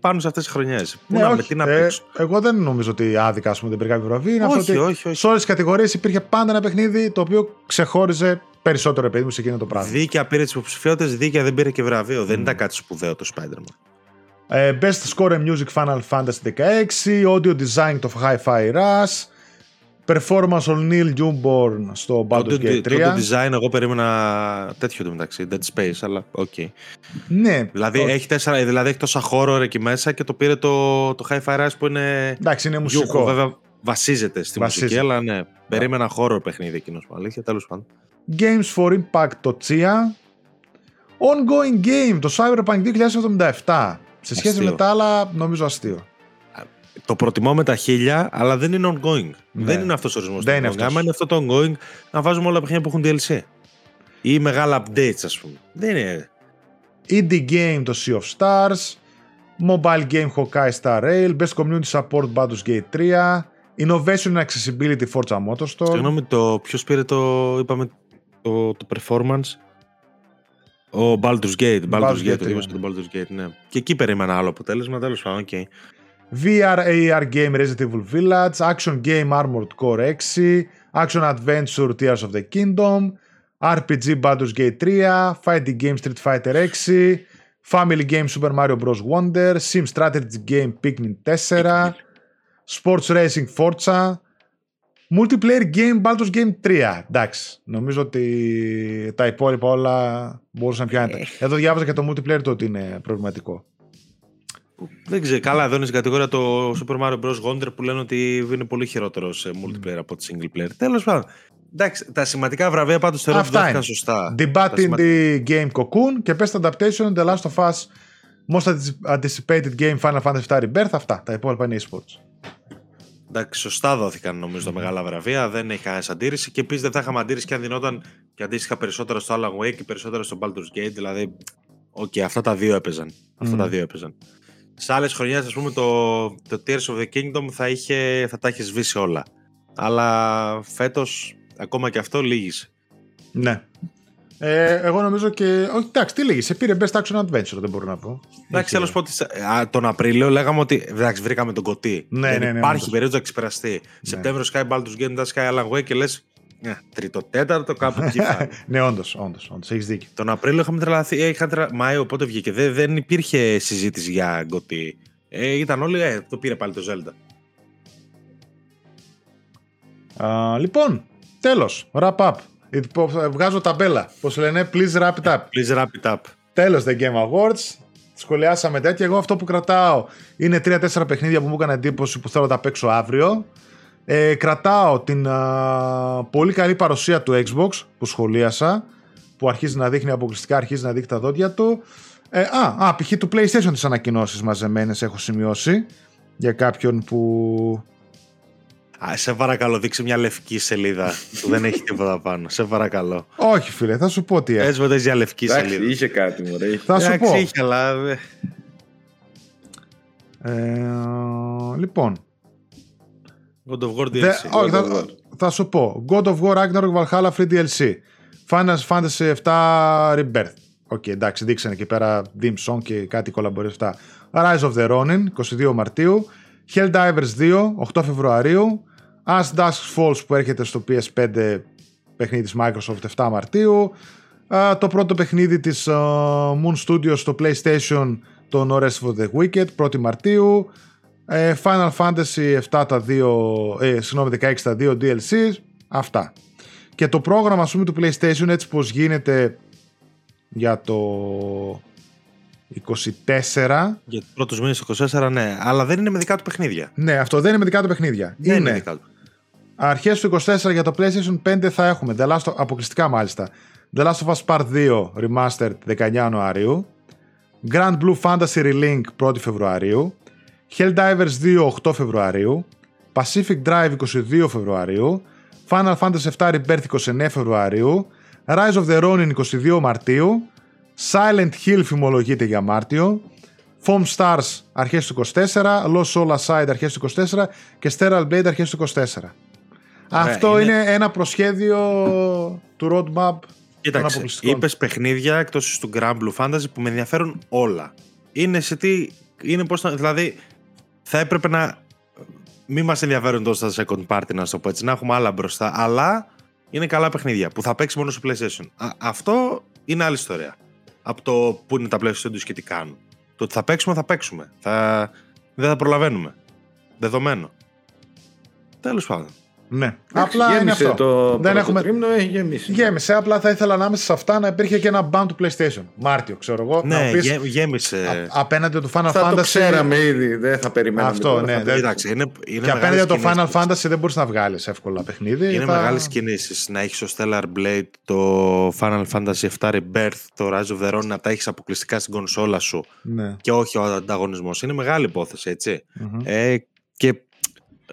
πάνω σε αυτές τις χρονιές. Πού Ναι, να με όχι, τι να ε, παίξω. εγώ δεν νομίζω ότι άδικα ας πούμε, δεν πήρε κάποιο βραβείο. Είναι αυτό Όχι, ότι όχι, όχι. σε όλες τις κατηγορίες υπήρχε πάντα ένα παιχνίδι το οποίο ξεχώριζε περισσότερο παιδί μου σε εκείνο το πράγμα. Δίκαια πήρε τις υποψηφιότητες, δίκαια δεν πήρε και βραβείο. Δεν ήταν κάτι σπουδαίο το Spider-Man. Ε, Best Score in Music Final Fantasy 16, Audio Design το Hi-Fi Rush, Performance on Neil Junborn στο Baldur's Το, Gate 3. το, το design εγώ περίμενα τέτοιο το μεταξύ, Dead Space, αλλά οκ. Ναι, Δηλαδή, το- έχει τέσσερα, δηλαδή έχει τόσα horror εκεί μέσα και το πήρε το, το Hi-Fi Rush που είναι εντάξει είναι γιούχο, μουσικό. βέβαια βασίζεται στη Βασίζεται. μουσική, αλλά ναι, περίμενα horror παιχνίδι εκείνος που αλήθεια, τέλος πάντων. Games for Impact το Tchia. Ongoing Game το Cyberpunk 2077. Σε σχέση Αστείο. με τα άλλα νομίζω αστείο. Το προτιμώ με τα χίλια, αλλά δεν είναι ongoing. Ναι. Δεν είναι αυτός ο ορισμός. Δεν του είναι ongoing. αυτός. Άμα είναι αυτό το ongoing, να βάζουμε όλα τα παιχνίδια που έχουν DLC. Ή μεγάλα updates, ας πούμε. Δεν είναι. Indie Game το Sea of Stars. Mobile Game Hawkeye Star Rail. Best Community Support Baldur's Gate 3. Innovation and Accessibility Forza Motorstorm. Συγγνώμη, το ποιος πήρε το, είπαμε, το, το performance; Ο Baldur's Gate. Baldur's, Baldur's Gate, Gate, το δίπλα στο Baldur's Gate, ναι. Και εκεί περίμενα άλλο αποτέλεσμα, τέλο πάντων, οκ. VR AR Game Resident Evil Village, Action Game Armored Core 6, Action Adventure Tears of the Kingdom, RPG Baldur's Gate 3, Fighting Game Street Fighter 6, Family Game Super Mario Bros. Wonder, Sim Strategy Game Pikmin 4, Sports Racing Forza, Multiplayer Game Baldur's Game 3. Εντάξει, νομίζω ότι τα υπόλοιπα όλα μπορούσαν να πιάνετε. Εδώ διάβαζα και το multiplayer το ότι είναι προβληματικό. Δεν ξέρω, καλά, εδώ είναι στην κατηγορία το Super Mario Bros. Wonder που λένε ότι είναι πολύ χειρότερο σε multiplayer από τη single player. Τέλος πάντων. Εντάξει, τα σημαντικά βραβεία πάντως θεωρώ ότι Αυτά δόθηκαν είναι. σωστά. Debut Τα in σημα- the game Cocoon και Best Adaptation The Last of Us Most Anticipated Game Final Fantasy VII Rebirth. Αυτά. Τα υπόλοιπα είναι eSports. Εντάξει, σωστά δόθηκαν νομίζω τα μεγάλα βραβεία. Δεν έχει κανένας αντίρρηση. Και επίσης δεν θα είχαμε αντίρρηση και αν δινόταν και αντίστοιχα περισσότερα στο Alan Wake και περισσότερα στο Baldur's Gate. Δηλαδή, οκ, αυτά τα δύο έπαιζαν. Αυτά Μμ. τα δύο έπαιζαν. Σε άλλες χρονιές, ας πούμε, το, το Tears of the Kingdom θα, είχε, θα τα είχε σβήσει όλα. Αλλά φέτος, ακόμα και αυτό λύγησε. Ναι. Ε, εγώ νομίζω και. Όχι, εντάξει, τι λέγεις. Σε πήρε Best Action Adventure, δεν μπορώ να πω. Εντάξει, Έχει- θέλω να σου πω ότι σε- α, τον Απρίλιο λέγαμε ότι εντάξει, βρήκαμε τον κωτή. Ναι, Δεν ναι, ναι, υπάρχει όντως. περίοδος να ξεπεραστεί. Σεπτέμβριο Sky Baldur's Gate, μετά Sky Alan Wake και λες. Τρίτο, τέταρτο, κάπου εκεί *laughs* θα είναι. ναι, όντως, όντως. Όντως, έχεις δίκιο. Τον Απρίλιο είχαμε τρελαθεί. Ε, είχα τρελα... Μάιο, πότε βγήκε. Δεν, δεν υπήρχε συζήτηση για γκωτή. Ε, ήταν όλοι, ε, το πήρε πάλι το Zelda. Α, λοιπόν, τέλος. Wrap up. Υπο- Βγάζω ταμπέλα. Πώς λένε, please wrap it up. Please wrap it up. Τέλος The Game Awards. Σχολιάσαμε τέτοια. Εγώ αυτό που κρατάω είναι 3-4 παιχνίδια που μου έκανε εντύπωση που θέλω να τα παίξω αύριο. Ε, κρατάω την α, πολύ καλή παρουσία του Xbox που σχολίασα. Που αρχίζει να δείχνει αποκλειστικά, αρχίζει να δείχνει τα δόντια του. Ε, α, α, π.χ. του PlayStation τις ανακοινώσεις μαζεμένες έχω σημειώσει. Για κάποιον που... Α, σε παρακαλώ, δείξε μια λευκή σελίδα που δεν έχει τίποτα πάνω. Σε παρακαλώ. Όχι φίλε, θα σου πω τι έχω. Έτσι ποτέ μια λευκή Εντάξει, σελίδα. είχε κάτι μωρέ. είχε. Θα σου Εντάξει, πω. είχε, αλλά. ε, Ε, λοιπόν, God of War DLC. Δε- όχι, God of θα, War. θα σου πω. God of War Ragnarok Valhalla Free DLC. Final Fantasy VII Rebirth. Οκ, okay, εντάξει, δείξανε εκεί πέρα theme song και κάτι collaboration αυτά. Rise of the Ronin, 22 Μαρτίου. Helldivers 2, 8 Φεβρουαρίου. As Dusk Falls που έρχεται στο PS5 παιχνίδι της Microsoft 7 Μαρτίου. το πρώτο παιχνίδι της Moon Studios στο PlayStation το No Rest for the Wicked 1η Μαρτίου. Ε, Final Fantasy 7 τα 2, ε, συγγνώμη 16 τα 2 DLC. Αυτά. Και το πρόγραμμα ας πούμε του PlayStation έτσι πως γίνεται για το 24. Για τους πρώτους μήνες 24, ναι. Αλλά δεν είναι με δικά του παιχνίδια. Ναι, αυτό δεν είναι με δικά του παιχνίδια. Δεν είναι, είναι δικά του. Αρχές του 24 για το PlayStation 5 θα έχουμε, The Last of, αποκλειστικά μάλιστα, The Last of Us Part 2 Remastered 19 Ιανουαρίου, Grand Blue Fantasy Relink 1 Φεβρουαρίου, Helldivers 2 8 Φεβρουαρίου, Pacific Drive 22 Φεβρουαρίου, Final Fantasy VII Rebirth 29 Φεβρουαρίου, Rise of the Ronin 22 Μαρτίου, Silent Hill φημολογείται για Μάρτιο, Foam Stars αρχές του 24, Lost Soul Aside αρχές του 24 και Sterile Blade αρχές του 24. Αυτό είναι... είναι... ένα προσχέδιο του roadmap Κοίταξε, είπες παιχνίδια εκτός του Grand Blue Fantasy που με ενδιαφέρουν όλα. Είναι σε τι. Είναι πώς, δηλαδή, θα έπρεπε να. Μην μας ενδιαφέρουν τόσο τα second party, να σου το πω έτσι, να έχουμε άλλα μπροστά. Αλλά είναι καλά παιχνίδια που θα παίξει μόνο στο PlayStation. αυτό είναι άλλη ιστορία. Από το που είναι τα PlayStation και τι κάνουν. Το ότι θα παίξουμε, θα παίξουμε. Θα... Δεν θα προλαβαίνουμε. Δεδομένο. Τέλος πάντων. Ναι. Απλά είναι αυτό. Το δεν έχουμε... τρίμηνο, έχει γέμισε. Γέμισε. Απλά θα ήθελα να είμαστε σε αυτά να υπήρχε και ένα ban του PlayStation. Μάρτιο, ξέρω εγώ. Ναι, πεις, γέμισε. Α, απέναντι του Final θα Fantasy. Το ξέραμε ήδη. Δεν θα περιμέναμε. Αυτό, ναι. Δεν... Εντάξει, είναι, είναι και απέναντι το Final Fantasy δεν μπορείς να βγάλεις εύκολα παιχνίδι. Είναι θα... μεγάλες κινήσεις. Να έχεις το Stellar Blade, το Final Fantasy VII Rebirth, το Rise of the Ronin να τα έχεις αποκλειστικά στην κονσόλα σου. Ναι. Και όχι ο ανταγωνισμός. Είναι μεγάλη υπόθεση, έτσι. Mm-hmm. Ε, και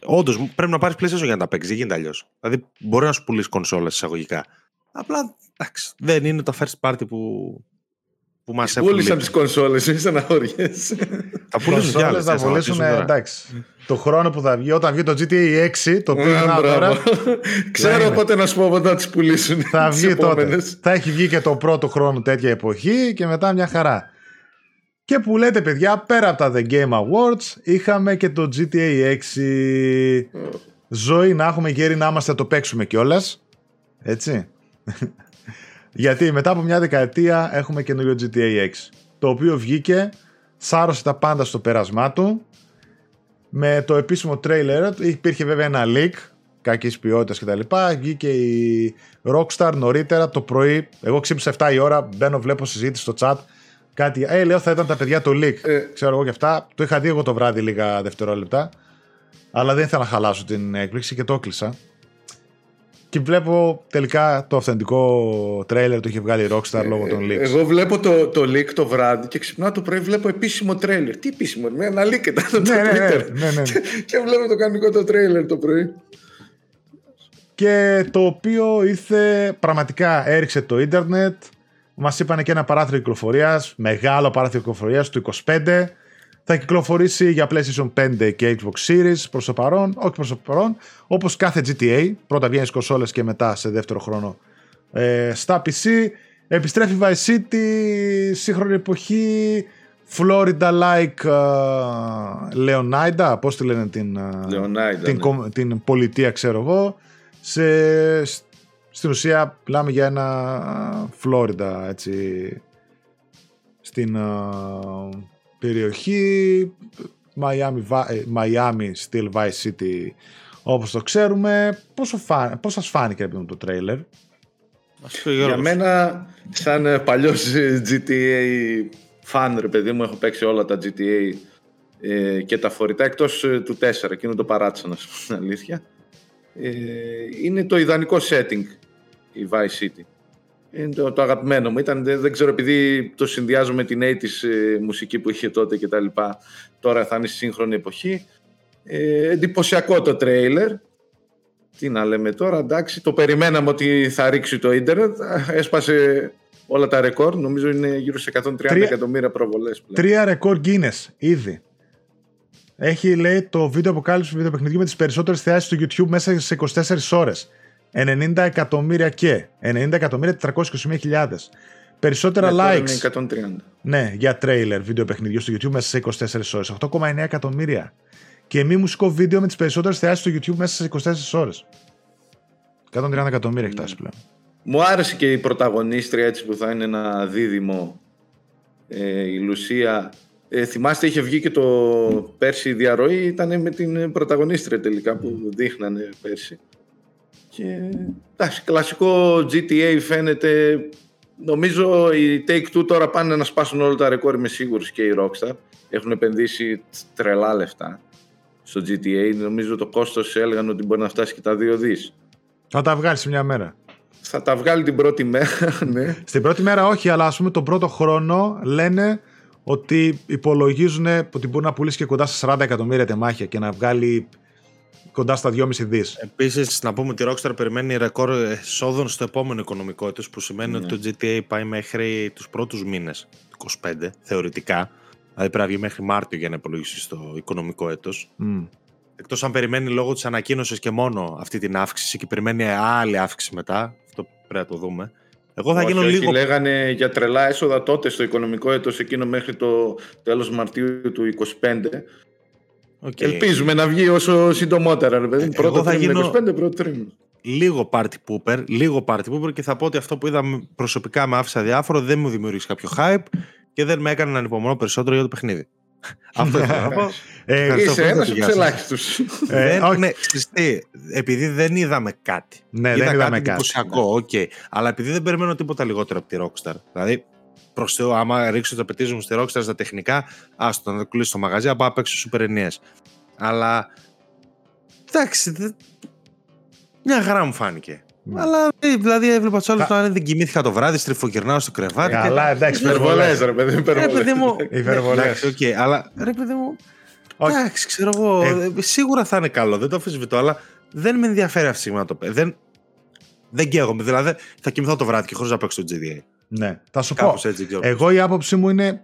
Όντως πρέπει να πάρεις PlayStation για να τα παίξεις. Δεν γίνεται αλλιώς. Δηλαδή μπορεί να σου πουλήσει κονσόλες εισαγωγικά. Απλά εντάξει, δεν είναι το first party που, που μας έχουν. Πούλησαν τι κονσόλες, είσαι να χωριέσαι. Θα πουλήσουν κι άλλες. Θα πουλήσουν, εντάξει. Το χρόνο που θα βγει, όταν βγει το GTA 6, το οποίο είναι τώρα. Ξέρω πότε να σου πω πότε θα τις πουλήσουν. Θα βγει τότε. Θα έχει βγει και το πρώτο χρόνο τέτοια εποχή και μετά μια χαρά. Και που λέτε παιδιά, πέρα από τα The Game Awards, είχαμε και το GTA 6. Ζωή να έχουμε γέρι να είμαστε το παίξουμε κιόλας. Έτσι. *laughs* Γιατί μετά από μια δεκαετία έχουμε καινούριο GTA 6. Το οποίο βγήκε, σάρωσε τα πάντα στο πέρασμά του. Με το επίσημο τρέιλερ, υπήρχε βέβαια ένα leak κακής ποιότητας κτλ. Βγήκε η Rockstar νωρίτερα το πρωί. Εγώ ξύπνησα 7 η ώρα, μπαίνω, βλέπω συζήτηση στο chat κάτι. Ε, λέω θα ήταν τα παιδιά το leak. Ε, ξέρω εγώ και αυτά. Το είχα δει εγώ το βράδυ λίγα δευτερόλεπτα. Αλλά δεν ήθελα να χαλάσω την έκπληξη και το έκλεισα. Και βλέπω τελικά το αυθεντικό τρέιλερ το είχε βγάλει η Rockstar λόγω των leaks. Εγώ βλέπω το, το leak το βράδυ και ξυπνάω το πρωί βλέπω επίσημο τρέιλερ. Τι επίσημο, με ένα leak ήταν το ναι, ναι, ναι, ναι, ναι. και βλέπω το κανονικό το τρέιλερ το πρωί. Και το οποίο ήρθε πραγματικά έριξε το ίντερνετ Μας είπαν και ένα παράθυρο κυκλοφορίας, μεγάλο παράθυρο κυκλοφορίας του 25. Θα κυκλοφορήσει για PlayStation 5 και Xbox Series προς το παρόν, όχι προς το παρόν, όπως κάθε GTA. Πρώτα βγαίνεις στις κονσόλες και μετά σε δεύτερο χρόνο ε, στα PC. Επιστρέφει Vice City, σύγχρονη εποχή, Florida-like uh, Leonida, πώς τη λένε την, uh, την, ναι. την πολιτεία ξέρω εγώ, σε, στην ουσία μιλάμε για ένα Φλόριντα έτσι στην περιοχή Miami, Miami Still Vice City όπως το ξέρουμε. Πόσο φά, πώς σας φάνηκε επειδή το τρέιλερ; Για μένα σαν παλιός GTA fan ρε παιδί μου έχω παίξει όλα τα GTA ε, και τα φορητά εκτός ε, του 4 εκείνο το παράτησα να σου *laughs* πω την αλήθεια. Ε, είναι το ιδανικό setting η Vice City. Είναι το, το αγαπημένο μου. Ήταν, δεν, ξέρω, επειδή το συνδυάζω με την 80's ε, μουσική που είχε τότε και τα λοιπά. Τώρα θα είναι στη σύγχρονη εποχή. Ε, εντυπωσιακό το τρέιλερ. Τι να λέμε τώρα, εντάξει, το περιμέναμε ότι θα ρίξει το ίντερνετ. Έσπασε όλα τα ρεκόρ. Νομίζω είναι γύρω σε 130 Τρία... εκατομμύρια προβολές. Τρία ρεκόρ Guinness, ήδη. Έχει, λέει, το βίντεο αποκάλυψη του βιντεοπαιχνιδιού με τις περισσότερες θεάσεις του YouTube μέσα σε 24 ώρες. 90 εκατομμύρια και 90 εκατομμύρια 421.000. περισσότερα Ναι, τώρα likes Είναι 130. ναι, για τρέιλερ βίντεο παιχνιδιού στο YouTube μέσα σε 24 ώρες. 8,9 εκατομμύρια. Και μη μουσικό βίντεο με τις περισσότερες θεάσεις στο YouTube μέσα σε 24 ώρες. 130 εκατομμύρια έχει φτάσει πλέον. Μου άρεσε και η πρωταγωνίστρια έτσι που θα είναι ένα δίδυμο ε, η Λουσία. Ε, θυμάστε είχε βγει και το πέρσι η διαρροή ήταν με την πρωταγωνίστρια τελικά που δείχνανε πέρσι. Και εντάξει, κλασικό GTA φαίνεται. Νομίζω οι Take-Two τώρα πάνε να σπάσουν όλα τα ρεκόρ είμαι σίγουρος και η Rockstar. Έχουν επενδύσει τρελά λεφτά στο GTA. Νομίζω το κόστος έλεγαν ότι μπορεί να φτάσει και τα δύο δις. Θα τα βγάλεις σε μια μέρα. Θα τα βγάλει την πρώτη μέρα, *laughs* ναι. Στην πρώτη μέρα όχι, αλλά ας πούμε τον πρώτο χρόνο λένε ότι υπολογίζουν ότι μπορεί να πουλήσει και κοντά στα 40 εκατομμύρια τεμάχια και να βγάλει κοντά στα 2,5 δις. Επίσης, να πούμε ότι η Rockstar περιμένει ρεκόρ εσόδων στο επόμενο οικονομικό έτος που σημαίνει Ναι. ότι το GTA πάει μέχρι τους πρώτους μήνες του 25, θεωρητικά. Δηλαδή πρέπει να βγει μέχρι Μάρτιο για να υπολογίσει στο οικονομικό έτος. Μμ. Εκτός αν περιμένει λόγω της ανακοίνωσης και μόνο αυτή την αύξηση και περιμένει άλλη αύξηση μετά. Αυτό πρέπει να το δούμε. Εγώ θα όχι, γίνω όχι, λίγο. λέγανε για τρελά έσοδα τότε στο οικονομικό έτος εκείνο μέχρι το τέλος Μαρτίου του 25. Οκ. Ελπίζουμε να βγει όσο συντομότερα. Ρε, παιδί. Ε, πρώτο εγώ θα τρίμηνο γίνω- 25, πρώτο τρίμηνο. Λίγο party pooper, λίγο party pooper και θα πω ότι αυτό που είδα προσωπικά με άφησε αδιάφορο δεν μου δημιούργησε κάποιο hype και δεν με έκανε να ανυπομονώ περισσότερο για το παιχνίδι. *laughs* αυτό ήθελα να πω. Ε, Ευχαριστώ Είσαι πολύ, ένας από γεια τους σας. ελάχιστους. Ε, δεν, όχι. ναι, ξέρεις τι, επειδή δεν είδαμε κάτι. Ναι, Είδα δεν είδαμε κάτι κάτι. εντυπωσιακό, οκ. Αλλά επειδή δεν περιμένω τίποτα λιγότερο από τη Rockstar. Δηλαδή, προς Θεού, άμα ρίξω τα expectation μου στη Rockstar στα τεχνικά, άστο να κλείσω το μαγαζί, να πάω να παίξω Super NES. Αλλά. Εντάξει. δε- Μια χαρά μου φάνηκε. Ναι. Αλλά ε, δηλαδή έβλεπα του άλλου Κα- να δεν κοιμήθηκα το βράδυ, στριφογυρνάω στο κρεβάτι. και- Καλά, εντάξει, Υπερβολές, υπερβολές. ρε παιδί. Ρε υπερβολές. παιδί μου. Υπερβολές. Εντάξει, οκ, αλλά ρε παιδί μου. Όχι. Εντάξει, ξέρω εγώ. Ε. ε, Σίγουρα θα είναι καλό, δεν το αμφισβητώ, αλλά δεν με ενδιαφέρει αυτή τη στιγμή να το παίξω. Δεν, δεν καίγομαι. Δηλαδή θα κοιμηθώ το βράδυ και χωρίς να παίξω το GTA. Ναι, θα σου πω. Κάπως έτσι ξέρω. Εγώ η άποψη μου είναι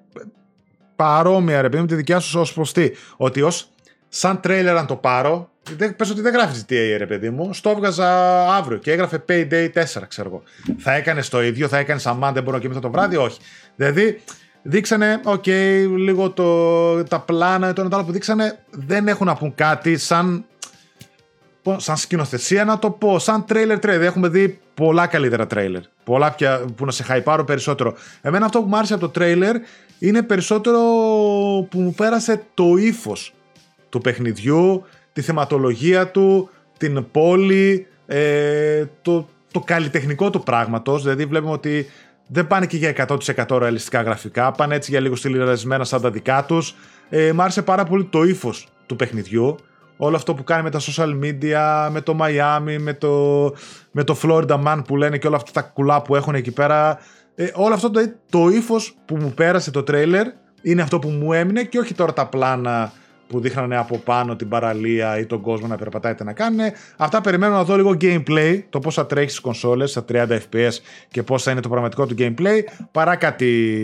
παρόμοια ρε παιδί με τη δικιά σου ως προς τι. Ότι ως σαν τρέιλερ αν το πάρω, δεν, πες ότι δεν γράφεις GTA ρε παιδί μου, στο έβγαζα αύριο και έγραφε Payday 4 ξέρω εγώ. Θα έκανες το ίδιο, θα έκανες αμάν δεν μπορώ να κοιμηθώ το βράδυ, όχι. Δηλαδή δείξανε, οκ, λίγο το, τα πλάνα, το ένα το άλλο που δείξανε δεν έχουν να πούν κάτι σαν πω- σαν σκηνοθεσία να το πω, σαν τρέιλερ τρέιλερ. Έχουμε δει πολλά καλύτερα τρέιλερ. Πολλά πια που να σε χαϊπάρω περισσότερο. Εμένα αυτό που μου άρεσε από το τρέιλερ είναι περισσότερο που μου πέρασε το ύφος του παιχνιδιού, τη θεματολογία του, την πόλη, ε, το, το καλλιτεχνικό του πράγματος. Δηλαδή βλέπουμε ότι δεν πάνε και για 100% ρεαλιστικά γραφικά, πάνε έτσι για λίγο στυλιρασμένα σαν τα δικά τους. Ε, μ' άρεσε πάρα πολύ το ύφος του παιχνιδιού. Όλο αυτό που κάνει με τα social media, με το Miami, με το, με το Florida Man που λένε και όλα αυτά τα κουλά που έχουν εκεί πέρα. Ε, όλο αυτό το, το ύφος που μου πέρασε το τρέιλερ είναι αυτό που μου έμεινε και όχι τώρα τα πλάνα που δείχνανε από πάνω την παραλία ή τον κόσμο να περπατάει τι να κάνουν. Αυτά περιμένω να δω λίγο gameplay, το πώς θα τρέχει στις κονσόλες, στα 30 FPS και πώς θα είναι το πραγματικό του gameplay, παρά κάτι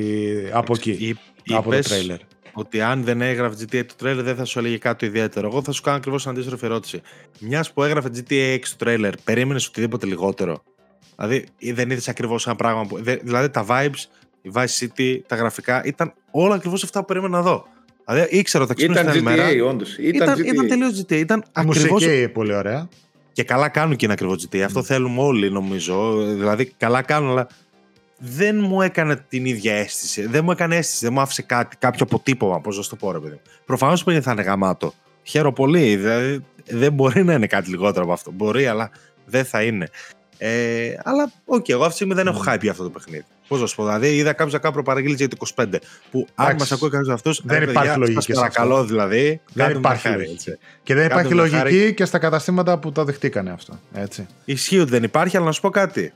από εκεί, Εί- από το είπες τρέιλερ. Ότι αν δεν έγραφε GTA το τρέιλερ δεν θα σου έλεγε κάτι ιδιαίτερο. Εγώ θα σου κάνω ακριβώς αντίστροφη ερώτηση. Μιας που έγραφε GTA 6 το τρέιλερ, περίμενες οτιδήποτε λιγότερο; Δηλαδή ή δεν είδες ακριβώς ένα πράγμα που. δε- Δηλαδή τα vibes, η Vice City, τα γραφικά ήταν όλα ακριβώς αυτά που περίμενα να δω. Δηλαδή ήξερα ότι θα Ήταν ξυπνήσω την άλλη μέρα. GTA, όντως. Ήταν, Ήταν, GTA. ήταν τελείως GTA. Ήταν Η ακριβώ. μουσική πολύ ωραία. Και καλά κάνουν και είναι ακριβώς GTA. Αυτό θέλουμε όλοι νομίζω. Δηλαδή καλά κάνουν, αλλά δεν μου έκανε την ίδια αίσθηση. Δεν μου έκανε αίσθηση, δεν μου άφησε κάτι, κάποιο αποτύπωμα. Πώς να σου το πω, ρε παιδί. Προφανώς που θα είναι γαμάτο. Χαίρομαι πολύ. Δηλαδή δεν μπορεί να είναι κάτι λιγότερο από αυτό. Μπορεί, αλλά δεν θα είναι. Ε, αλλά, οκ, εγώ αυτή τη στιγμή δεν έχω hype για αυτό το παιχνίδι. Πώς να σου πω, δηλαδή είδα κάποιος κάπου παραγγείλει για το 25. Που αν Εντάξει. μας ακούει κάποιο αυτούς. Δεν υπάρχει λογική σε Παρακαλώ, δηλαδή. Δεν κάντε μου υπάρχει μια χάρη, λογική. έτσι. Και δεν Κάντε υπάρχει μου μια λογική και στα καταστήματα που το δεχτήκανε αυτό. Έτσι. Ισχύει ότι δεν υπάρχει, αλλά να σου πω κάτι.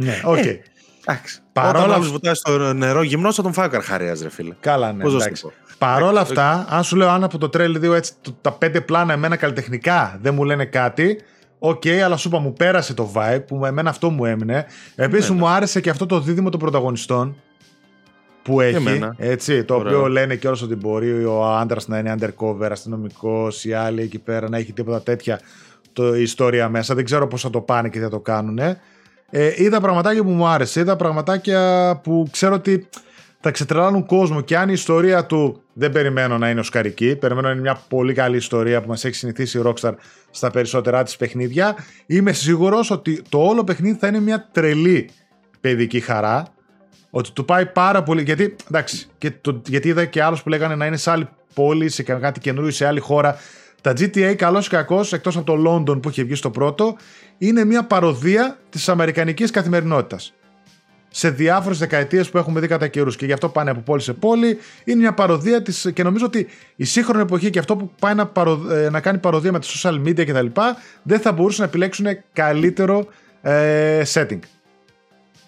Ναι, οκ. Ε, Εντάξει. Παρόλα Όταν αυ- άλλο βουτάει στο νερό γυμνό, θα τον φάει ο καρχαρίας, ρε φίλε. Καλά, ναι. Πώς να σου εντάξει. το πω. Παρόλα Εντάξει, αυτά, αν σου λέω αν από το τρέλ 2 έτσι, το- τα πέντε πλάνα εμένα καλλιτεχνικά δεν μου λένε κάτι, οκ, αλλά σου είπα μου πέρασε το vibe που εμένα αυτό μου έμεινε. Επίσης Εμένα. μου άρεσε και αυτό το δίδυμο των πρωταγωνιστών που έχει. εμένα. Έτσι, το Ωραίο. οποίο λένε κιόλας ότι μπορεί ο άντρας να είναι undercover, αστυνομικός, η άλλη εκεί πέρα να έχει τίποτα τέτοια το, η ιστορία μέσα. Δεν ξέρω πώς θα το πάνε και θα το κάνουν. Ε, είδα πραγματάκια που μου άρεσε. Είδα πραγματάκια που ξέρω ότι θα ξετρελάνουν κόσμο. Και αν η ιστορία του δεν περιμένω να είναι οσκαρική, περιμένω να είναι μια πολύ καλή ιστορία που μας έχει συνηθίσει η Rockstar στα περισσότερά της παιχνίδια, είμαι σίγουρος ότι το όλο παιχνίδι θα είναι μια τρελή παιδική χαρά. Ότι του πάει πάρα πολύ. Γιατί, εντάξει, και το, γιατί είδα και άλλους που λέγανε να είναι σε άλλη πόλη, σε κάτι καινούριο, σε άλλη χώρα. Τα GTA, καλός ή κακός, εκτός από το London που είχε βγει στο πρώτο, είναι μια παροδία της αμερικανικής καθημερινότητας. Σε διάφορες δεκαετίες που έχουμε δει κατά καιρούς και γι' αυτό πάνε από πόλη σε πόλη. Είναι μια παροδία της. Και νομίζω ότι η σύγχρονη εποχή και αυτό που πάει να, παρο, ε, να κάνει παροδία με τα social media κτλ. δεν θα μπορούσαν να επιλέξουν καλύτερο ε, setting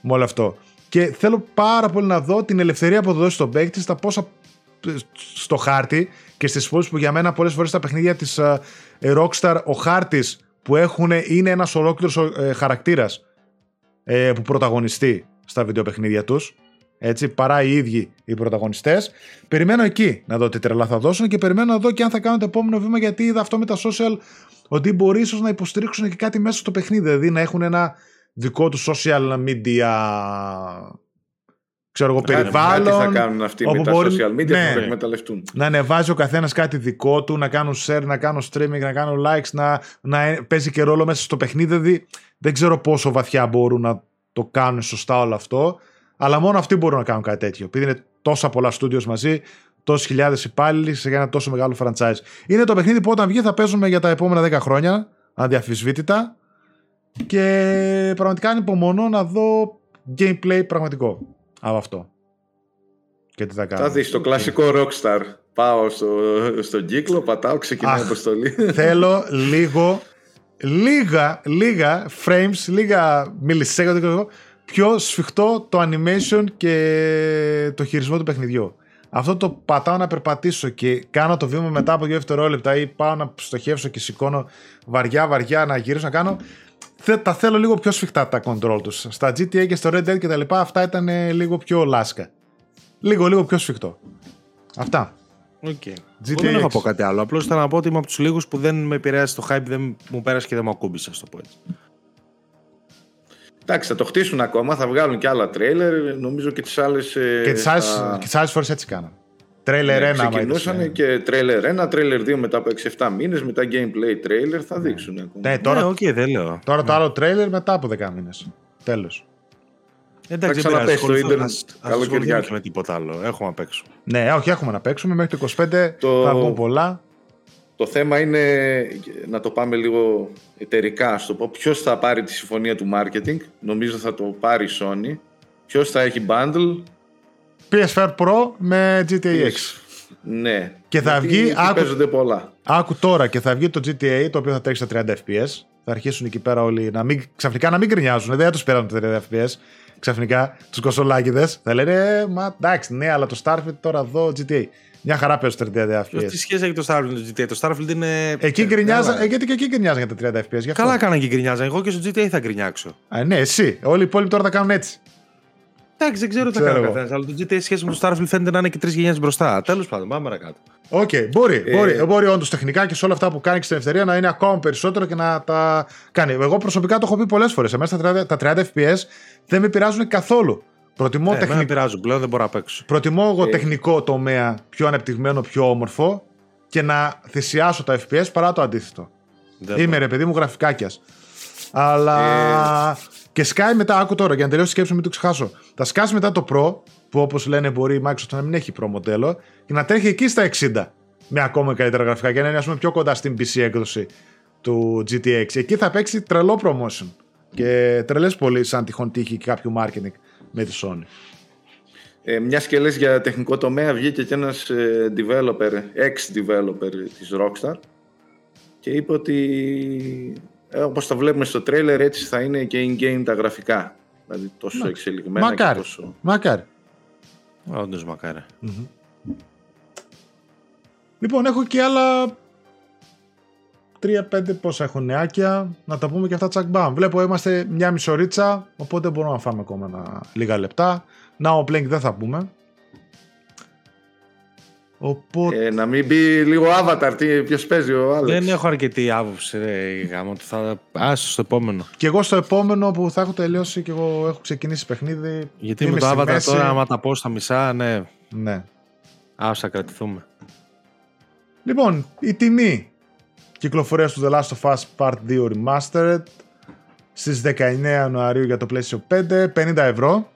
με όλο αυτό. Και θέλω πάρα πολύ να δω την ελευθερία που θα δώσει στον παίκτη στα πόσα στο χάρτη και στις πόλεις που για μένα πολλές φορές τα παιχνίδια της uh, Rockstar ο χάρτης που έχουν είναι ένας ολόκληρος uh, χαρακτήρας uh, που πρωταγωνιστεί στα βιντεοπαιχνίδια τους έτσι, παρά οι ίδιοι οι πρωταγωνιστές. Περιμένω εκεί να δω τι τρελά θα δώσουν και περιμένω να δω και αν θα κάνω το επόμενο βήμα γιατί είδα αυτό με τα social ότι μπορεί ίσως να υποστηρίξουν και κάτι μέσα στο παιχνίδι, δηλαδή να έχουν ένα δικό τους social media ξέρω εγώ, περιβάλλον. Τι θα κάνουν αυτοί με τα social media, ναι, θα το εκμεταλλευτούν. Να ανεβάζει ο καθένας κάτι δικό του, να κάνουν share, να κάνουν streaming, να κάνουν likes, να, να παίζει και ρόλο μέσα στο παιχνίδι. Δηλαδή, δεν ξέρω πόσο βαθιά μπορούν να το κάνουν σωστά όλο αυτό. Αλλά μόνο αυτοί μπορούν να κάνουν κάτι τέτοιο. Επειδή είναι τόσα πολλά studios μαζί, τόσε χιλιάδες υπάλληλοι σε ένα τόσο μεγάλο franchise. Είναι το παιχνίδι που όταν βγει θα παίζουμε για τα επόμενα 10 χρόνια, αδιαφυσβήτητα. Και πραγματικά ανυπομονώ να δω gameplay πραγματικό από αυτό. Και τι θα κάνω. Θα δεις το κλασικό Rockstar. Πάω στο, στον κύκλο, πατάω, ξεκινάει η αποστολή. Θέλω λίγο, λίγα, λίγα frames, λίγα μιλισέκοντα πιο σφιχτό το animation και το χειρισμό του παιχνιδιού. Αυτό το πατάω να περπατήσω και κάνω το βήμα μετά από δύο δευτερόλεπτα ή πάω να στοχεύσω και σηκώνω βαριά βαριά να γυρίσω να κάνω τα θέλω λίγο πιο σφιχτά τα control τους. Στα GTA και στο Red Dead και τα λοιπά αυτά ήταν λίγο πιο λάσκα. Λίγο, λίγο πιο σφιχτό. Αυτά. Okay. GTA δεν έχω πω κάτι άλλο. Απλώς ήθελα να πω ότι είμαι από τους λίγους που δεν με επηρέασε το hype, δεν μου πέρασε και δεν μου ακούμπησε, το πω έτσι. Εντάξει, θα το χτίσουν ακόμα, θα βγάλουν και άλλα τρέιλερ. Νομίζω και τις άλλες. Και τις άλλε φορές έτσι κάναν. Τρέιλερ 1 ναι, ξεκινούσαν και τρέιλερ 1, τρέιλερ 2 μετά από 6-7 μήνες, μετά gameplay τρέιλερ θα δείξουν. Ναι, τώρα, ναι, okay, δεν λέω. τώρα το άλλο τρέιλερ μετά από 10 μήνες. Τέλος. Εντάξει, δεν πειράζει. το ίντερνετ. Καλοκαιριά. με τίποτα άλλο. Έχουμε να παίξουμε. Ναι, όχι, έχουμε να παίξουμε. Μέχρι το 25 το... θα βγουν πολλά. Το θέμα είναι να το πάμε λίγο εταιρικά, στο πω. Ποιος θα πάρει τη συμφωνία του marketing. Νομίζω θα το πάρει η Sony. Ποιος θα έχει bundle PS4 Pro με GTA X. Ναι. Και θα βγει. Άκου, πολλά. Άκου τώρα και θα βγει το GTA το οποίο θα τρέξει στα 30 FPS. Θα αρχίσουν εκεί πέρα όλοι να μην, ξαφνικά να μην γκρινιάζουν. Δεν θα τους πέραν τα 30 FPS. Ξαφνικά τους κοσολάκιδε θα λένε «Ε, Μα εντάξει, ναι, αλλά το Starfield τώρα εδώ GTA. Μια χαρά παίζει το 30 FPS. Τι σχέση έχει το Starfield με το GTA. Το Starfield είναι. Εκεί γκρινιάζαν, ε, γιατί και εκεί γκρινιάζαν για τα 30 FPS. Καλά έκαναν και γκρινιάζαν. Εγώ και στο GTA θα γκρινιάξω. Α, ναι, εσύ. Όλοι οι υπόλοιποι τώρα θα κάνουν έτσι. Εντάξει, δεν ξέρω τι θα κάνει ο καθένας. Αλλά το GTA σχέση με το Starfield φαίνεται να είναι και τρεις γενιές μπροστά. Τέλος πάντων, πάμε παρακάτω. Οκ, okay, μπορεί. Ε... Μπορεί, μπορεί όντως τεχνικά και σε όλα αυτά που κάνει και στην ελευθερία να είναι ακόμα περισσότερο και να τα κάνει. Εγώ προσωπικά το έχω πει πολλές φορές. Εμένα τα 30, FPS δεν με πειράζουν καθόλου. Προτιμώ ε, τεχνικό. Δεν πειράζουν πλέον, δεν μπορώ να παίξω. Προτιμώ εγώ ε... τεχνικό τομέα πιο ανεπτυγμένο, πιο όμορφο και να θυσιάσω τα FPS παρά το αντίθετο. Δεν Είμαι ρε παιδί μου γραφικάκιας. Αλλά. Ε... Και σκάει μετά, άκου τώρα για να τελειώσει τη σκέψη, μην το ξεχάσω. Θα σκάσει μετά το Pro, που όπως λένε μπορεί η Microsoft να μην έχει Pro μοντέλο, και να τρέχει εκεί στα 60 με ακόμα καλύτερα γραφικά και να είναι ας πούμε, πιο κοντά στην PC έκδοση του GTX. Εκεί θα παίξει τρελό promotion και τρελές πολύ σαν τυχόν τύχη κάποιο marketing με τη Sony. Ε, μιας και λες για τεχνικό τομέα βγήκε και ένας ε, developer, ex-developer της Rockstar και είπε ότι ε, όπως τα βλέπουμε στο τρέιλερ έτσι θα είναι και in-game τα γραφικά. Δηλαδή τόσο Μα... εξελιγμένα μακάρι. και τόσο... Μακάρι. Όντως μακάρι. Mm-hmm. Λοιπόν, έχω και άλλα 3-5 πόσα έχω νεάκια. Να τα πούμε και αυτά τσακ μπαμ. Βλέπω είμαστε μια μισορίτσα, οπότε μπορούμε να φάμε ακόμα ένα, λίγα λεπτά. Now playing δεν θα πούμε. Οπότε... Ε, να μην μπει λίγο avatar, τι, ποιος παίζει ο Άλεξ. Δεν έχω αρκετή άποψη, ρε, γάμο. του. Θα... Άσο στο επόμενο. Και εγώ στο επόμενο που θα έχω τελειώσει και εγώ έχω ξεκινήσει παιχνίδι. Γιατί είμαι με το στη Avatar μέση. τώρα, άμα τα πω στα μισά, ναι, Ναι. άσο θα κρατηθούμε. Λοιπόν, η τιμή κυκλοφορία του The Last of Us Part 2 Remastered στις 19 Ιανουαρίου για το PlayStation 5, 50 ευρώ.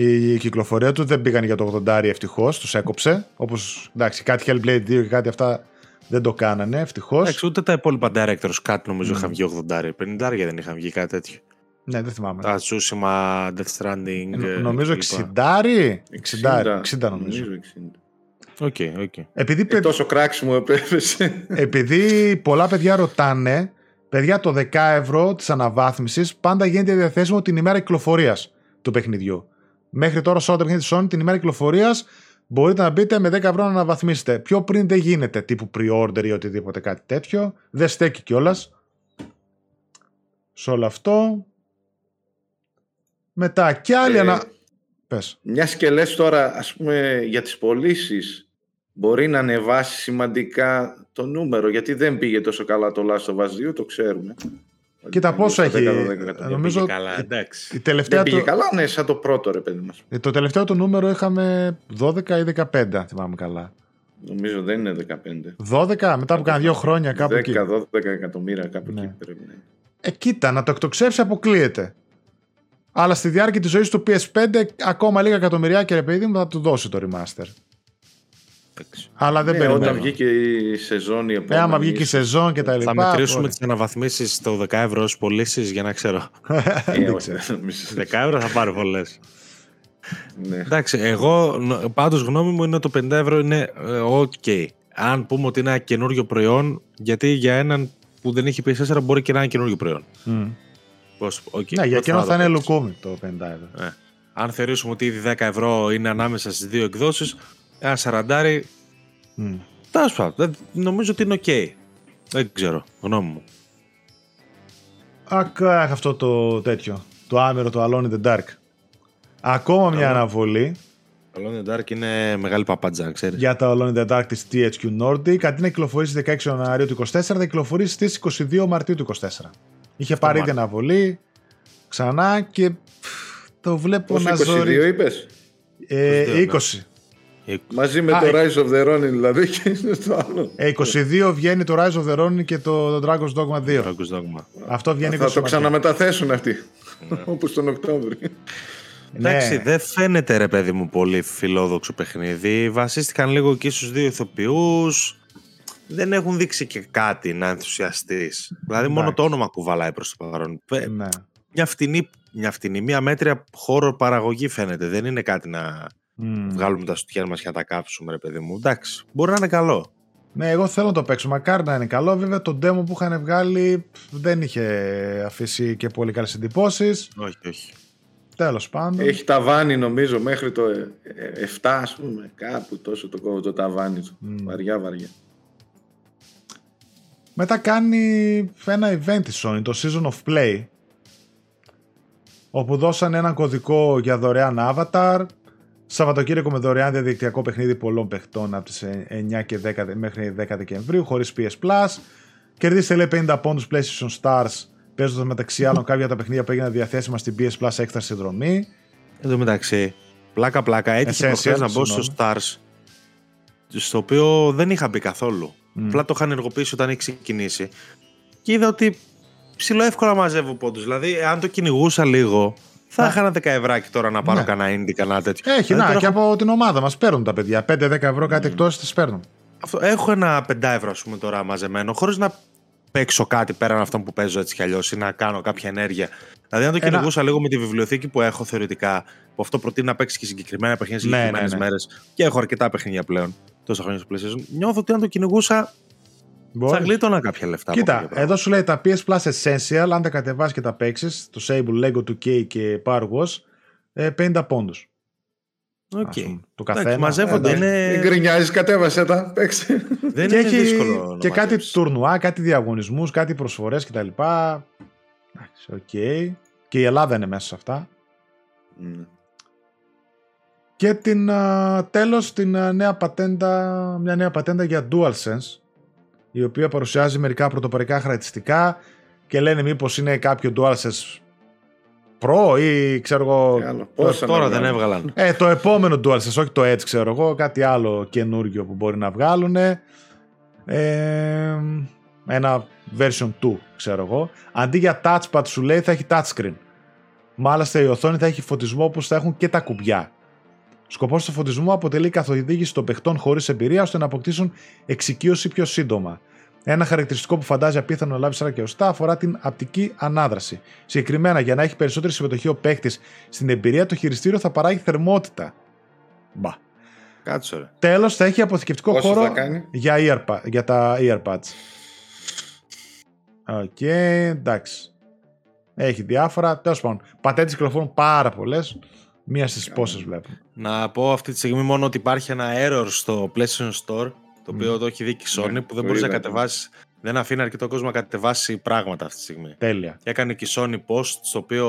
Η κυκλοφορία του δεν πήγαν για το 80 ευτυχώς, τους έκοψε. Όπως, εντάξει, κάτι Hellblade 2 και κάτι αυτά δεν το κάνανε, ευτυχώς. Εντάξει, ούτε τα υπόλοιπα directors κάτι νομίζω Μμ. είχαν βγει 80. 50 δεν είχαν βγει κάτι τέτοιο. Ναι, δεν θυμάμαι. Τα Tsushima, Death Stranding. Ε, ε, νομίζω κλπ. 60. 60, 60 νομίζω. 60. Οκ, οκ. Επειδή, παι- Ε, τόσο κράξιμο έπεσε. επειδή πολλά παιδιά ρωτάνε, παιδιά το 10 ευρώ της αναβάθμισης πάντα γίνεται διαθέσιμο την ημέρα κυκλοφορίας του παιχνιδιού. Μέχρι τώρα σε όλα τα παιχνίδια της Sony την ημέρα κυκλοφορίας μπορείτε να μπείτε με 10 ευρώ να αναβαθμίσετε. Πιο πριν δεν γίνεται τύπου pre-order ή οτιδήποτε κάτι τέτοιο. Δεν στέκει κιόλας. Σε όλο αυτό. Μετά και άλλη Ε, ανα... Πες. Μιας και λες τώρα, ας πούμε, για τις πωλήσεις μπορεί να ανεβάσει σημαντικά το νούμερο, γιατί δεν πήγε τόσο καλά το Last of Us 2, το ξέρουμε. Κοίτα Ότι πόσο πήγε έχει. στο 10-12 εκατομμύρια. Νομίζω Πήγε καλά, εντάξει. η τελευταία Δεν πήγε του... καλά, ναι, σαν το πρώτο ρε παιδί μας. ε, το τελευταίο του νούμερο είχαμε 12 ή 15, αν θυμάμαι καλά. Νομίζω δεν είναι 15. 12 μετά από κάνα δύο χρόνια κάπου εκεί. 10-12 εκατομμύρια κάπου Ναι. εκεί πρέπει να είναι. Ε, κοίτα, να το εκτοξεύσει αποκλείεται. Αλλά στη διάρκεια της ζωής του PS5 ακόμα λίγα εκατομμυριάκια ρε παιδί μου θα του δώσει το remaster. Εντάξει. Αλλά δεν Ναι, περιμένω. όταν βγήκε η σεζόν η Ε, επόμενη. άμα βγήκε η σεζόν και τα λοιπά. Θα μετρήσουμε ωραία. τις αναβαθμίσεις στο 10 ευρώ ως πωλήσεις για να ξέρω. Ε, Δεν όχι, *laughs* ξέρω. δεν νομίζω. 10 ευρώ θα πάρω πολλές. Ναι. Εντάξει, εγώ νο- πάντως γνώμη μου είναι ότι το 50 ευρώ είναι ε, ok. Αν πούμε ότι είναι ένα καινούριο προϊόν, γιατί για έναν που δεν έχει PS4 μπορεί και να είναι καινούριο προϊόν. Μμ. Πώς, okay, Ναι, για εκείνο το θα είναι παίξω. λουκούμι το 50 ευρώ. Ε. Αν θεωρήσουμε ότι ήδη 10 ευρώ είναι ανάμεσα στις δύο εκδόσεις, ένα σαραντάρι, Μμ. τέλος πάντων, δεν- νομίζω ότι είναι ok. Δεν ξέρω, γνώμη μου. Ακ, αχ, αυτό το τέτοιο. Το άμερο, το Alone in the Dark. Ακόμα μια Καλό. αναβολή Alone in the Dark είναι μεγάλη παπάντζα, ξέρεις. για τα Alone in the Dark της THQ Nordic. Αντί να κυκλοφορήσει στις 16 Ιανουαρίου του 24, θα κυκλοφορήσει στις 22 Μαρτίου του 24. Είχε πάρει ήδη Μάρτιο. αναβολή ξανά και πφ, το βλέπω Πόσο να 22 ζωρεί. είπες; Ε, 22, ναι. 20. Μαζί με Α, το ε- Rise of the Ronin δηλαδή και είναι το άλλο. Ε, 22 βγαίνει το Rise of the Ronin και το Dragon's Dogma 2. Dragon's Dogma. Αυτό βγαίνει 20 Θα το Μαρτίου. ξαναμεταθέσουν αυτοί. *laughs* Όπως τον Οκτώβριο. Ναι. Εντάξει, δεν φαίνεται ρε παιδί μου πολύ φιλόδοξο παιχνίδι. Βασίστηκαν λίγο εκεί στους δύο ηθοποιούς. Δεν έχουν δείξει και κάτι να ενθουσιαστείς. Δηλαδή μόνο Εντάξει. το όνομα κουβαλάει προς το παρόν. Ε, Ναι. Μια φτηνή, μια φτηνή, μια μέτρια χώρο παραγωγή φαίνεται. Δεν είναι κάτι να Μμ. βγάλουμε τα στουτιά μας και να τα κάψουμε ρε παιδί μου. Εντάξει, μπορεί να είναι καλό. Ναι, εγώ θέλω να το παίξω. Μακάρι να είναι καλό. Βέβαια, το demo που είχαν βγάλει πφ, δεν είχε αφήσει και πολύ καλές εντυπώσεις. Όχι, όχι. Τέλος πάντων. Έχει ταβάνι νομίζω μέχρι το ε, ε, 7 ας πούμε. Κάπου τόσο το, το ταβάνι του. Μμ. Βαριά βαριά. Μετά κάνει ένα event η Sony, το Season of Play, όπου δώσαν έναν κωδικό για δωρεάν avatar, Σαββατοκύριακο με δωρεάν διαδικτυακό παιχνίδι πολλών παιχτών από τις 9 και 10 μέχρι 10 Δεκεμβρίου, χωρίς PS Plus. Κερδίστε λέει 50 πόντους PlayStation Stars, παίζοντας μεταξύ άλλων κάποια από τα παιχνίδια που έγιναν διαθέσιμα στην PS Plus έξτρα συνδρομή. Εν τω μεταξύ, πλάκα πλάκα, έτυχε Essential, προχθές να μπω στο συγγνώμη. Stars, στο οποίο δεν είχα μπει καθόλου. Μμ. Απλά το είχα ενεργοποιήσει όταν έχει ξεκινήσει. Και είδα ότι ψηλό εύκολα μαζεύω πόντους. Δηλαδή, αν το κυνηγούσα λίγο, θα Α. είχα ένα 10 ευράκι τώρα να πάρω Ναι. κανένα indie, κανένα τέτοιο. Έχει, Δηλαδή, να, τώρα και έχω, από την ομάδα μας παίρνουν τα παιδιά. 5-10 ευρώ κάτι εκτός τις παίρνουν. αυτό, έχω ένα 5 ευρώ, ας πούμε, τώρα μαζεμένο, χωρίς να παίξω κάτι πέραν αυτών που παίζω έτσι κι αλλιώς ή να κάνω κάποια ενέργεια. Δηλαδή, αν το Ένα- κυνηγούσα λίγο με τη βιβλιοθήκη που έχω θεωρητικά, που αυτό προτείνει να παίξει και συγκεκριμένα παιχνίδια Ναι, συγκεκριμένες ναι, ναι. μέρες και έχω αρκετά παιχνίδια πλέον τόσα χρόνια στο PlayStation, νιώθω ότι αν το κυνηγούσα θα Μπορείς. γλίτωνα κάποια λεφτά. από Κοίτα, κάποια πράγματα. εδώ σου λέει τα PS Plus Essential, αν τα κατεβάσεις και τα παίξεις, το Sable, Lego 2K και Power Wash, ε, 50 πόντους. Οκ. Το Εντάξει, καθένα. μαζεύονται. Ε, είναι... Μην γκρινιάζεις, κατέβασε τα, παίξε. Δεν και είναι έχει δύσκολο. να και κάτι μαζέψεις. τουρνουά, κάτι διαγωνισμούς, κάτι προσφορές κτλ. Εντάξει, οκ. Και η Ελλάδα είναι μέσα σε αυτά. Ναι. Και την, α, τέλος την α, νέα πατέντα, μια νέα πατέντα για DualSense η οποία παρουσιάζει μερικά πρωτοπορικά χαρακτηριστικά και λένε μήπως είναι κάποιο DualSense Pro ή ξέρω εγώ. Πόσα τώρα δεν έβγαλαν. Ε, το επόμενο DualSense, όχι το Edge, ξέρω εγώ. Κάτι άλλο καινούργιο που μπορεί να βγάλουν. Ε, ένα version 2, ξέρω εγώ. Αντί για touchpad σου λέει θα έχει touchscreen. Μάλιστα η οθόνη θα έχει φωτισμό όπως θα έχουν και τα κουμπιά. Σκοπός του φωτισμού αποτελεί η καθοδήγηση των παιχτών χωρίς εμπειρία ώστε να αποκτήσουν εξοικείωση πιο σύντομα. Ένα χαρακτηριστικό που φαντάζει απίθανο να λάβει σαν και ωστά αφορά την απτική ανάδραση. Συγκεκριμένα, για να έχει περισσότερη συμμετοχή ο παίκτης στην εμπειρία, το χειριστήριο θα παράγει θερμότητα. Μπα. Κάτσε ρε. Τέλος, θα έχει αποθηκευτικό Πόσο χώρο θα κάνει; για, earpa- για τα earpads. Οκ, εντάξει. Έχει διάφορα. Τέλος πάντων, πατέντες κυκλοφορούν πάρα πολλές. Μία στις πόσες βλέπω. Να πω αυτή τη στιγμή μόνο ότι υπάρχει ένα error στο PlayStation Store το οποίο το έχει δει και η Sony Ναι, που δεν το μπορείς να είδα. κατεβάσεις. Δεν αφήνει αρκετό κόσμο να κατεβάσει πράγματα αυτή τη στιγμή. Τέλεια. Και έκανε και η Sony post στο οποίο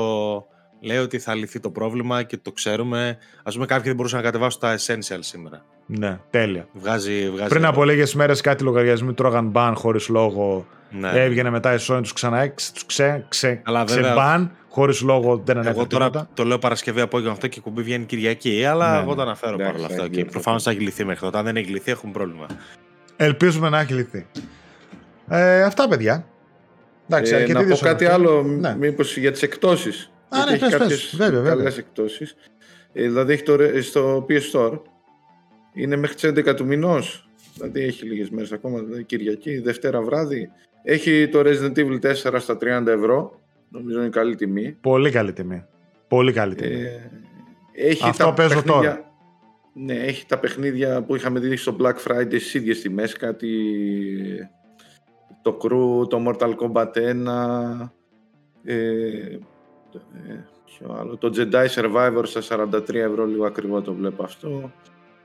λέει ότι θα λυθεί το πρόβλημα και το ξέρουμε. Ας πούμε, κάποιοι δεν μπορούσαν να κατεβάσουν τα Essential σήμερα. Ναι, τέλεια. Βγάζει, βγάζει Πριν error. από λίγες μέρες κάτι λογαριασμοί τρώγαν μπαν χωρίς λόγο. Ναι. Έβγαινε μετά η Sony, τους ξανά τους ξε, ξε, Αλλά βέβαια- ξεμπαν χωρίς λόγο δεν ανέφερε Εγώ τώρα τίποτα. το λέω Παρασκευή απόγευμα αυτό και η κουμπί βγαίνει Κυριακή, αλλά Ναι, εγώ ναι. το αναφέρω Εντάξει, παρόλα θα αυτά. έχει Και λυθεί. προφανώς θα έχει λυθεί μέχρι τότε. Αν δεν έχει λυθεί, έχουμε πρόβλημα. Ελπίζουμε να έχει λυθεί. Ε, αυτά, παιδιά. Εντάξει, Ε, αρκετή να πω δυσορροπία. κάτι άλλο, Ναι. μήπως για τις εκτόσεις. Α, Γιατί ναι, έχει πες, πες. κάποιες Βέβαια, βέβαια. καλές εκτόσεις. Ε, δηλαδή έχει το, ρε- στο PS Store είναι μέχρι τις 11 του μηνός. Δηλαδή έχει λίγες μέρες ακόμα, δηλαδή Κυριακή, Δευτέρα βράδυ. Έχει το Resident Evil 4 στα 30 ευρώ. Νομίζω είναι καλή τιμή. Πολύ καλή τιμή. Πολύ καλή τιμή. Ε, έχει Αυτό τα παίζω παιχνίδια- τώρα. Ναι, έχει τα παιχνίδια που είχαμε δει στο Black Friday στις ίδιες τιμές, κάτι το Crew, το Mortal Kombat 1, ε, το- ε, ποιο άλλο, το Jedi Survivor στα 43 ευρώ, λίγο ακριβό το βλέπω αυτό.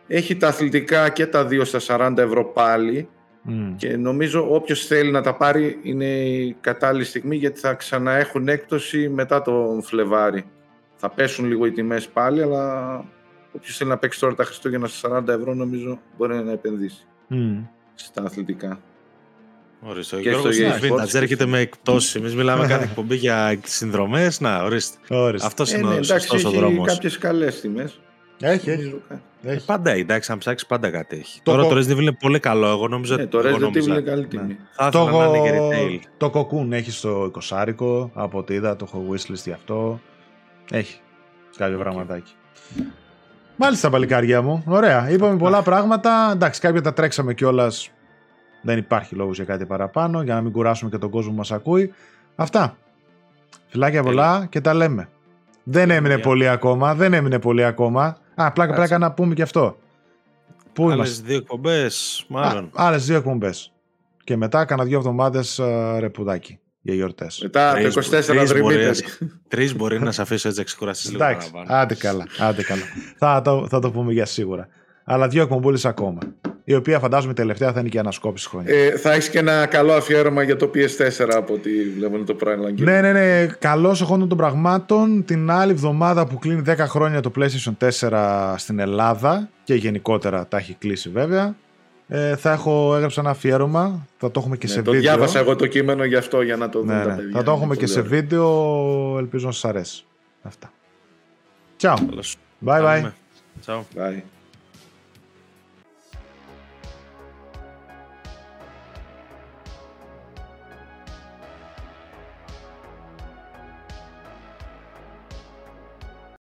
Έχει τα αθλητικά και τα δύο στα 40 ευρώ πάλι Μμ. και νομίζω όποιος θέλει να τα πάρει είναι η κατάλληλη στιγμή γιατί θα ξαναέχουν έκπτωση μετά τον Φλεβάρι. Θα πέσουν λίγο οι τιμές πάλι, αλλά όποιος θέλει να παίξει τώρα τα Χριστούγεννα στα 40 ευρώ νομίζω μπορεί να επενδύσει Μμ. στα αθλητικά. Ορίστε. Ο Και Γιώργος στο είναι EA Sports vintage, και έρχεται στο- με εκπτώσεις. Εμείς μιλάμε κάθε *laughs* εκπομπή για συνδρομές. Να, ορίστε. Ορίστε. Αυτός Ε, είναι ναι, ο εντάξει, σωστός ο έχει δρόμος. κάποιες καλές τιμές. Έχει, έχει. Νομίζω κα- έχει. Πάντα, εντάξει, αν ψάξει πάντα κάτι έχει. Το Τώρα κο- το Resident Evil είναι πολύ καλό. Εγώ νόμιζα Ναι, το εγώ Resident Evil νόμιζα. είναι καλή Ναι. τιμή. Θα Το, ήθελα να είναι και έχω... retail. το Cocoon έχει στο 20 από ό,τι είδα, το έχω wishlist γι' αυτό. Έχει κάποιο πραγματάκι. Μάλιστα, παλικάρια μου. Ωραία. Είπαμε πολλά πράγματα. Εντάξει, κάποια τα τρέξαμε κιόλας. Δεν υπάρχει λόγος για κάτι παραπάνω, για να μην κουράσουμε και τον κόσμο που μας ακούει. Αυτά. Φιλάκια πολλά και τα λέμε. Δεν έμεινε Τέλεια. πολύ ακόμα. Δεν έμεινε πολύ ακόμα. Α, πλάκα πλάκα να πούμε και αυτό. Πού Άλλες είμαστε; δύο εκπομπές, μάλλον. Άλλες δύο εκπομπές. Και μετά κάνα δύο εβδομάδες ρεπουδάκι για γιορτές. Μετά το Τρεις- 24 τρεις μπορεί, δρυμύτερη. Τρεις μπορεί να σε αφήσω έτσι να ξεκουραστείς λίγο Εντάξει, παραπάνω. άντε καλά. Άντε καλά. θα, το, θα το πούμε για σίγουρα. Αλλά δύο εκπομπούλες ακόμα. Η οποία φαντάζομαι η τελευταία θα είναι και η ανασκόπηση χρόνια. Ε, θα έχεις και ένα καλό αφιέρωμα για το PS4 από ό,τι βλέπω είναι το Prime Game. Ναι, ναι, ναι. Καλώ εχόντων των πραγμάτων. Την άλλη εβδομάδα που κλείνει 10 χρόνια το PlayStation 4 στην Ελλάδα και γενικότερα τα έχει κλείσει βέβαια. Ε, θα έχω έγραψα ένα αφιέρωμα. Θα το έχουμε και Ναι, σε το βίντεο. διάβασα εγώ το κείμενο γι' αυτό για να το δουν Ναι, τα ναι. παιδιά. Θα το έχουμε Είναι και πολύ σε ωραίο. βίντεο. Ελπίζω να σας αρέσει. Αυτά. Ciao. Καλώς. Bye bye. Τα λέμε. Ciao. Bye.